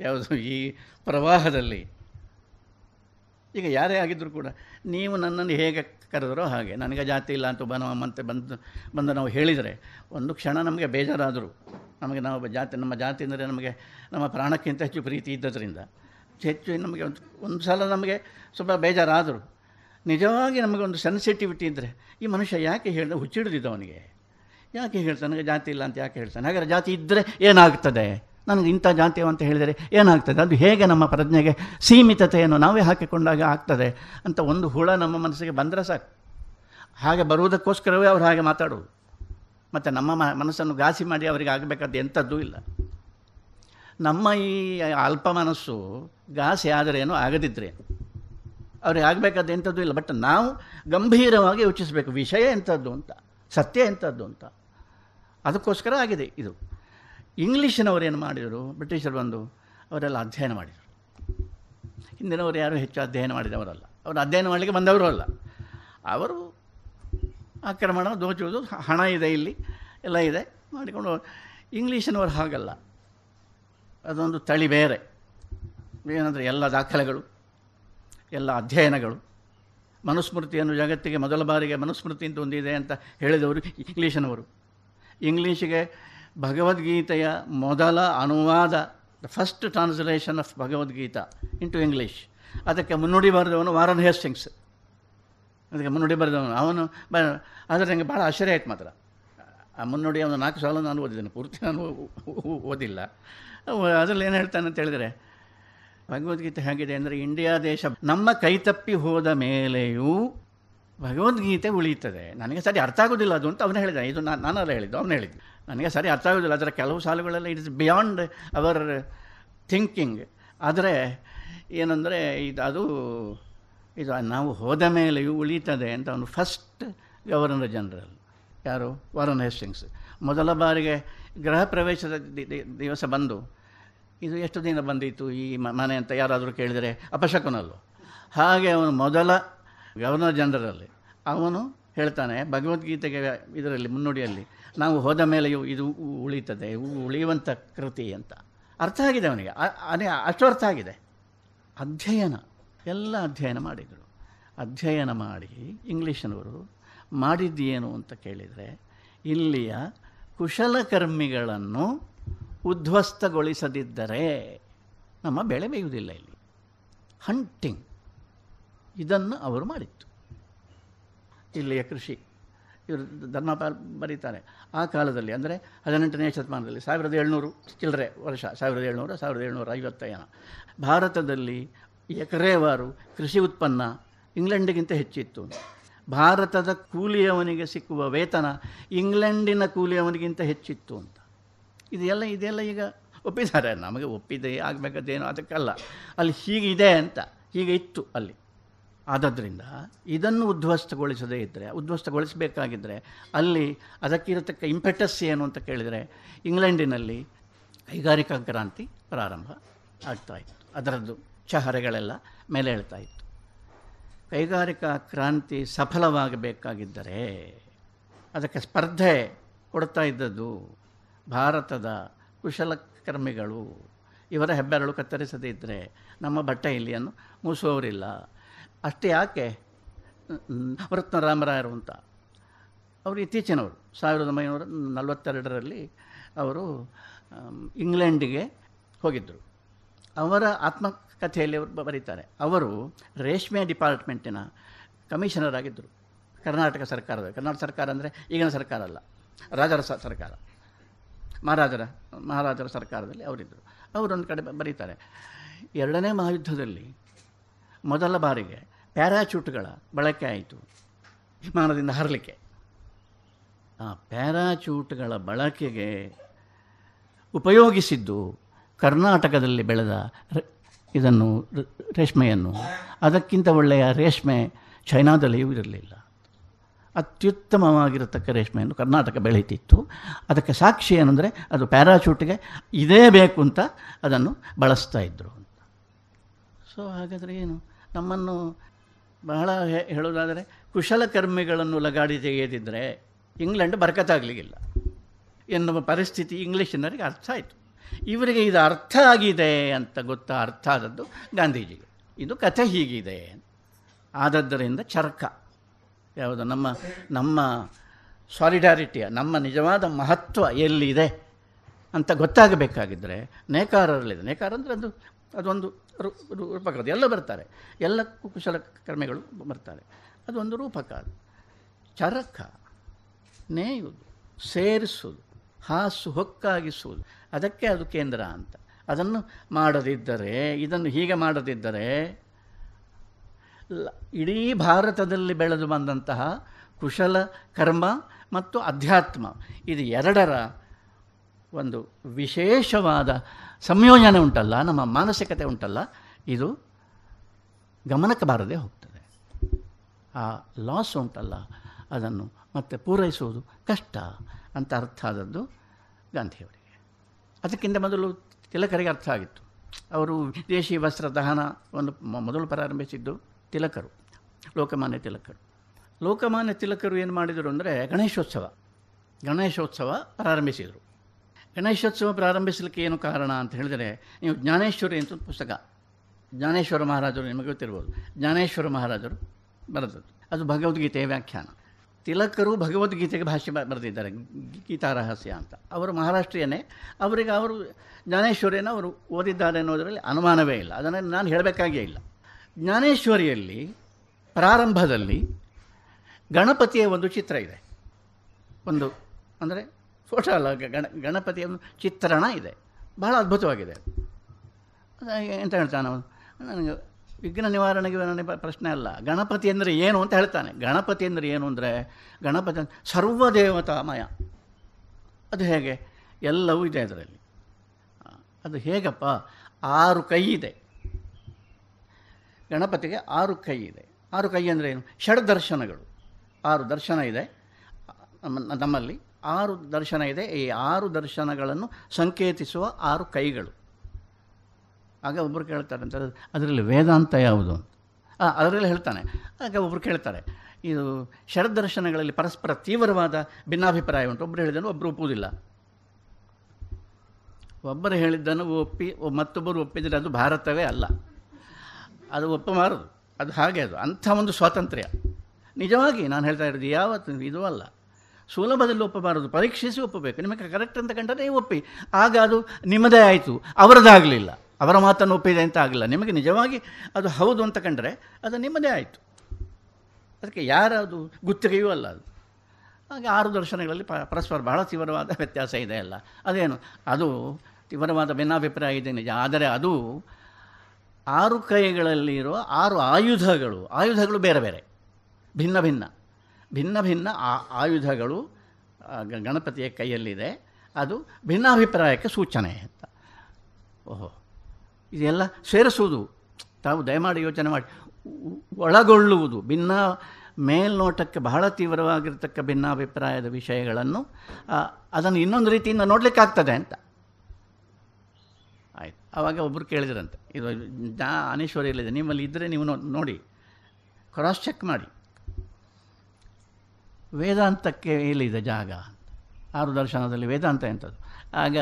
ಯಾವುದು ಈ ಪ್ರವಾಹದಲ್ಲಿ. ಈಗ ಯಾರೇ ಆಗಿದ್ದರೂ ಕೂಡ ನೀವು ನನ್ನನ್ನು ಹೇಗೆ ಕರೆದರೋ ಹಾಗೆ, ನನಗೆ ಜಾತಿ ಇಲ್ಲ ಅಂತ ಬನ ಮತ್ತೆ ಬಂದು ಬಂದು ನಾವು ಹೇಳಿದರೆ ಒಂದು ಕ್ಷಣ ನಮಗೆ ಬೇಜಾರಾದರು ನಮಗೆ ನಾವು ಜಾತಿ, ನಮ್ಮ ಜಾತಿ ಅಂದರೆ ನಮಗೆ ನಮ್ಮ ಪ್ರಾಣಕ್ಕಿಂತ ಹೆಚ್ಚು ಪ್ರೀತಿ ಇದ್ದದರಿಂದ ಹೆಚ್ಚು ನಮಗೆ ಒಂದು ಒಂದು ಸಲ ನಮಗೆ ಸ್ವಲ್ಪ ಬೇಜಾರಾದರು. ನಿಜವಾಗಿ ನಮಗೆ ಒಂದು ಸೆನ್ಸಿಟಿವಿಟಿ ಇದ್ದರೆ ಈ ಮನುಷ್ಯ ಯಾಕೆ ಹೇಳಿದ ಹುಚ್ಚಿಡಿದಿದ್ದ ಅವನಿಗೆ? ಯಾಕೆ ಹೇಳ್ತಾನೆ, ನನಗೆ ಜಾತಿ ಇಲ್ಲ ಅಂತ ಯಾಕೆ ಹೇಳ್ತಾನೆ? ಹಾಗಾದರೆ ಜಾತಿ ಇದ್ದರೆ ಏನಾಗ್ತದೆ? ನನಗೆ ಇಂಥ ಜಾತಿ ಅಂತ ಹೇಳಿದರೆ ಏನಾಗ್ತದೆ? ಅದು ಹೇಗೆ ನಮ್ಮ ಪ್ರಜ್ಞೆಗೆ ಸೀಮಿತತೆಯನ್ನು ನಾವೇ ಹಾಕಿಕೊಂಡಾಗ ಆಗ್ತದೆ ಅಂತ ಒಂದು ಹುಳ ನಮ್ಮ ಮನಸ್ಸಿಗೆ ಬಂದರೆ ಸಾಕು. ಹಾಗೆ ಬರುವುದಕ್ಕೋಸ್ಕರವೇ ಅವ್ರು ಹಾಗೆ ಮಾತಾಡೋದು ಮತ್ತು ನಮ್ಮ ಮನಸ್ಸನ್ನು ಘಾಸಿ ಮಾಡಿ ಅವರಿಗೆ ಆಗಬೇಕಾದ ಎಂಥದ್ದು ಇಲ್ಲ. ನಮ್ಮ ಈ ಅಲ್ಪ ಮನಸ್ಸು ಘಾಸಿ ಆದರೆ ಏನೋ ಆಗದಿದ್ದರೆ ಅವ್ರಿಗೆ ಆಗಬೇಕಾದ ಎಂಥದ್ದು ಇಲ್ಲ. ಬಟ್ ನಾವು ಗಂಭೀರವಾಗಿ ಯೋಚಿಸಬೇಕು. ವಿಷಯ ಎಂಥದ್ದು ಅಂತ, ಸತ್ಯ ಎಂಥದ್ದು ಅಂತ. ಅದಕ್ಕೋಸ್ಕರ ಆಗಿದೆ ಇದು. ಇಂಗ್ಲೀಷಿನವರು ಏನು ಮಾಡಿದರು? ಬ್ರಿಟಿಷರು ಬಂದು ಅವರೆಲ್ಲ ಅಧ್ಯಯನ ಮಾಡಿದರು. ಹಿಂದಿನವರು ಯಾರು ಹೆಚ್ಚು ಅಧ್ಯಯನ ಮಾಡಿದವರಲ್ಲ. ಅವರು ಅಧ್ಯಯನ ಮಾಡಲಿಕ್ಕೆ ಬಂದವರು ಅಲ್ಲ. ಅವರು ಆಕ್ರಮಣ, ದೋಚುವುದು, ಹಣ ಇದೆ ಇಲ್ಲಿ, ಎಲ್ಲ ಇದೆ. ಮಾಡಿಕೊಂಡು ಇಂಗ್ಲೀಷಿನವರು ಹಾಗಲ್ಲ. ಅದೊಂದು ತಳಿ ಬೇರೆ. ಏನಂದರೆ ಎಲ್ಲ ದಾಖಲೆಗಳು, ಎಲ್ಲ ಅಧ್ಯಯನಗಳು. ಮನುಸ್ಮೃತಿಯನ್ನು ಜಗತ್ತಿಗೆ ಮೊದಲ ಬಾರಿಗೆ ಮನುಸ್ಮೃತಿ ಅಂತ ಒಂದಿದೆ ಅಂತ ಹೇಳಿದವರು ಇಂಗ್ಲೀಷಿನವರು. ಇಂಗ್ಲೀಷಿಗೆ ಭಗವದ್ಗೀತೆಯ ಮೊದಲ ಅನುವಾದ the first translation of Bhagavadgita into English ಅದಕ್ಕೆ ಮುನ್ನುಡಿ ಬರೆದವನು ವಾರನ್ ಹೇಸ್ಟಿಂಗ್ಸ್ ಅದಕ್ಕೆ ಮುನ್ನುಡಿ ಬರೆದವನು. ಅವನು ಬ ಆದರೆ ನನಗೆ ಭಾಳ ಆಶ್ಚರ್ಯ ಆಯ್ತು ಮಾತ್ರ. ಆ ಮುನ್ನುಡಿ ಅವನು ನಾಲ್ಕು ಸಾಲ ನಾನು ಓದಿದ್ದೇನೆ. ಪೂರ್ತಿ ನಾನು ಓದಿಲ್ಲ. ಅದರಲ್ಲಿ ಏನು ಹೇಳ್ತಾನೆ ಅಂತ ಹೇಳಿದರೆ, ಭಗವದ್ಗೀತೆ ಹೇಗಿದೆ ಅಂದರೆ, ಇಂಡಿಯಾ ದೇಶ ನಮ್ಮ ಕೈತಪ್ಪಿ ಹೋದ ಮೇಲೆಯೂ ಭಗವದ್ಗೀತೆ ಉಳಿಯುತ್ತದೆ. ನನಗೆ ಸರಿ ಅರ್ಥ ಆಗೋದಿಲ್ಲ ಅದು ಅಂತ ಅವನು ಹೇಳಿದ ಇದು ನಾನು ನಾನಲ್ಲ ಹೇಳಿದ್ದು, ಅವನು ಹೇಳಿದ್ದು. ನನಗೆ ಸರಿ ಅರ್ಥ ಆಗೋದಿಲ್ಲ. ಅದರ ಕೆಲವು ಸಾಲುಗಳೆಲ್ಲ it is beyond our thinking ಆದರೆ ಏನಂದರೆ, ಇದು ಅದು ಇದು ನಾವು ಹೋದ ಮೇಲೆಯೂ ಉಳಿತದೆ ಅಂತ ಅವನು ಫಸ್ಟ್ ಗವರ್ನರ್ ಜನರಲ್ ಯಾರು? ವಾರನ್ ಹೆಸ್ಟಿಂಗ್ಸ್ ಮೊದಲ ಬಾರಿಗೆ ಗೃಹ ಪ್ರವೇಶದ ದಿವಸ ಬಂದು, ಇದು ಎಷ್ಟು ದಿನ ಬಂದಿತ್ತು ಈ ಮನೆ ಅಂತ ಯಾರಾದರೂ ಕೇಳಿದರೆ ಅಪಶಕುನಲ್ಲು. ಹಾಗೆ ಅವನು ಮೊದಲ ಗವರ್ನರ್ ಜನರಲ್ಲಿ ಅವನು ಹೇಳ್ತಾನೆ, ಭಗವದ್ಗೀತೆಗೆ ಇದರಲ್ಲಿ, ಮುನ್ನುಡಿಯಲ್ಲಿ, ನಾವು ಹೋದ ಮೇಲೆಯೂ ಇದು ಉಳಿತದೆ ಉಳಿಯುವಂಥ ಕೃತಿ ಅಂತ. ಅರ್ಥ ಆಗಿದೆ ಅವನಿಗೆ. ಅದೇ ಅಷ್ಟು ಅರ್ಥ ಆಗಿದೆ. ಅಧ್ಯಯನ. ಎಲ್ಲ ಅಧ್ಯಯನ ಮಾಡಿದರು. ಅಧ್ಯಯನ ಮಾಡಿ ಇಂಗ್ಲೀಷನವರು ಮಾಡಿದ್ದೇನು ಅಂತ ಕೇಳಿದರೆ, ಇಲ್ಲಿಯ ಕುಶಲಕರ್ಮಿಗಳನ್ನು ಉದ್ವಸ್ತಗೊಳಿಸದಿದ್ದರೆ ನಮ್ಮ ಬೆಳೆ ಬೇಯುವುದಿಲ್ಲ ಇಲ್ಲಿ. ಹಂಟಿಂಗ್. ಇದನ್ನು ಅವರು ಮಾಡಿತ್ತು. ಇಲ್ಲಿಯ ಕೃಷಿ. ಇವರು ಧರ್ಮಪಾಲ್ ಬರೀತಾರೆ. ಆ ಕಾಲದಲ್ಲಿ, ಅಂದರೆ ಹದಿನೆಂಟನೇ ಶತಮಾನದಲ್ಲಿ, ಸಾವಿರದ ಏಳ್ನೂರು ಚಿಲ್ಲರೆ ವರ್ಷ, ಸಾವಿರದ ಏಳ್ನೂರು, ಸಾವಿರದ ಏಳ್ನೂರ ಐವತ್ತೈನ ಭಾರತದಲ್ಲಿ ಎಕರೆವಾರು ಕೃಷಿ ಉತ್ಪನ್ನ ಇಂಗ್ಲೆಂಡಿಗಿಂತ ಹೆಚ್ಚಿತ್ತು. ಭಾರತದ ಕೂಲಿಯವನಿಗೆ ಸಿಕ್ಕುವ ವೇತನ ಇಂಗ್ಲೆಂಡಿನ ಕೂಲಿಯವನಿಗಿಂತ ಹೆಚ್ಚಿತ್ತು ಅಂತ. ಇದೆಲ್ಲ ಇದೆಲ್ಲ ಈಗ ಒಪ್ಪಿದ್ದಾರೆ. ನಮಗೆ ಒಪ್ಪಿದೆ, ಆಗಬೇಕಾದೇನೋ ಅದಕ್ಕಲ್ಲ. ಅಲ್ಲಿ ಹೀಗಿದೆ ಅಂತ, ಹೀಗೆ ಇತ್ತು ಅಲ್ಲಿ. ಆದ್ದರಿಂದ ಇದನ್ನು ಉದ್ವಸ್ತಗೊಳಿಸದೇ ಇದ್ದರೆ ಉದ್ವಸ್ತಗೊಳಿಸಬೇಕಾಗಿದ್ದರೆ ಅಲ್ಲಿ ಅದಕ್ಕಿರತಕ್ಕ ಇಂಪೆಟಸ್ ಏನು ಅಂತ ಕೇಳಿದರೆ ಇಂಗ್ಲೆಂಡಿನಲ್ಲಿ ಕೈಗಾರಿಕಾ ಕ್ರಾಂತಿ ಪ್ರಾರಂಭ ಆಗ್ತಾ ಇತ್ತು. ಅದರದ್ದು ಚಹರೆಗಳೆಲ್ಲ ಮೇಲೆ ಹೇಳ್ತಾ ಇತ್ತು. ಕೈಗಾರಿಕಾ ಕ್ರಾಂತಿ ಸಫಲವಾಗಬೇಕಾಗಿದ್ದರೆ ಅದಕ್ಕೆ ಸ್ಪರ್ಧೆ ಕೊಡ್ತಾ ಇದ್ದದ್ದು ಭಾರತದ ಕುಶಲಕರ್ಮಿಗಳು. ಇವರ ಹೆಬ್ಬೆರಳು ಕತ್ತರಿಸದೇ ಇದ್ದರೆ ನಮ್ಮ ಬಟ್ಟೆ ಇಲ್ಲಿಯನ್ನು ಮೂಸುವವರಿಲ್ಲ. ಅಷ್ಟೇ ಯಾಕೆ? ರತ್ನರಾಮರಾಯರು ಅಂತ. ಅವರು ಇತ್ತೀಚಿನವರು, ಸಾವಿರದ ಒಂಬೈನೂರ ನಲವತ್ತೆರಡರಲ್ಲಿ ಅವರು ಇಂಗ್ಲೆಂಡಿಗೆ ಹೋಗಿದ್ದರು. ಅವರ ಆತ್ಮಕಥೆಯಲ್ಲಿ ಅವರು ಬರೀತಾರೆ. ಅವರು ರೇಷ್ಮೆ ಡಿಪಾರ್ಟ್ಮೆಂಟಿನ ಕಮಿಷನರ್ ಆಗಿದ್ದರು. ಕರ್ನಾಟಕ ಸರ್ಕಾರದ, ಕರ್ನಾಟಕ ಸರ್ಕಾರ ಅಂದರೆ ಈಗಿನ ಸರ್ಕಾರ ಅಲ್ಲ, ರಾಜರ ಸರ್ಕಾರ. ಮಹಾರಾಜರ ಮಹಾರಾಜರ ಸರ್ಕಾರದಲ್ಲಿ ಅವರಿದ್ದರು. ಅವರೊಂದು ಕಡೆ ಬರೀತಾರೆ. ಎರಡನೇ ಮಹಾಯುದ್ಧದಲ್ಲಿ ಮೊದಲ ಬಾರಿಗೆ ಪ್ಯಾರಾಚೂಟ್ಗಳ ಬಳಕೆ ಆಯಿತು, ವಿಮಾನದಿಂದ ಹರಲಿಕ್ಕೆ. ಆ ಪ್ಯಾರಾಚೂಟ್ಗಳ ಬಳಕೆಗೆ ಉಪಯೋಗಿಸಿದ್ದು ಕರ್ನಾಟಕದಲ್ಲಿ ಬೆಳೆದ ಇದನ್ನು ರೇಷ್ಮೆಯನ್ನು. ಅದಕ್ಕಿಂತ ಒಳ್ಳೆಯ ರೇಷ್ಮೆ ಚೈನಾದಲ್ಲಿಯೂ ಇರಲಿಲ್ಲ. ಅತ್ಯುತ್ತಮವಾಗಿರತಕ್ಕ ರೇಷ್ಮೆಯನ್ನು ಕರ್ನಾಟಕ ಬೆಳೀತಿತ್ತು. ಅದಕ್ಕೆ ಸಾಕ್ಷಿ ಏನಂದರೆ ಅದು ಪ್ಯಾರಾಚೂಟ್ಗೆ ಇದೇ ಬೇಕು ಅಂತ ಅದನ್ನು ಬಳಸ್ತಾ ಇದ್ದರು ಅಂತ. ಸೊ ಹಾಗಾದರೆ ಏನು? ನಮ್ಮನ್ನು ಬಹಳ ಹೇಳೋದಾದರೆ ಕುಶಲಕರ್ಮಿಗಳನ್ನು ಲಗಾಡಿ ತೆಗೆಯದಿದ್ದರೆ ಇಂಗ್ಲೆಂಡ್ ಬರ್ಕತ್ತಾಗಲಿಕ್ಕಿಲ್ಲ ಎನ್ನುವ ಪರಿಸ್ಥಿತಿ ಇಂಗ್ಲೀಷಿನರಿಗೆ ಅರ್ಥ ಆಯಿತು. ಇವರಿಗೆ ಇದು ಅರ್ಥ ಆಗಿದೆ ಅಂತ ಗೊತ್ತಾ ಅರ್ಥ ಆದದ್ದು ಗಾಂಧೀಜಿಗೆ. ಇದು ಕಥೆ ಹೀಗಿದೆ ಆದದ್ದರಿಂದ ಚರಕ. ಯಾವುದು ನಮ್ಮ ನಮ್ಮ ಸಾಲಿಡಾರಿಟಿಯ ನಮ್ಮ ನಿಜವಾದ ಮಹತ್ವ ಎಲ್ಲಿದೆ ಅಂತ ಗೊತ್ತಾಗಬೇಕಾಗಿದ್ದರೆ ನೇಕಾರರಲ್ಲಿದೆ. ನೇಕಾರ ಅಂದರೆ ಅದು, ಅದೊಂದು ರೂಪಕ ಅದು ಎಲ್ಲ ಬರ್ತಾರೆ. ಎಲ್ಲ ಕುಶಲ ಕರ್ಮಿಗಳು ಬರ್ತಾರೆ. ಅದೊಂದು ರೂಪಕ. ಅದು ಚರಕ ನೇಯುವುದು, ಸೇರಿಸುವುದು. ಹಾಸು ಹೊಕ್ಕಾಗಿಸುವುದು. ಅದಕ್ಕೆ ಅದು ಕೇಂದ್ರ ಅಂತ. ಅದನ್ನು ಮಾಡದಿದ್ದರೆ, ಇದನ್ನು ಹೀಗೆ ಮಾಡದಿದ್ದರೆ ಇಡೀ ಭಾರತದಲ್ಲಿ ಬೆಳೆದು ಬಂದಂತಹ ಕುಶಲ ಕರ್ಮ ಮತ್ತು ಅಧ್ಯಾತ್ಮ, ಇದು ಎರಡರ ಒಂದು ವಿಶೇಷವಾದ ಸಂಯೋಜನೆ ಉಂಟಲ್ಲ, ನಮ್ಮ ಮಾನಸಿಕತೆ ಉಂಟಲ್ಲ, ಇದು ಗಮನಕ್ಕೆ ಬಾರದೆ ಹೋಗ್ತದೆ. ಆ ಲಾಸ್ ಉಂಟಲ್ಲ, ಅದನ್ನು ಮತ್ತೆ ಪೂರೈಸುವುದು ಕಷ್ಟ. ಅಂತ ಅರ್ಥ ಆದದ್ದು ಗಾಂಧಿಯವರಿಗೆ. ಅದಕ್ಕಿಂತ ಮೊದಲು ತಿಲಕರಿಗೆ ಅರ್ಥ ಆಗಿತ್ತು. ಅವರು ವಿದೇಶಿ ವಸ್ತ್ರ ದಹನವನ್ನು ಒಂದು ಮೊದಲು ಪ್ರಾರಂಭಿಸಿದ್ದು ತಿಲಕರು, ಲೋಕಮಾನ್ಯ ತಿಲಕರು. ಲೋಕಮಾನ್ಯ ತಿಲಕರು ಏನು ಮಾಡಿದರು ಅಂದರೆ ಗಣೇಶೋತ್ಸವ ಗಣೇಶೋತ್ಸವ ಪ್ರಾರಂಭಿಸಿದರು. ಗಣೇಶೋತ್ಸವ ಪ್ರಾರಂಭಿಸಲಿಕ್ಕೆ ಏನು ಕಾರಣ ಅಂತ ಹೇಳಿದರೆ, ನೀವು ಜ್ಞಾನೇಶ್ವರಿ ಅಂತ ಒಂದು ಪುಸ್ತಕ, ಜ್ಞಾನೇಶ್ವರ ಮಹಾರಾಜರು, ನಿಮಗೆ ಗೊತ್ತಿರ್ಬೋದು, ಜ್ಞಾನೇಶ್ವರ ಮಹಾರಾಜರು ಬರೆದದ್ದು. ಅದು ಭಗವದ್ಗೀತೆಯ ವ್ಯಾಖ್ಯಾನ. ತಿಲಕರು ಭಗವದ್ಗೀತೆಗೆ ಭಾಷೆ ಬ- ಬರೆದಿದ್ದಾರೆ. ಗೀತಾ ರಹಸ್ಯ ಅಂತ. ಅವರು ಮಹಾರಾಷ್ಟ್ರೀಯನೇ. ಅವರಿಗೆ ಅವರು ಜ್ಞಾನೇಶ್ವರಿಯನ್ನು ಅವರು ಓದಿದ್ದಾರೆ ಅನ್ನೋದರಲ್ಲಿ ಅನುಮಾನವೇ ಇಲ್ಲ. ಅದನ್ನು ನಾನು ಹೇಳಬೇಕಾಗೇ ಇಲ್ಲ. ಜ್ಞಾನೇಶ್ವರಿಯಲ್ಲಿ ಪ್ರಾರಂಭದಲ್ಲಿ ಗಣಪತಿಯ ಒಂದು ಚಿತ್ರ ಇದೆ. ಒಂದು ಅಂದರೆ ಫೋಟೋ ಅಲ್ಲ ಗಣ ಗಣಪತಿಯ ಒಂದು ಚಿತ್ರಣ ಇದೆ. ಬಹಳ ಅದ್ಭುತವಾಗಿದೆ. ಅದು ಎಂತ ಹೇಳ್ತಾನೆ ನನಗೆ ವಿಘ್ನ ನಿವಾರಣೆಗೆ ನನಗೆ ಪ್ರಶ್ನೆ ಅಲ್ಲ. ಗಣಪತಿ ಅಂದರೆ ಏನು ಅಂತ ಹೇಳ್ತಾನೆ. ಗಣಪತಿ ಅಂದರೆ ಏನು ಅಂದರೆ, ಗಣಪತಿ ಸರ್ವದೇವತಾಮಯ ಅದು ಹೇಗೆ? ಎಲ್ಲವೂ ಇದೆ ಅದರಲ್ಲಿ. ಅದು ಹೇಗಪ್ಪ? ಆರು ಕೈ ಇದೆ. ಗಣಪತಿಗೆ ಆರು ಕೈ ಇದೆ. ಆರು ಕೈ ಅಂದರೆ ಏನು? ಷಡ್ ದರ್ಶನಗಳು. ಆರು ದರ್ಶನ ಇದೆ. ನಮ್ಮ, ನಮ್ಮಲ್ಲಿ ಆರು ದರ್ಶನ ಇದೆ. ಈ ಆರು ದರ್ಶನಗಳನ್ನು ಸಂಕೇತಿಸುವ ಆರು ಕೈಗಳು. ಆಗ ಒಬ್ಬರು ಕೇಳ್ತಾರೆ ಅಂತ ಅದರಲ್ಲಿ ವೇದಾಂತ ಯಾವುದು? ಅದರಲ್ಲಿ ಹೇಳ್ತಾನೆ. ಆಗ ಒಬ್ಬರು ಕೇಳ್ತಾರೆ, ಇದು ಶರದರ್ಶನಗಳಲ್ಲಿ ಪರಸ್ಪರ ತೀವ್ರವಾದ ಭಿನ್ನಾಭಿಪ್ರಾಯ ಉಂಟು. ಒಬ್ಬರು ಹೇಳಿದನು ಒಬ್ಬರು ಒಪ್ಪುವುದಿಲ್ಲ. ಒಬ್ಬರು ಹೇಳಿದ್ದನ್ನು ಒಪ್ಪಿ, ಮತ್ತೊಬ್ಬರು ಒಪ್ಪಿದರೆ ಅದು ಭಾರತವೇ ಅಲ್ಲ. ಅದು ಒಪ್ಪಮಾರದು. ಅದು ಹಾಗೆ ಅದು. ಅಂಥ ಒಂದು ಸ್ವಾತಂತ್ರ್ಯ. ನಿಜವಾಗಿ ನಾನು ಹೇಳ್ತಾ ಇರೋದು ಯಾವತ್ತು ಇದು ಅಲ್ಲ. ಸುಲಭದಲ್ಲಿ ಒಪ್ಪಬಾರದು ಪರೀಕ್ಷಿಸಿ ಒಪ್ಪಬೇಕು. ನಿಮಗೆ ಕರೆಕ್ಟ್ ಅಂತ ಕಂಡರೆ ಒಪ್ಪಿ. ಆಗ ಅದು ನಿಮ್ಮದೇ ಆಯಿತು. ಅವರದ್ದಾಗಲಿಲ್ಲ ಅವರ ಮಾತನ್ನು ಒಪ್ಪಿದೆ ಅಂತ ಆಗಲ್ಲ ನಿಮಗೆ ನಿಜವಾಗಿ ಅದು ಹೌದು ಅಂತ ಕಂಡರೆ ಅದು ನಿಮ್ಮದೇ ಆಯಿತು. ಅದಕ್ಕೆ ಯಾರದು ಗುತ್ತಿಗೆಯೂ ಅಲ್ಲ ಅದು. ಹಾಗೆ ಆರು ದರ್ಶನಗಳಲ್ಲಿ ಪ, ಪರಸ್ಪರ ಬಹಳ ತೀವ್ರವಾದ ವ್ಯತ್ಯಾಸ ಇದೆ ಅಲ್ಲ. ಅದೇನು? ಅದು ತೀವ್ರವಾದ ಭಿನ್ನಾಭಿಪ್ರಾಯ ಇದೆ ನಿಜ. ಆದರೆ ಅದು ಆರು ಕೈಗಳಲ್ಲಿರುವ ಆರು ಆಯುಧಗಳು ಆಯುಧಗಳು ಬೇರೆ ಬೇರೆ, ಭಿನ್ನ ಭಿನ್ನ ಭಿನ್ನ ಭಿನ್ನ ಆ ಆಯುಧಗಳು ಗಣಪತಿಯ ಕೈಯಲ್ಲಿದೆ. ಅದು ಭಿನ್ನಾಭಿಪ್ರಾಯಕ್ಕೆ ಸೂಚನೆ ಅಂತ. ಓಹೋ. ಇದೆಲ್ಲ ಸೇರಿಸುವುದು. ತಾವು ದಯಮಾಡಿ ಯೋಚನೆ ಮಾಡಿ. ಒಳಗೊಳ್ಳುವುದು, ಭಿನ್ನ ಮೇಲ್ನೋಟಕ್ಕೆ ಬಹಳ ತೀವ್ರವಾಗಿರ್ತಕ್ಕ ಭಿನ್ನಾಭಿಪ್ರಾಯದ ವಿಷಯಗಳನ್ನು ಅದನ್ನು ಇನ್ನೊಂದು ರೀತಿಯಿಂದ ನೋಡಲಿಕ್ಕಾಗ್ತದೆ ಅಂತ. ಆಯ್ತು. ಆವಾಗ ಒಬ್ಬರು ಕೇಳಿದ್ರಂತೆ, ಇದು ಜಾ ಅನೇಶ್ವರಿಯಲ್ಲಿದೆ ನಿಮ್ಮಲ್ಲಿ ಇದ್ದರೆ ನೀವು ನೋ- ನೋಡಿ ಕ್ರಾಸ್ ಚೆಕ್ ಮಾಡಿ. ವೇದಾಂತಕ್ಕೆ ಎಲ್ಲಿದೆ ಜಾಗ? ಆರು ದರ್ಶನದಲ್ಲಿ ವೇದಾಂತ ಎಂಥದ್ದು ಆಗ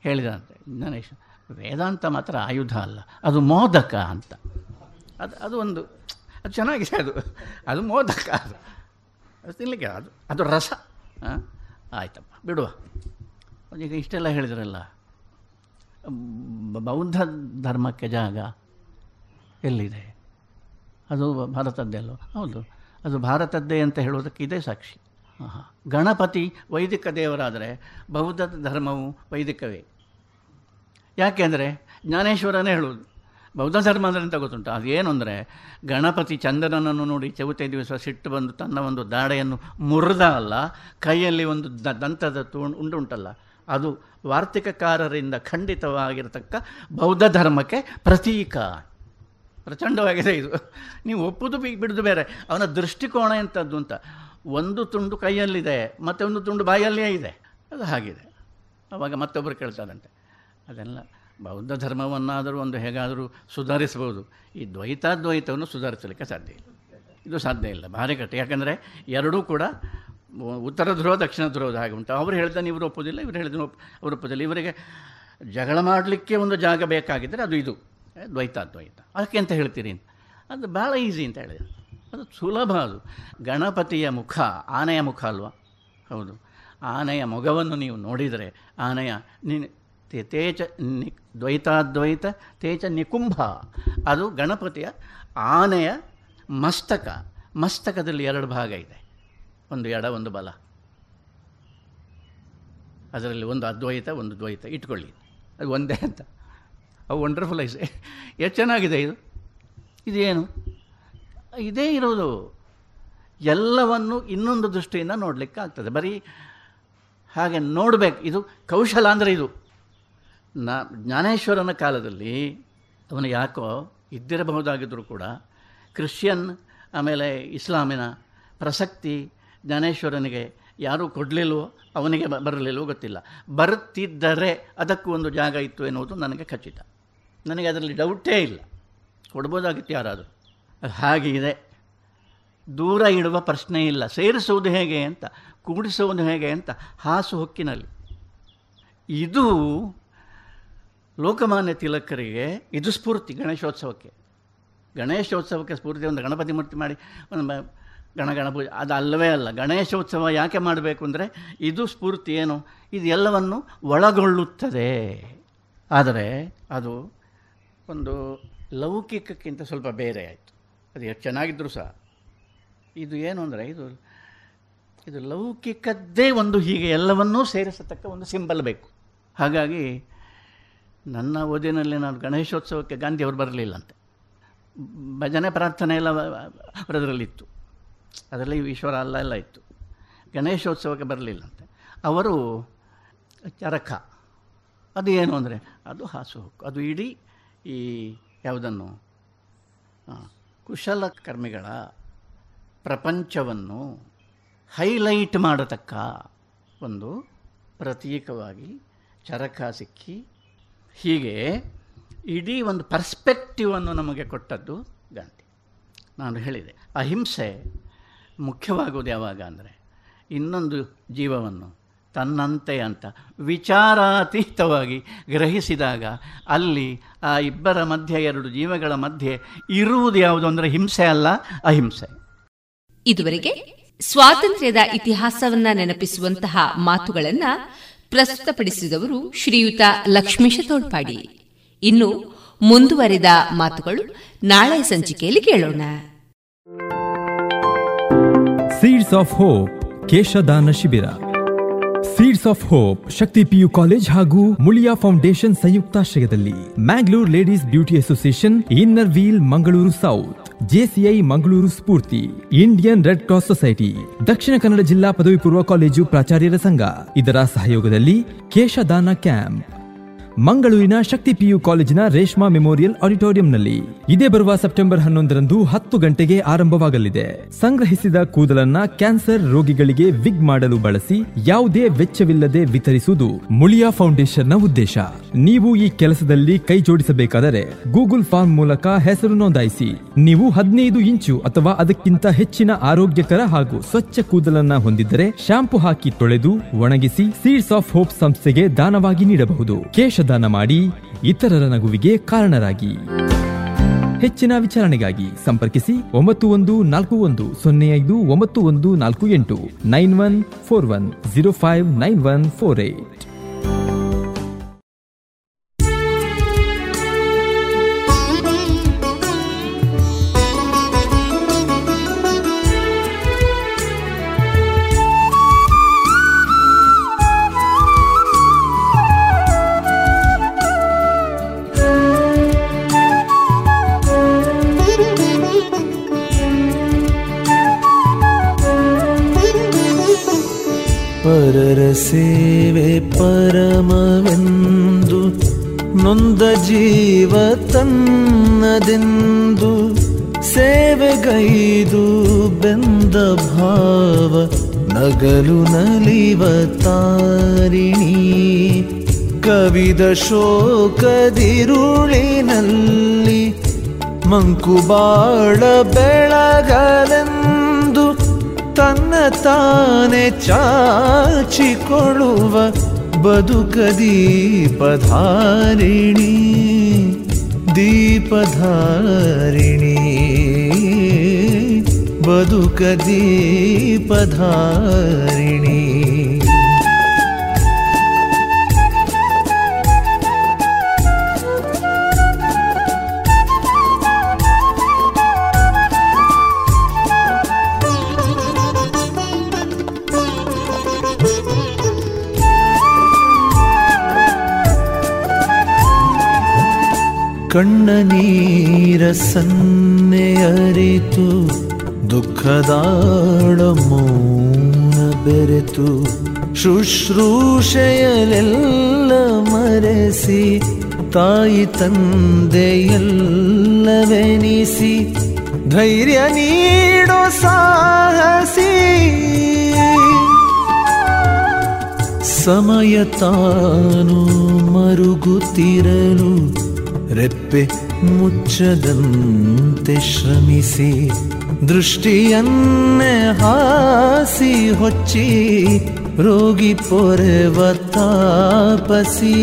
ಹೇಳಿದಂತೆ. ಗಣೇಶ ವೇದಾಂತ ಮಾತ್ರ ಆಯುಧ ಅಲ್ಲ, ಅದು ಮೋದಕ ಅಂತ. ಅದು ಅದು ಒಂದು, ಅದು ಚೆನ್ನಾಗಿದೆ ಅದು. ಅದು ಮೋದಕ ಅದು. ಅದು ತಿನ್ನಲಿಕ್ಕೆ ಅದು ಅದು ರಸ. ಆಯ್ತಪ್ಪ, ಬಿಡುವ. ಈಗ ಇಷ್ಟೆಲ್ಲ ಹೇಳಿದ್ರಲ್ಲ ಬೌದ್ಧ ಧರ್ಮಕ್ಕೆ ಜಾಗ ಎಲ್ಲಿದೆ? ಅದು ಭಾರತದ್ದೆಲ್ಲೋ ಹೌದು. ಅದು ಭಾರತದ್ದೇ ಅಂತ ಹೇಳೋದಕ್ಕೆ ಇದೇ ಸಾಕ್ಷಿ. ಗಣಪತಿ ವೈದಿಕ ದೇವರಾದರೆ ಬೌದ್ಧ ಧರ್ಮವು ವೈದಿಕವೇ. ಯಾಕೆಂದರೆ ಜ್ಞಾನೇಶ್ವರನೇ ಹೇಳುವುದು. ಬೌದ್ಧ ಧರ್ಮ ಅಂದರೆ ಅಂತ ಗೊತ್ತುಂಟು? ಅದೇನು ಅಂದರೆ ಗಣಪತಿ ಚಂದ್ರನನ್ನು ನೋಡಿ ಚೌತೆ ದಿವಸ ಸಿಟ್ಟು ಬಂದು ತನ್ನ ಒಂದು ದಾಡೆಯನ್ನು ಮುರಿದ ಅಲ್ಲ, ಕೈಯಲ್ಲಿ ಒಂದು ದ ದಂತದ ತುಂಡು ಉಂಡುಂಟಲ್ಲ ಅದು ವಾರ್ತಿಕಕಾರರಿಂದ ಖಂಡಿತವಾಗಿರತಕ್ಕ ಬೌದ್ಧ ಧರ್ಮಕ್ಕೆ ಪ್ರತೀಕ. ಪ್ರಚಂಡವಾಗಿದೆ ಇದು. ನೀವು ಒಪ್ಪುದು ಬಿಡುದು ಬೇರೆ. ಅವನ ದೃಷ್ಟಿಕೋನ ಎಂಥದ್ದು ಅಂತ? ಒಂದು ತುಂಡು ಕೈಯಲ್ಲಿದೆ, ಮತ್ತು ಒಂದು ತುಂಡು ಬಾಯಲ್ಲಿಯೇ ಇದೆ. ಅದು ಹಾಗಿದೆ. ಅವಾಗ ಮತ್ತೊಬ್ಬರು ಕೇಳ್ತಾರಂತೆ, ಅದೆಲ್ಲ ಬೌದ್ಧ ಧರ್ಮವನ್ನಾದರೂ ಒಂದು ಹೇಗಾದರೂ ಸುಧಾರಿಸ್ಬೋದು. ಈ ದ್ವೈತಾದ್ವೈತವನ್ನು ಸುಧಾರಿಸಲಿಕ್ಕೆ ಸಾಧ್ಯ ಇಲ್ಲ. ಇದು ಸಾಧ್ಯ ಇಲ್ಲ, ಭಾರಿ ಕಟ್ಟ ಯಾಕಂದರೆ ಎರಡೂ ಕೂಡ ಉತ್ತರ ಧ್ರುವ, ದಕ್ಷಿಣ ಧ್ರುವದ ಹಾಗೆ ಉಂಟು. ಅವರು ಹೇಳ್ತಾನೆ ಇವರು ಒಪ್ಪೋದಿಲ್ಲ, ಇವರು ಹೇಳಿದ್ರು ಅವರು ಒಪ್ಪೋದಿಲ್ಲ. ಇವರಿಗೆ ಜಗಳ ಮಾಡಲಿಕ್ಕೆ ಒಂದು ಜಾಗ ಬೇಕಾಗಿದ್ದರೆ ಅದು ಇದು, ದ್ವೈತಾದ್ವೈತ. ಅದಕ್ಕೆ ಅಂತ ಹೇಳ್ತೀರಿ ಅದು ಭಾಳ ಈಸಿ ಅಂತ ಹೇಳಿದೆ ಅದು ಸುಲಭ ಅದು. ಗಣಪತಿಯ ಮುಖ, ಆನೆಯ ಮುಖ ಅಲ್ವಾ? ಹೌದು. ಆನೆಯ ಮೊಗವನ್ನು ನೀವು ನೋಡಿದರೆ, ಆನೆಯ ನಿ, ತೇ- ತೇಜ ನಿ, ದ್ವೈತಾದ್ವೈತ ತೇಜ ನಿಕುಂಭ, ಅದು ಗಣಪತಿಯ ಆನೆಯ ಮಸ್ತಕ. ಮಸ್ತಕದಲ್ಲಿ ಎರಡು ಭಾಗ ಇದೆ. ಒಂದು ಎಡ, ಒಂದು ಬಲ. ಅದರಲ್ಲಿ ಒಂದು ಅದ್ವೈತ, ಒಂದು ದ್ವೈತ. ಇಟ್ಕೊಳ್ಳಿ. ಅದು ಒಂದೇ ಅಂತ. ಅವು ವಂಡರ್ಫುಲ್ ಐಸ್ ಎಷ್ಟು ಚೆನ್ನಾಗಿದೆ ಇದು? ಇದೇನು? ಇದೇ ಇರೋದು. ಎಲ್ಲವನ್ನು ಇನ್ನೊಂದು ದೃಷ್ಟಿಯಿಂದ ನೋಡಲಿಕ್ಕೆ ಆಗ್ತದೆ ಬರೀ ಹಾಗೆ ನೋಡಬೇಕು. ಇದು ಕೌಶಲ ಅಂದರೆ ಇದು. ನಾ ಜ್ಞಾನೇಶ್ವರನ ಕಾಲದಲ್ಲಿ ಅವನು ಯಾಕೋ ಇದ್ದಿರಬಹುದಾಗಿದ್ದರೂ ಕೂಡ ಕ್ರಿಶ್ಚಿಯನ್, ಆಮೇಲೆ ಇಸ್ಲಾಮಿನ ಪ್ರಸಕ್ತಿ ಜ್ಞಾನೇಶ್ವರನಿಗೆ ಯಾರೂ ಕೊಡಲಿಲ್ವೋ ಅವನಿಗೆ ಬ- ಬರಲಿಲ್ವೋ ಗೊತ್ತಿಲ್ಲ. ಬರುತ್ತಿದ್ದರೆ ಅದಕ್ಕೂ ಒಂದು ಜಾಗ ಇತ್ತು ಎನ್ನುವುದು ನನಗೆ ಖಚಿತ. ನನಗೆ ಅದರಲ್ಲಿ ಡೌಟೇ ಇಲ್ಲ. ಕೊಡ್ಬೋದಾಗಿತ್ತು ಯಾರಾದರೂ. ಅದು ಹಾಗೆ ಇದೆ ದೂರ ಇಡುವ ಪ್ರಶ್ನೆ ಇಲ್ಲ. ಸೇರಿಸುವುದು ಹೇಗೆ ಅಂತ, ಕೂಡಿಸುವುದು ಹೇಗೆ ಅಂತ ಹಾಸು ಹೊಕ್ಕಿನಲ್ಲಿ. ಇದು ಲೋಕಮಾನ್ಯ ತಿಲಕರಿಗೆ, ಇದು ಸ್ಫೂರ್ತಿ ಗಣೇಶೋತ್ಸವಕ್ಕೆ. ಗಣೇಶೋತ್ಸವಕ್ಕೆ ಸ್ಫೂರ್ತಿ ಒಂದು ಗಣಪತಿ ಮೂರ್ತಿ ಮಾಡಿ, ಒಂದು ಗಣಗಣ ಗಣ ಗಣಪೂಜೆ ಅದು ಅಲ್ಲವೇ ಅಲ್ಲ, ಗಣೇಶೋತ್ಸವ ಯಾಕೆ ಮಾಡಬೇಕು ಅಂದರೆ ಇದು ಸ್ಫೂರ್ತಿ ಏನು? ಇದು ಎಲ್ಲವನ್ನು ಒಳಗೊಳ್ಳುತ್ತದೆ. ಆದರೆ ಅದು ಒಂದು ಲೌಕಿಕಕ್ಕಿಂತ ಸ್ವಲ್ಪ ಬೇರೆ ಆಯಿತು. ಅದು ಎಷ್ಟು ಚೆನ್ನಾಗಿದ್ದರೂ ಸಹ. ಇದು ಏನು ಅಂದರೆ ಇದು ಇದು ಲೌಕಿಕದ್ದೇ ಒಂದು ಹೀಗೆ ಎಲ್ಲವನ್ನೂ ಸೇರಿಸತಕ್ಕ ಒಂದು ಸಿಂಬಲ್ ಬೇಕು. ಹಾಗಾಗಿ ನನ್ನ ಓದಿನಲ್ಲಿ ನಾನು ಗಣೇಶೋತ್ಸವಕ್ಕೆ ಗಾಂಧಿಯವರು ಬರಲಿಲ್ಲಂತೆ. ಭಜನೆ ಪ್ರಾರ್ಥನೆ ಎಲ್ಲ ಅವರದರಲ್ಲಿತ್ತು. ಅದರಲ್ಲಿ ಈಶ್ವರ ಅಲ್ಲ, ಎಲ್ಲ ಇತ್ತು. ಗಣೇಶೋತ್ಸವಕ್ಕೆ ಬರಲಿಲ್ಲಂತೆ. ಅವರು ಚರಕ. ಅದು ಏನು ಅಂದರೆ ಅದು ಹಾಸು ಅದು ಇಡೀ ಈ ಯಾವುದನ್ನು ಕುಶಲಕರ್ಮಿಗಳ ಪ್ರಪಂಚವನ್ನು ಹೈಲೈಟ್ ಮಾಡತಕ್ಕ ಒಂದು ಪ್ರತೀಕವಾಗಿ ಚರಕ ಸಿಕ್ಕಿ, ಹೀಗೆ ಇಡೀ ಒಂದು ಪರ್ಸ್ಪೆಕ್ಟಿವನ್ನು ನಮಗೆ ಕೊಟ್ಟದ್ದು ಗಾಂಧಿ. ನಾನು ಹೇಳಿದೆ, ಅಹಿಂಸೆ ಮುಖ್ಯವಾಗುವುದು ಯಾವಾಗ ಅಂದರೆ ಇನ್ನೊಂದು ಜೀವವನ್ನು ತನ್ನಂತೆ ಅಂತ. ವಿಚಾರಾತೀತವಾಗಿ ಗ್ರಹಿಸಿದಾಗ ಅಲ್ಲಿ ಆ ಇಬ್ಬರ ಮಧ್ಯೆ ಎರಡು ಜೀವಗಳ ಮಧ್ಯೆ ಇರುವುದು ಯಾವುದು ಅಂದರೆ ಹಿಂಸೆ ಅಲ್ಲ ಅಹಿಂಸೆ. ಇದುವರೆಗೆ ಸ್ವಾತಂತ್ರ್ಯದ ಇತಿಹಾಸವನ್ನ ನೆನಪಿಸುವಂತಹ ಮಾತುಗಳನ್ನ ಪ್ರಸ್ತುತಪಡಿಸಿದವರು ಶ್ರೀಯುತ ಲಕ್ಷ್ಮೀಶ ತೋಳ್ಪಾಡಿ ಇನ್ನು ಮುಂದುವರೆದ ಮಾತುಗಳು ನಾಳೆ ಸಂಚಿಕೆಯಲ್ಲಿ ಕೇಳೋಣ. ಸೀಡ್ಸ್ ಆಫ್ ಹೋಪ್ ಕೇಶದಾನ ಶಿಬಿರ seeds of hope Shakti PU college ಹಾಗೂ ಮುಳಿಯಾ ಫೌಂಡೇಶನ್ ಸಂಯುಕ್ತಾಶ್ರಯದಲ್ಲಿ Mangalore ladies beauty association inner wheel Mangaluru south JCI Mangaluru Spoorthi Indian red cross society Dakshina Kannada ಜಿಲ್ಲಾ ಪದವಿ ಪೂರ್ವ ಕಾಲೇಜು ಪ್ರಾಚಾರ್ಯರ ಸಂಘ ಇದರ ಸಹಯೋಗದಲ್ಲಿ ಕೇಶದಾನ ಕ್ಯಾಂಪ್. ಮಂಗಳೂರಿನ ಶಕ್ತಿ ಪಿಯು ಕಾಲೇಜಿನ ರೇಷ್ಮಾ ಮೆಮೋರಿಯಲ್ ಆಡಿಟೋರಿಯಂನಲ್ಲಿ ಇದೇ ಬರುವ ಸೆಪ್ಟೆಂಬರ್ ಹನ್ನೊಂದರಂದು ಹತ್ತು ಗಂಟೆಗೆ ಆರಂಭವಾಗಲಿದೆ. ಸಂಗ್ರಹಿಸಿದ ಕೂದಲನ್ನ ಕ್ಯಾನ್ಸರ್ ರೋಗಿಗಳಿಗೆ ವಿಗ್ ಮಾಡಲು ಬಳಸಿ ಯಾವುದೇ ವೆಚ್ಚವಿಲ್ಲದೆ ವಿತರಿಸುವುದು ಮುಳಿಯಾ ಫೌಂಡೇಶನ್ನ ಉದ್ದೇಶ. ನೀವು ಈ ಕೆಲಸದಲ್ಲಿ ಕೈ ಜೋಡಿಸಬೇಕಾದರೆ ಗೂಗಲ್ ಫಾರ್ಮ್ ಮೂಲಕ ಹೆಸರು ನೋಂದಾಯಿಸಿ. ನೀವು ಹದಿನೈದು ಇಂಚು ಅಥವಾ ಅದಕ್ಕಿಂತ ಹೆಚ್ಚಿನ ಆರೋಗ್ಯಕರ ಹಾಗೂ ಸ್ವಚ್ಛ ಕೂದಲನ್ನ ಹೊಂದಿದ್ದರೆ ಶಾಂಪು ಹಾಕಿ ತೊಳೆದು ಒಣಗಿಸಿ ಸೀಡ್ಸ್ ಆಫ್ ಹೋಪ್ ಸಂಸ್ಥೆಗೆ ದಾನವಾಗಿ ನೀಡಬಹುದು. ಕೇಶದಾನ ಮಾಡಿ ಇತರರ ನಗುವಿಗೆ ಕಾರಣರಾಗಿ. ಹೆಚ್ಚಿನ ವಿಚಾರಣೆಗಾಗಿ ಸಂಪರ್ಕಿಸಿ ಒಂಬತ್ತು ಒಂದು ನಾಲ್ಕು ಒಂದು ಸೊನ್ನೆ ಐದು ಒಂಬತ್ತು ಒಂದು ನಾಲ್ಕು ಎಂಟು nine one four one zero five nine one four eight. ಸೇವೆ ಪರಮವೆಂದು, ನೊಂದ ಜೀವ ತನ್ನದೆಂದು, ಸೇವೆಗೈದು ಬೆಂದ ಭಾವ, ನಗಲು ನಲಿವ ತಾರಿಣಿ. ಕವಿದ ಶೋಕದಿರುಳಿನಲ್ಲಿ, ಮಂಕುಬಾಳ ಬೆಳಗಲೆಂದು ತನ್ನ ತಾನೆ ಚಾಚಿಕೊಳ್ಳುವ ಬದುಕ ದೀಪಧಾರಿಣಿ ದೀಪಧಾರಿಣಿ ಬದುಕ ಕಣ್ಣ ನೀರ ಸನ್ನೆ ಅರಿತು, ದುಃಖದಾಳ ಮೌನ ಬೆರೆತು ಶುಶ್ರೂಷೆಯಲೆಲ್ಲ ಮರೆಸಿ, ತಾಯಿ ತಂದೆಯೆಲ್ಲವೆನಿಸಿ ಧೈರ್ಯ ನೀಡೋ ಸಾಹಸಿ. ಸಮಯ ತಾನು ಮರುಗುತ್ತಿರಲು ರೆಪ್ಪೆ ಮುಚ್ಚದಂತೆ ಶ್ರಮಿಸಿ ದೃಷ್ಟಿಯನ್ನೇ ಹಾಸಿ ಹೊಚ್ಚಿ ರೋಗಿ ಪೊರೆವ ತಾಪಸಿ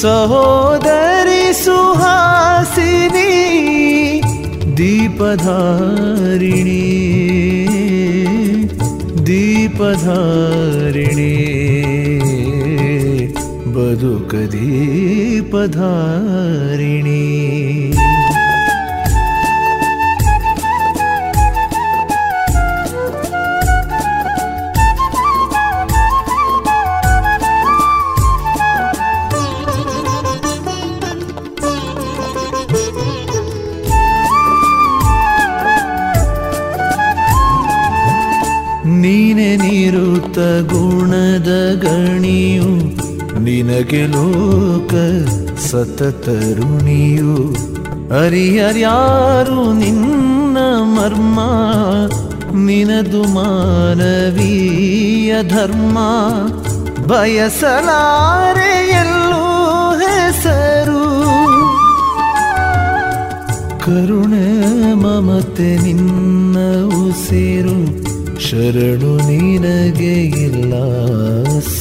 ಸಹೋದರಿ ಸುಹಾಸಿನಿ ದೀಪಧಾರಿಣಿ ದೀಪಧಾರಿಣಿ ಬದುಕ ದೀಪಧಾರಿಣಿ ನೀನೆ ನಿರುತ್ತ ಗುಣದ ಗಣಿಯು ನಿನಗೆ ಲೋಕ ಸತತರುಣಿಯು ಅರಿಯರ್ಯಾರು ನಿನ್ನ ಮರ್ಮ, ನಿನದು ಮಾನವೀಯ ಧರ್ಮ. ಬಯಸಲಾರೆ ಎಲ್ಲೂ ಹೆಸರು. ಕರುಣೆ ಮಮತೆ ನಿನ್ನ ಉಸಿರು ಶರಣು ನಿನಗೆ ಇಲ್ಲ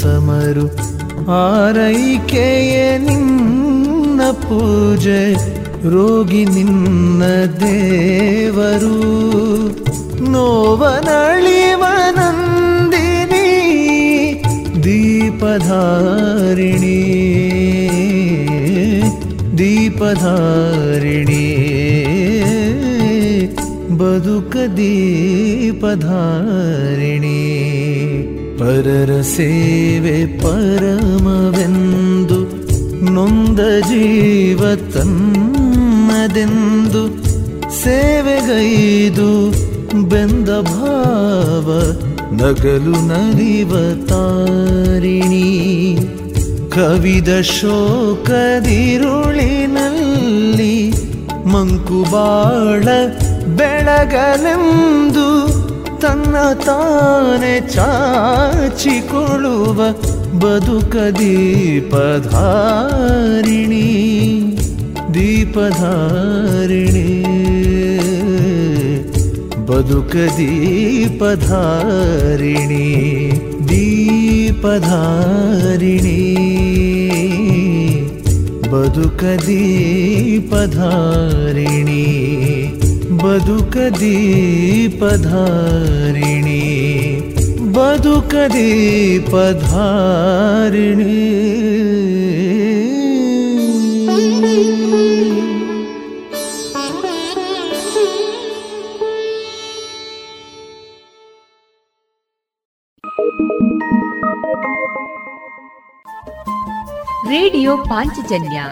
ಸಮರು. ಆರೈಕೆಯೇ ನಿನ್ನ ಪೂಜೆ ರೋಗಿ ನಿನ್ನ ದೇವರು. ನೋವನಳಿವನಂದಿನಿ ದೀಪಧಾರಿಣಿ. ದೀಪಧಾರಿಣಿ. ಬದುಕ ದೀಪಧಾರಿಣಿ. ಪರರ ಸೇವೆ ಪರಮವೆಂದು ನೊಂದ ಜೀವ ತನ್ನದೆಂದು ಸೇವೆಗೈದು ಬೆಂದ ಭಾವ ನಗಲು ನಲಿವ ತಾರಿಣಿ. ಕವಿದ ಶೋಕದಿರುಳಿನಲ್ಲಿ ಮಂಕುಬಾಳ ಬೆಳಗಲೆಂದು ತನ್ನ ತಾನೆ ಚಾಚಿಕೊಳ್ಳುವ ಬದುಕ ದೀಪಧಾರಿಣಿ ದೀಪಧಾರಿಣಿ ಬದುಕ ದೀಪಧಾರಿಣಿ ದೀಪಧಾರಿಣಿ ಬದುಕ ದೀಪಧಾರಿಣಿ ಬದುಕ ದೀಪಧಾರಿಣಿ ಬದುಕ ದೀಪಧಾರಿಣಿ ರೇಡಿಯೋ ಪಾಂಚಜನ್ಯ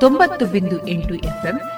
ತೊಂಬತ್ತು ಬಿಂದು ಎಂಟು ಎಫ್ಎಂ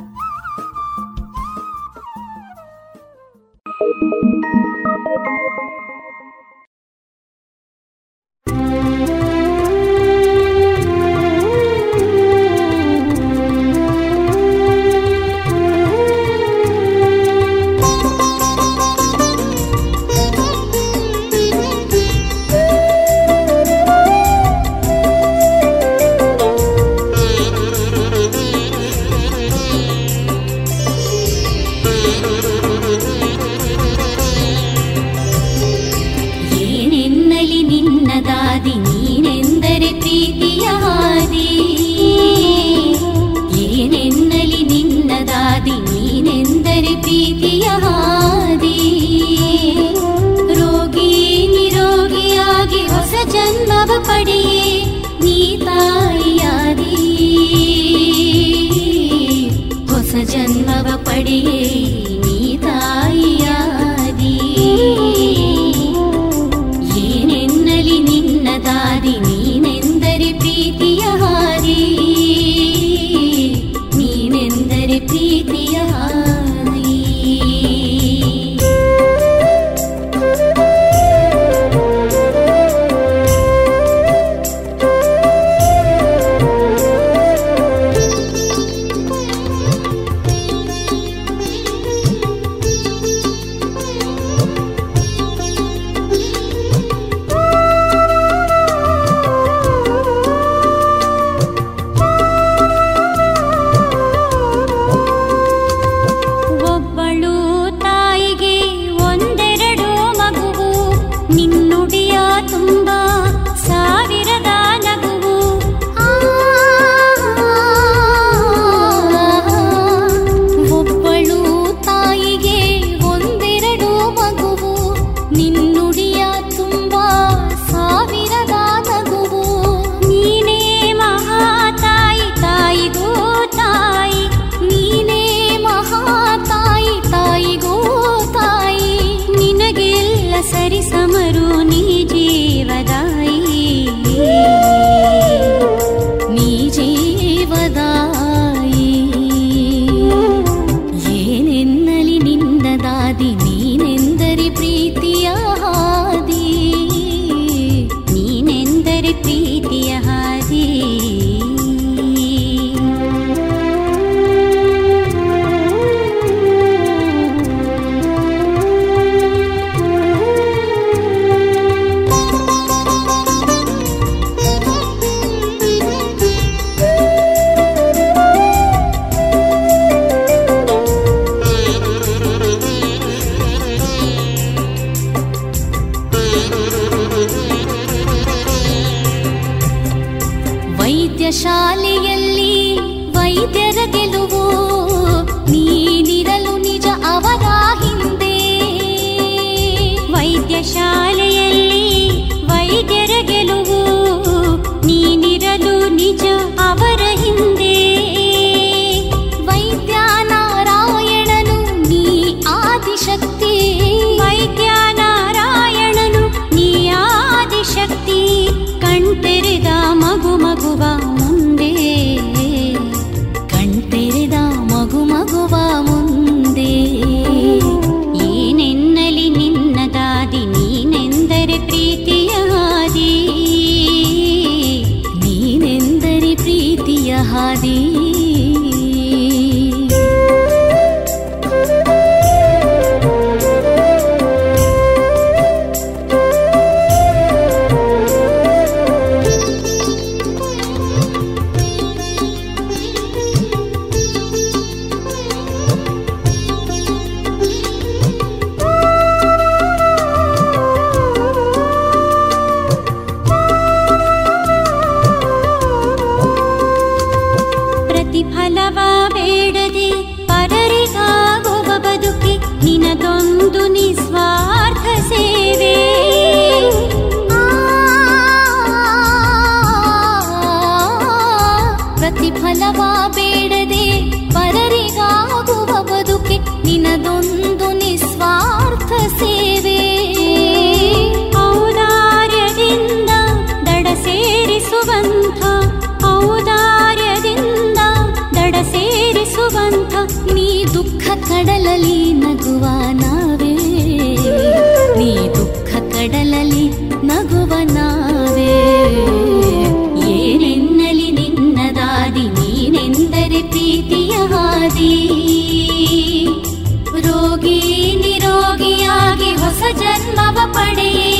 निरोगियागे होस जन्मव पडये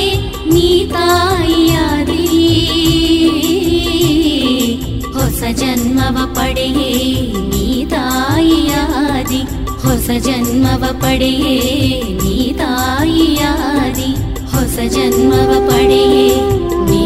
नी तायादिस जन्मव पडये नी होस जन्मव पडये नी तायादिस जन्मव पडये नी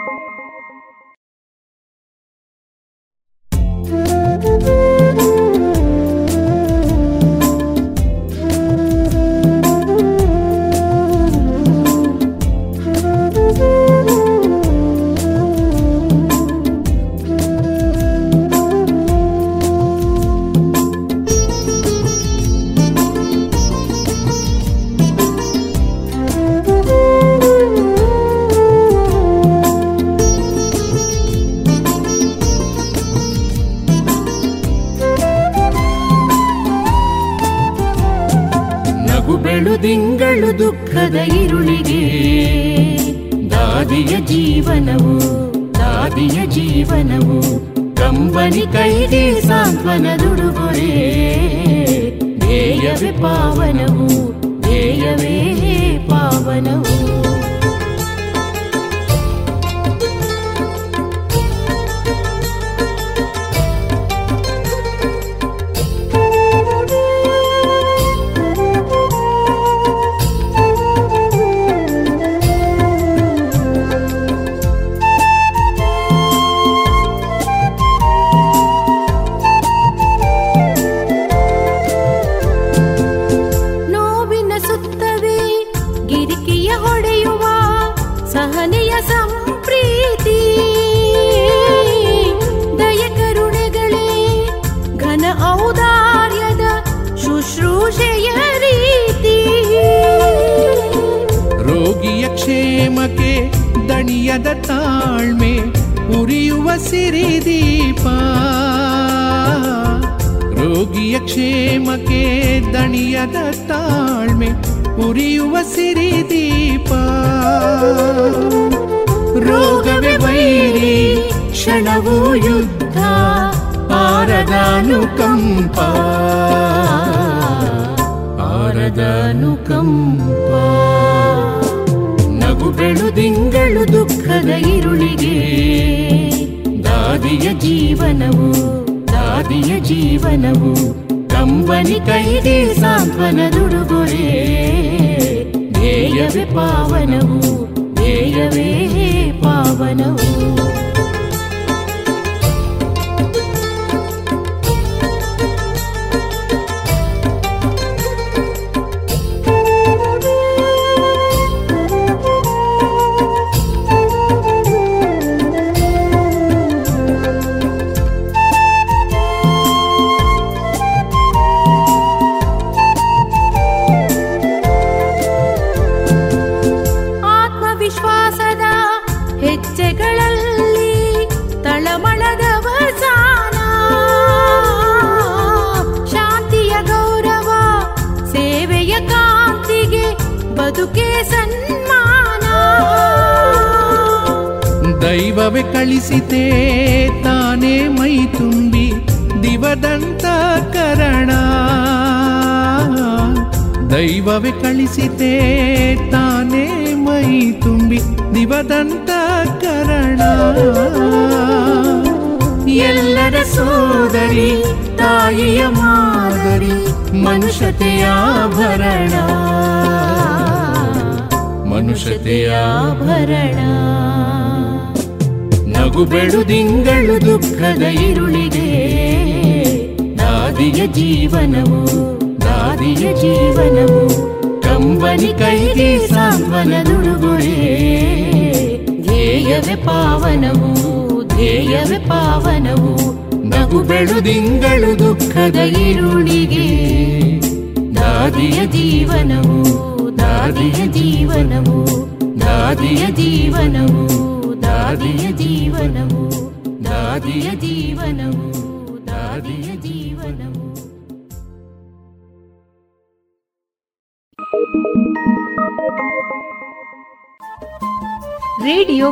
ದೈವವೇ ಕಳಿಸಿತೆ ತಾನೇ ಮೈ ತುಂಬಿ ದಿವದಂತ ಕರಣ. ಎಲ್ಲರ ಸೋದರಿ ತಾಯಿಯ ಮಾದರಿ ಮನುಷ್ಯತೆಯ ಭರಣ ಮನುಷ್ಯತೆಯ ಭರಣ ನಗು ಬೆಳುದಿಂಗಳು ದುಃಖದ ಇರುಳಿಗೆ ನಾದಿಯ ಜೀವನವು. ದಾದಿಯ ಜೀವನವು ಕಂಬನಿ ಕೈಗೆ ಸಾಂತ್ವನದುಡುಗೊರೆ ಧ್ಯೇಯವೇ ಪಾವನವು ಧ್ಯೇಯವೇ ಪಾವನವು ನಗು ಬೆಳುದಿಂಗಳು ದುಃಖದ ಇರುಳಿಗೆ ದಾದಿಯ ಜೀವನವು ದಾದಿಯ ಜೀವನವು ದಾದಿಯ ಜೀವನವು ದಾದಿಯ ಜೀವನವು ದಾದಿಯ ಜೀವನವು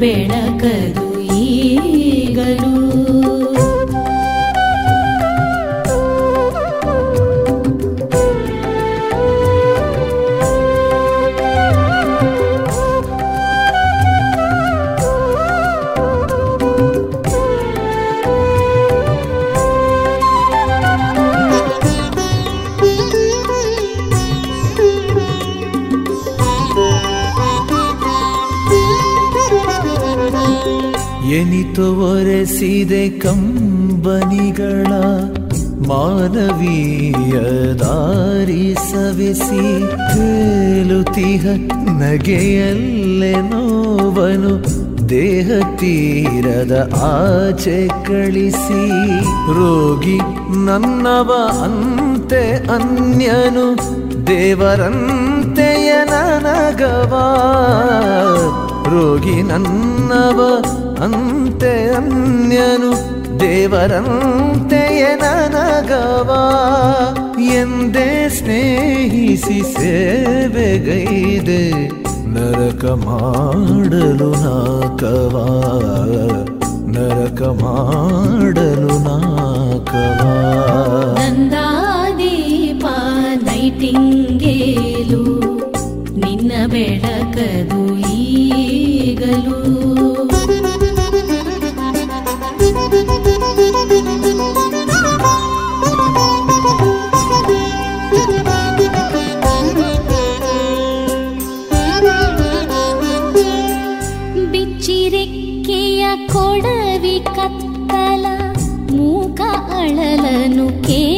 ಬೆಳಕದು ಎನಿತು ಒರೆಸಿದೆ ಕಂಬನಿಗಳ ಮಾನವೀಯ ದಾರಿ ಸವೆಸಿ ತೇಲುತಿಹ ನಗೆಯಲ್ಲೆ ನೋವನು ದೇಹ ತೀರದ ಆಚೆ ಕಳಿಸಿ ರೋಗಿ ನನ್ನವ ಅಂತೆ ಅನ್ಯನು ದೇವರಂತೆಯ ನನಗವಾ ರೋಗಿ ನನ್ನವ ಅಂತೆ ಅನ್ಯನು ದೇವರಂತೆಯ ನನಗವ ಎಂದೇ ಸ್ನೇಹಿಸಿ ಸೇವೆಗೈದೆ ನರಕ ಮಾಡಲು ನಾಕವಾ ನರಕ ಮಾಡಲು ನಾಕವಾ ನಂದಾದೀಪ ನೈಟಿಂಗೇಲು, ನಿನ್ನ ಬೆಳಕದು ಈಗಲೂ. के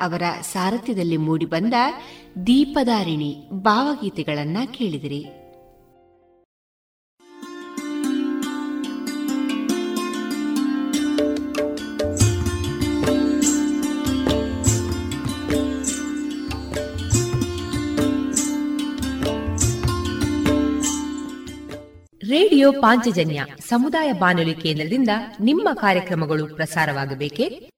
ಅವರ ಸಾರಥ್ಯದಲ್ಲಿ ಮೂಡಿಬಂದ ದೀಪದಾರಿಣಿ ಭಾವಗೀತೆಗಳನ್ನ ಕೇಳಿದಿರಿ. ರೇಡಿಯೋ ಪಾಂಚಜನ್ಯ ಸಮುದಾಯ ಬಾನುಲಿ ಕೇಂದ್ರದಿಂದ ನಿಮ್ಮ ಕಾರ್ಯಕ್ರಮಗಳು ಪ್ರಸಾರವಾಗಬೇಕೆ?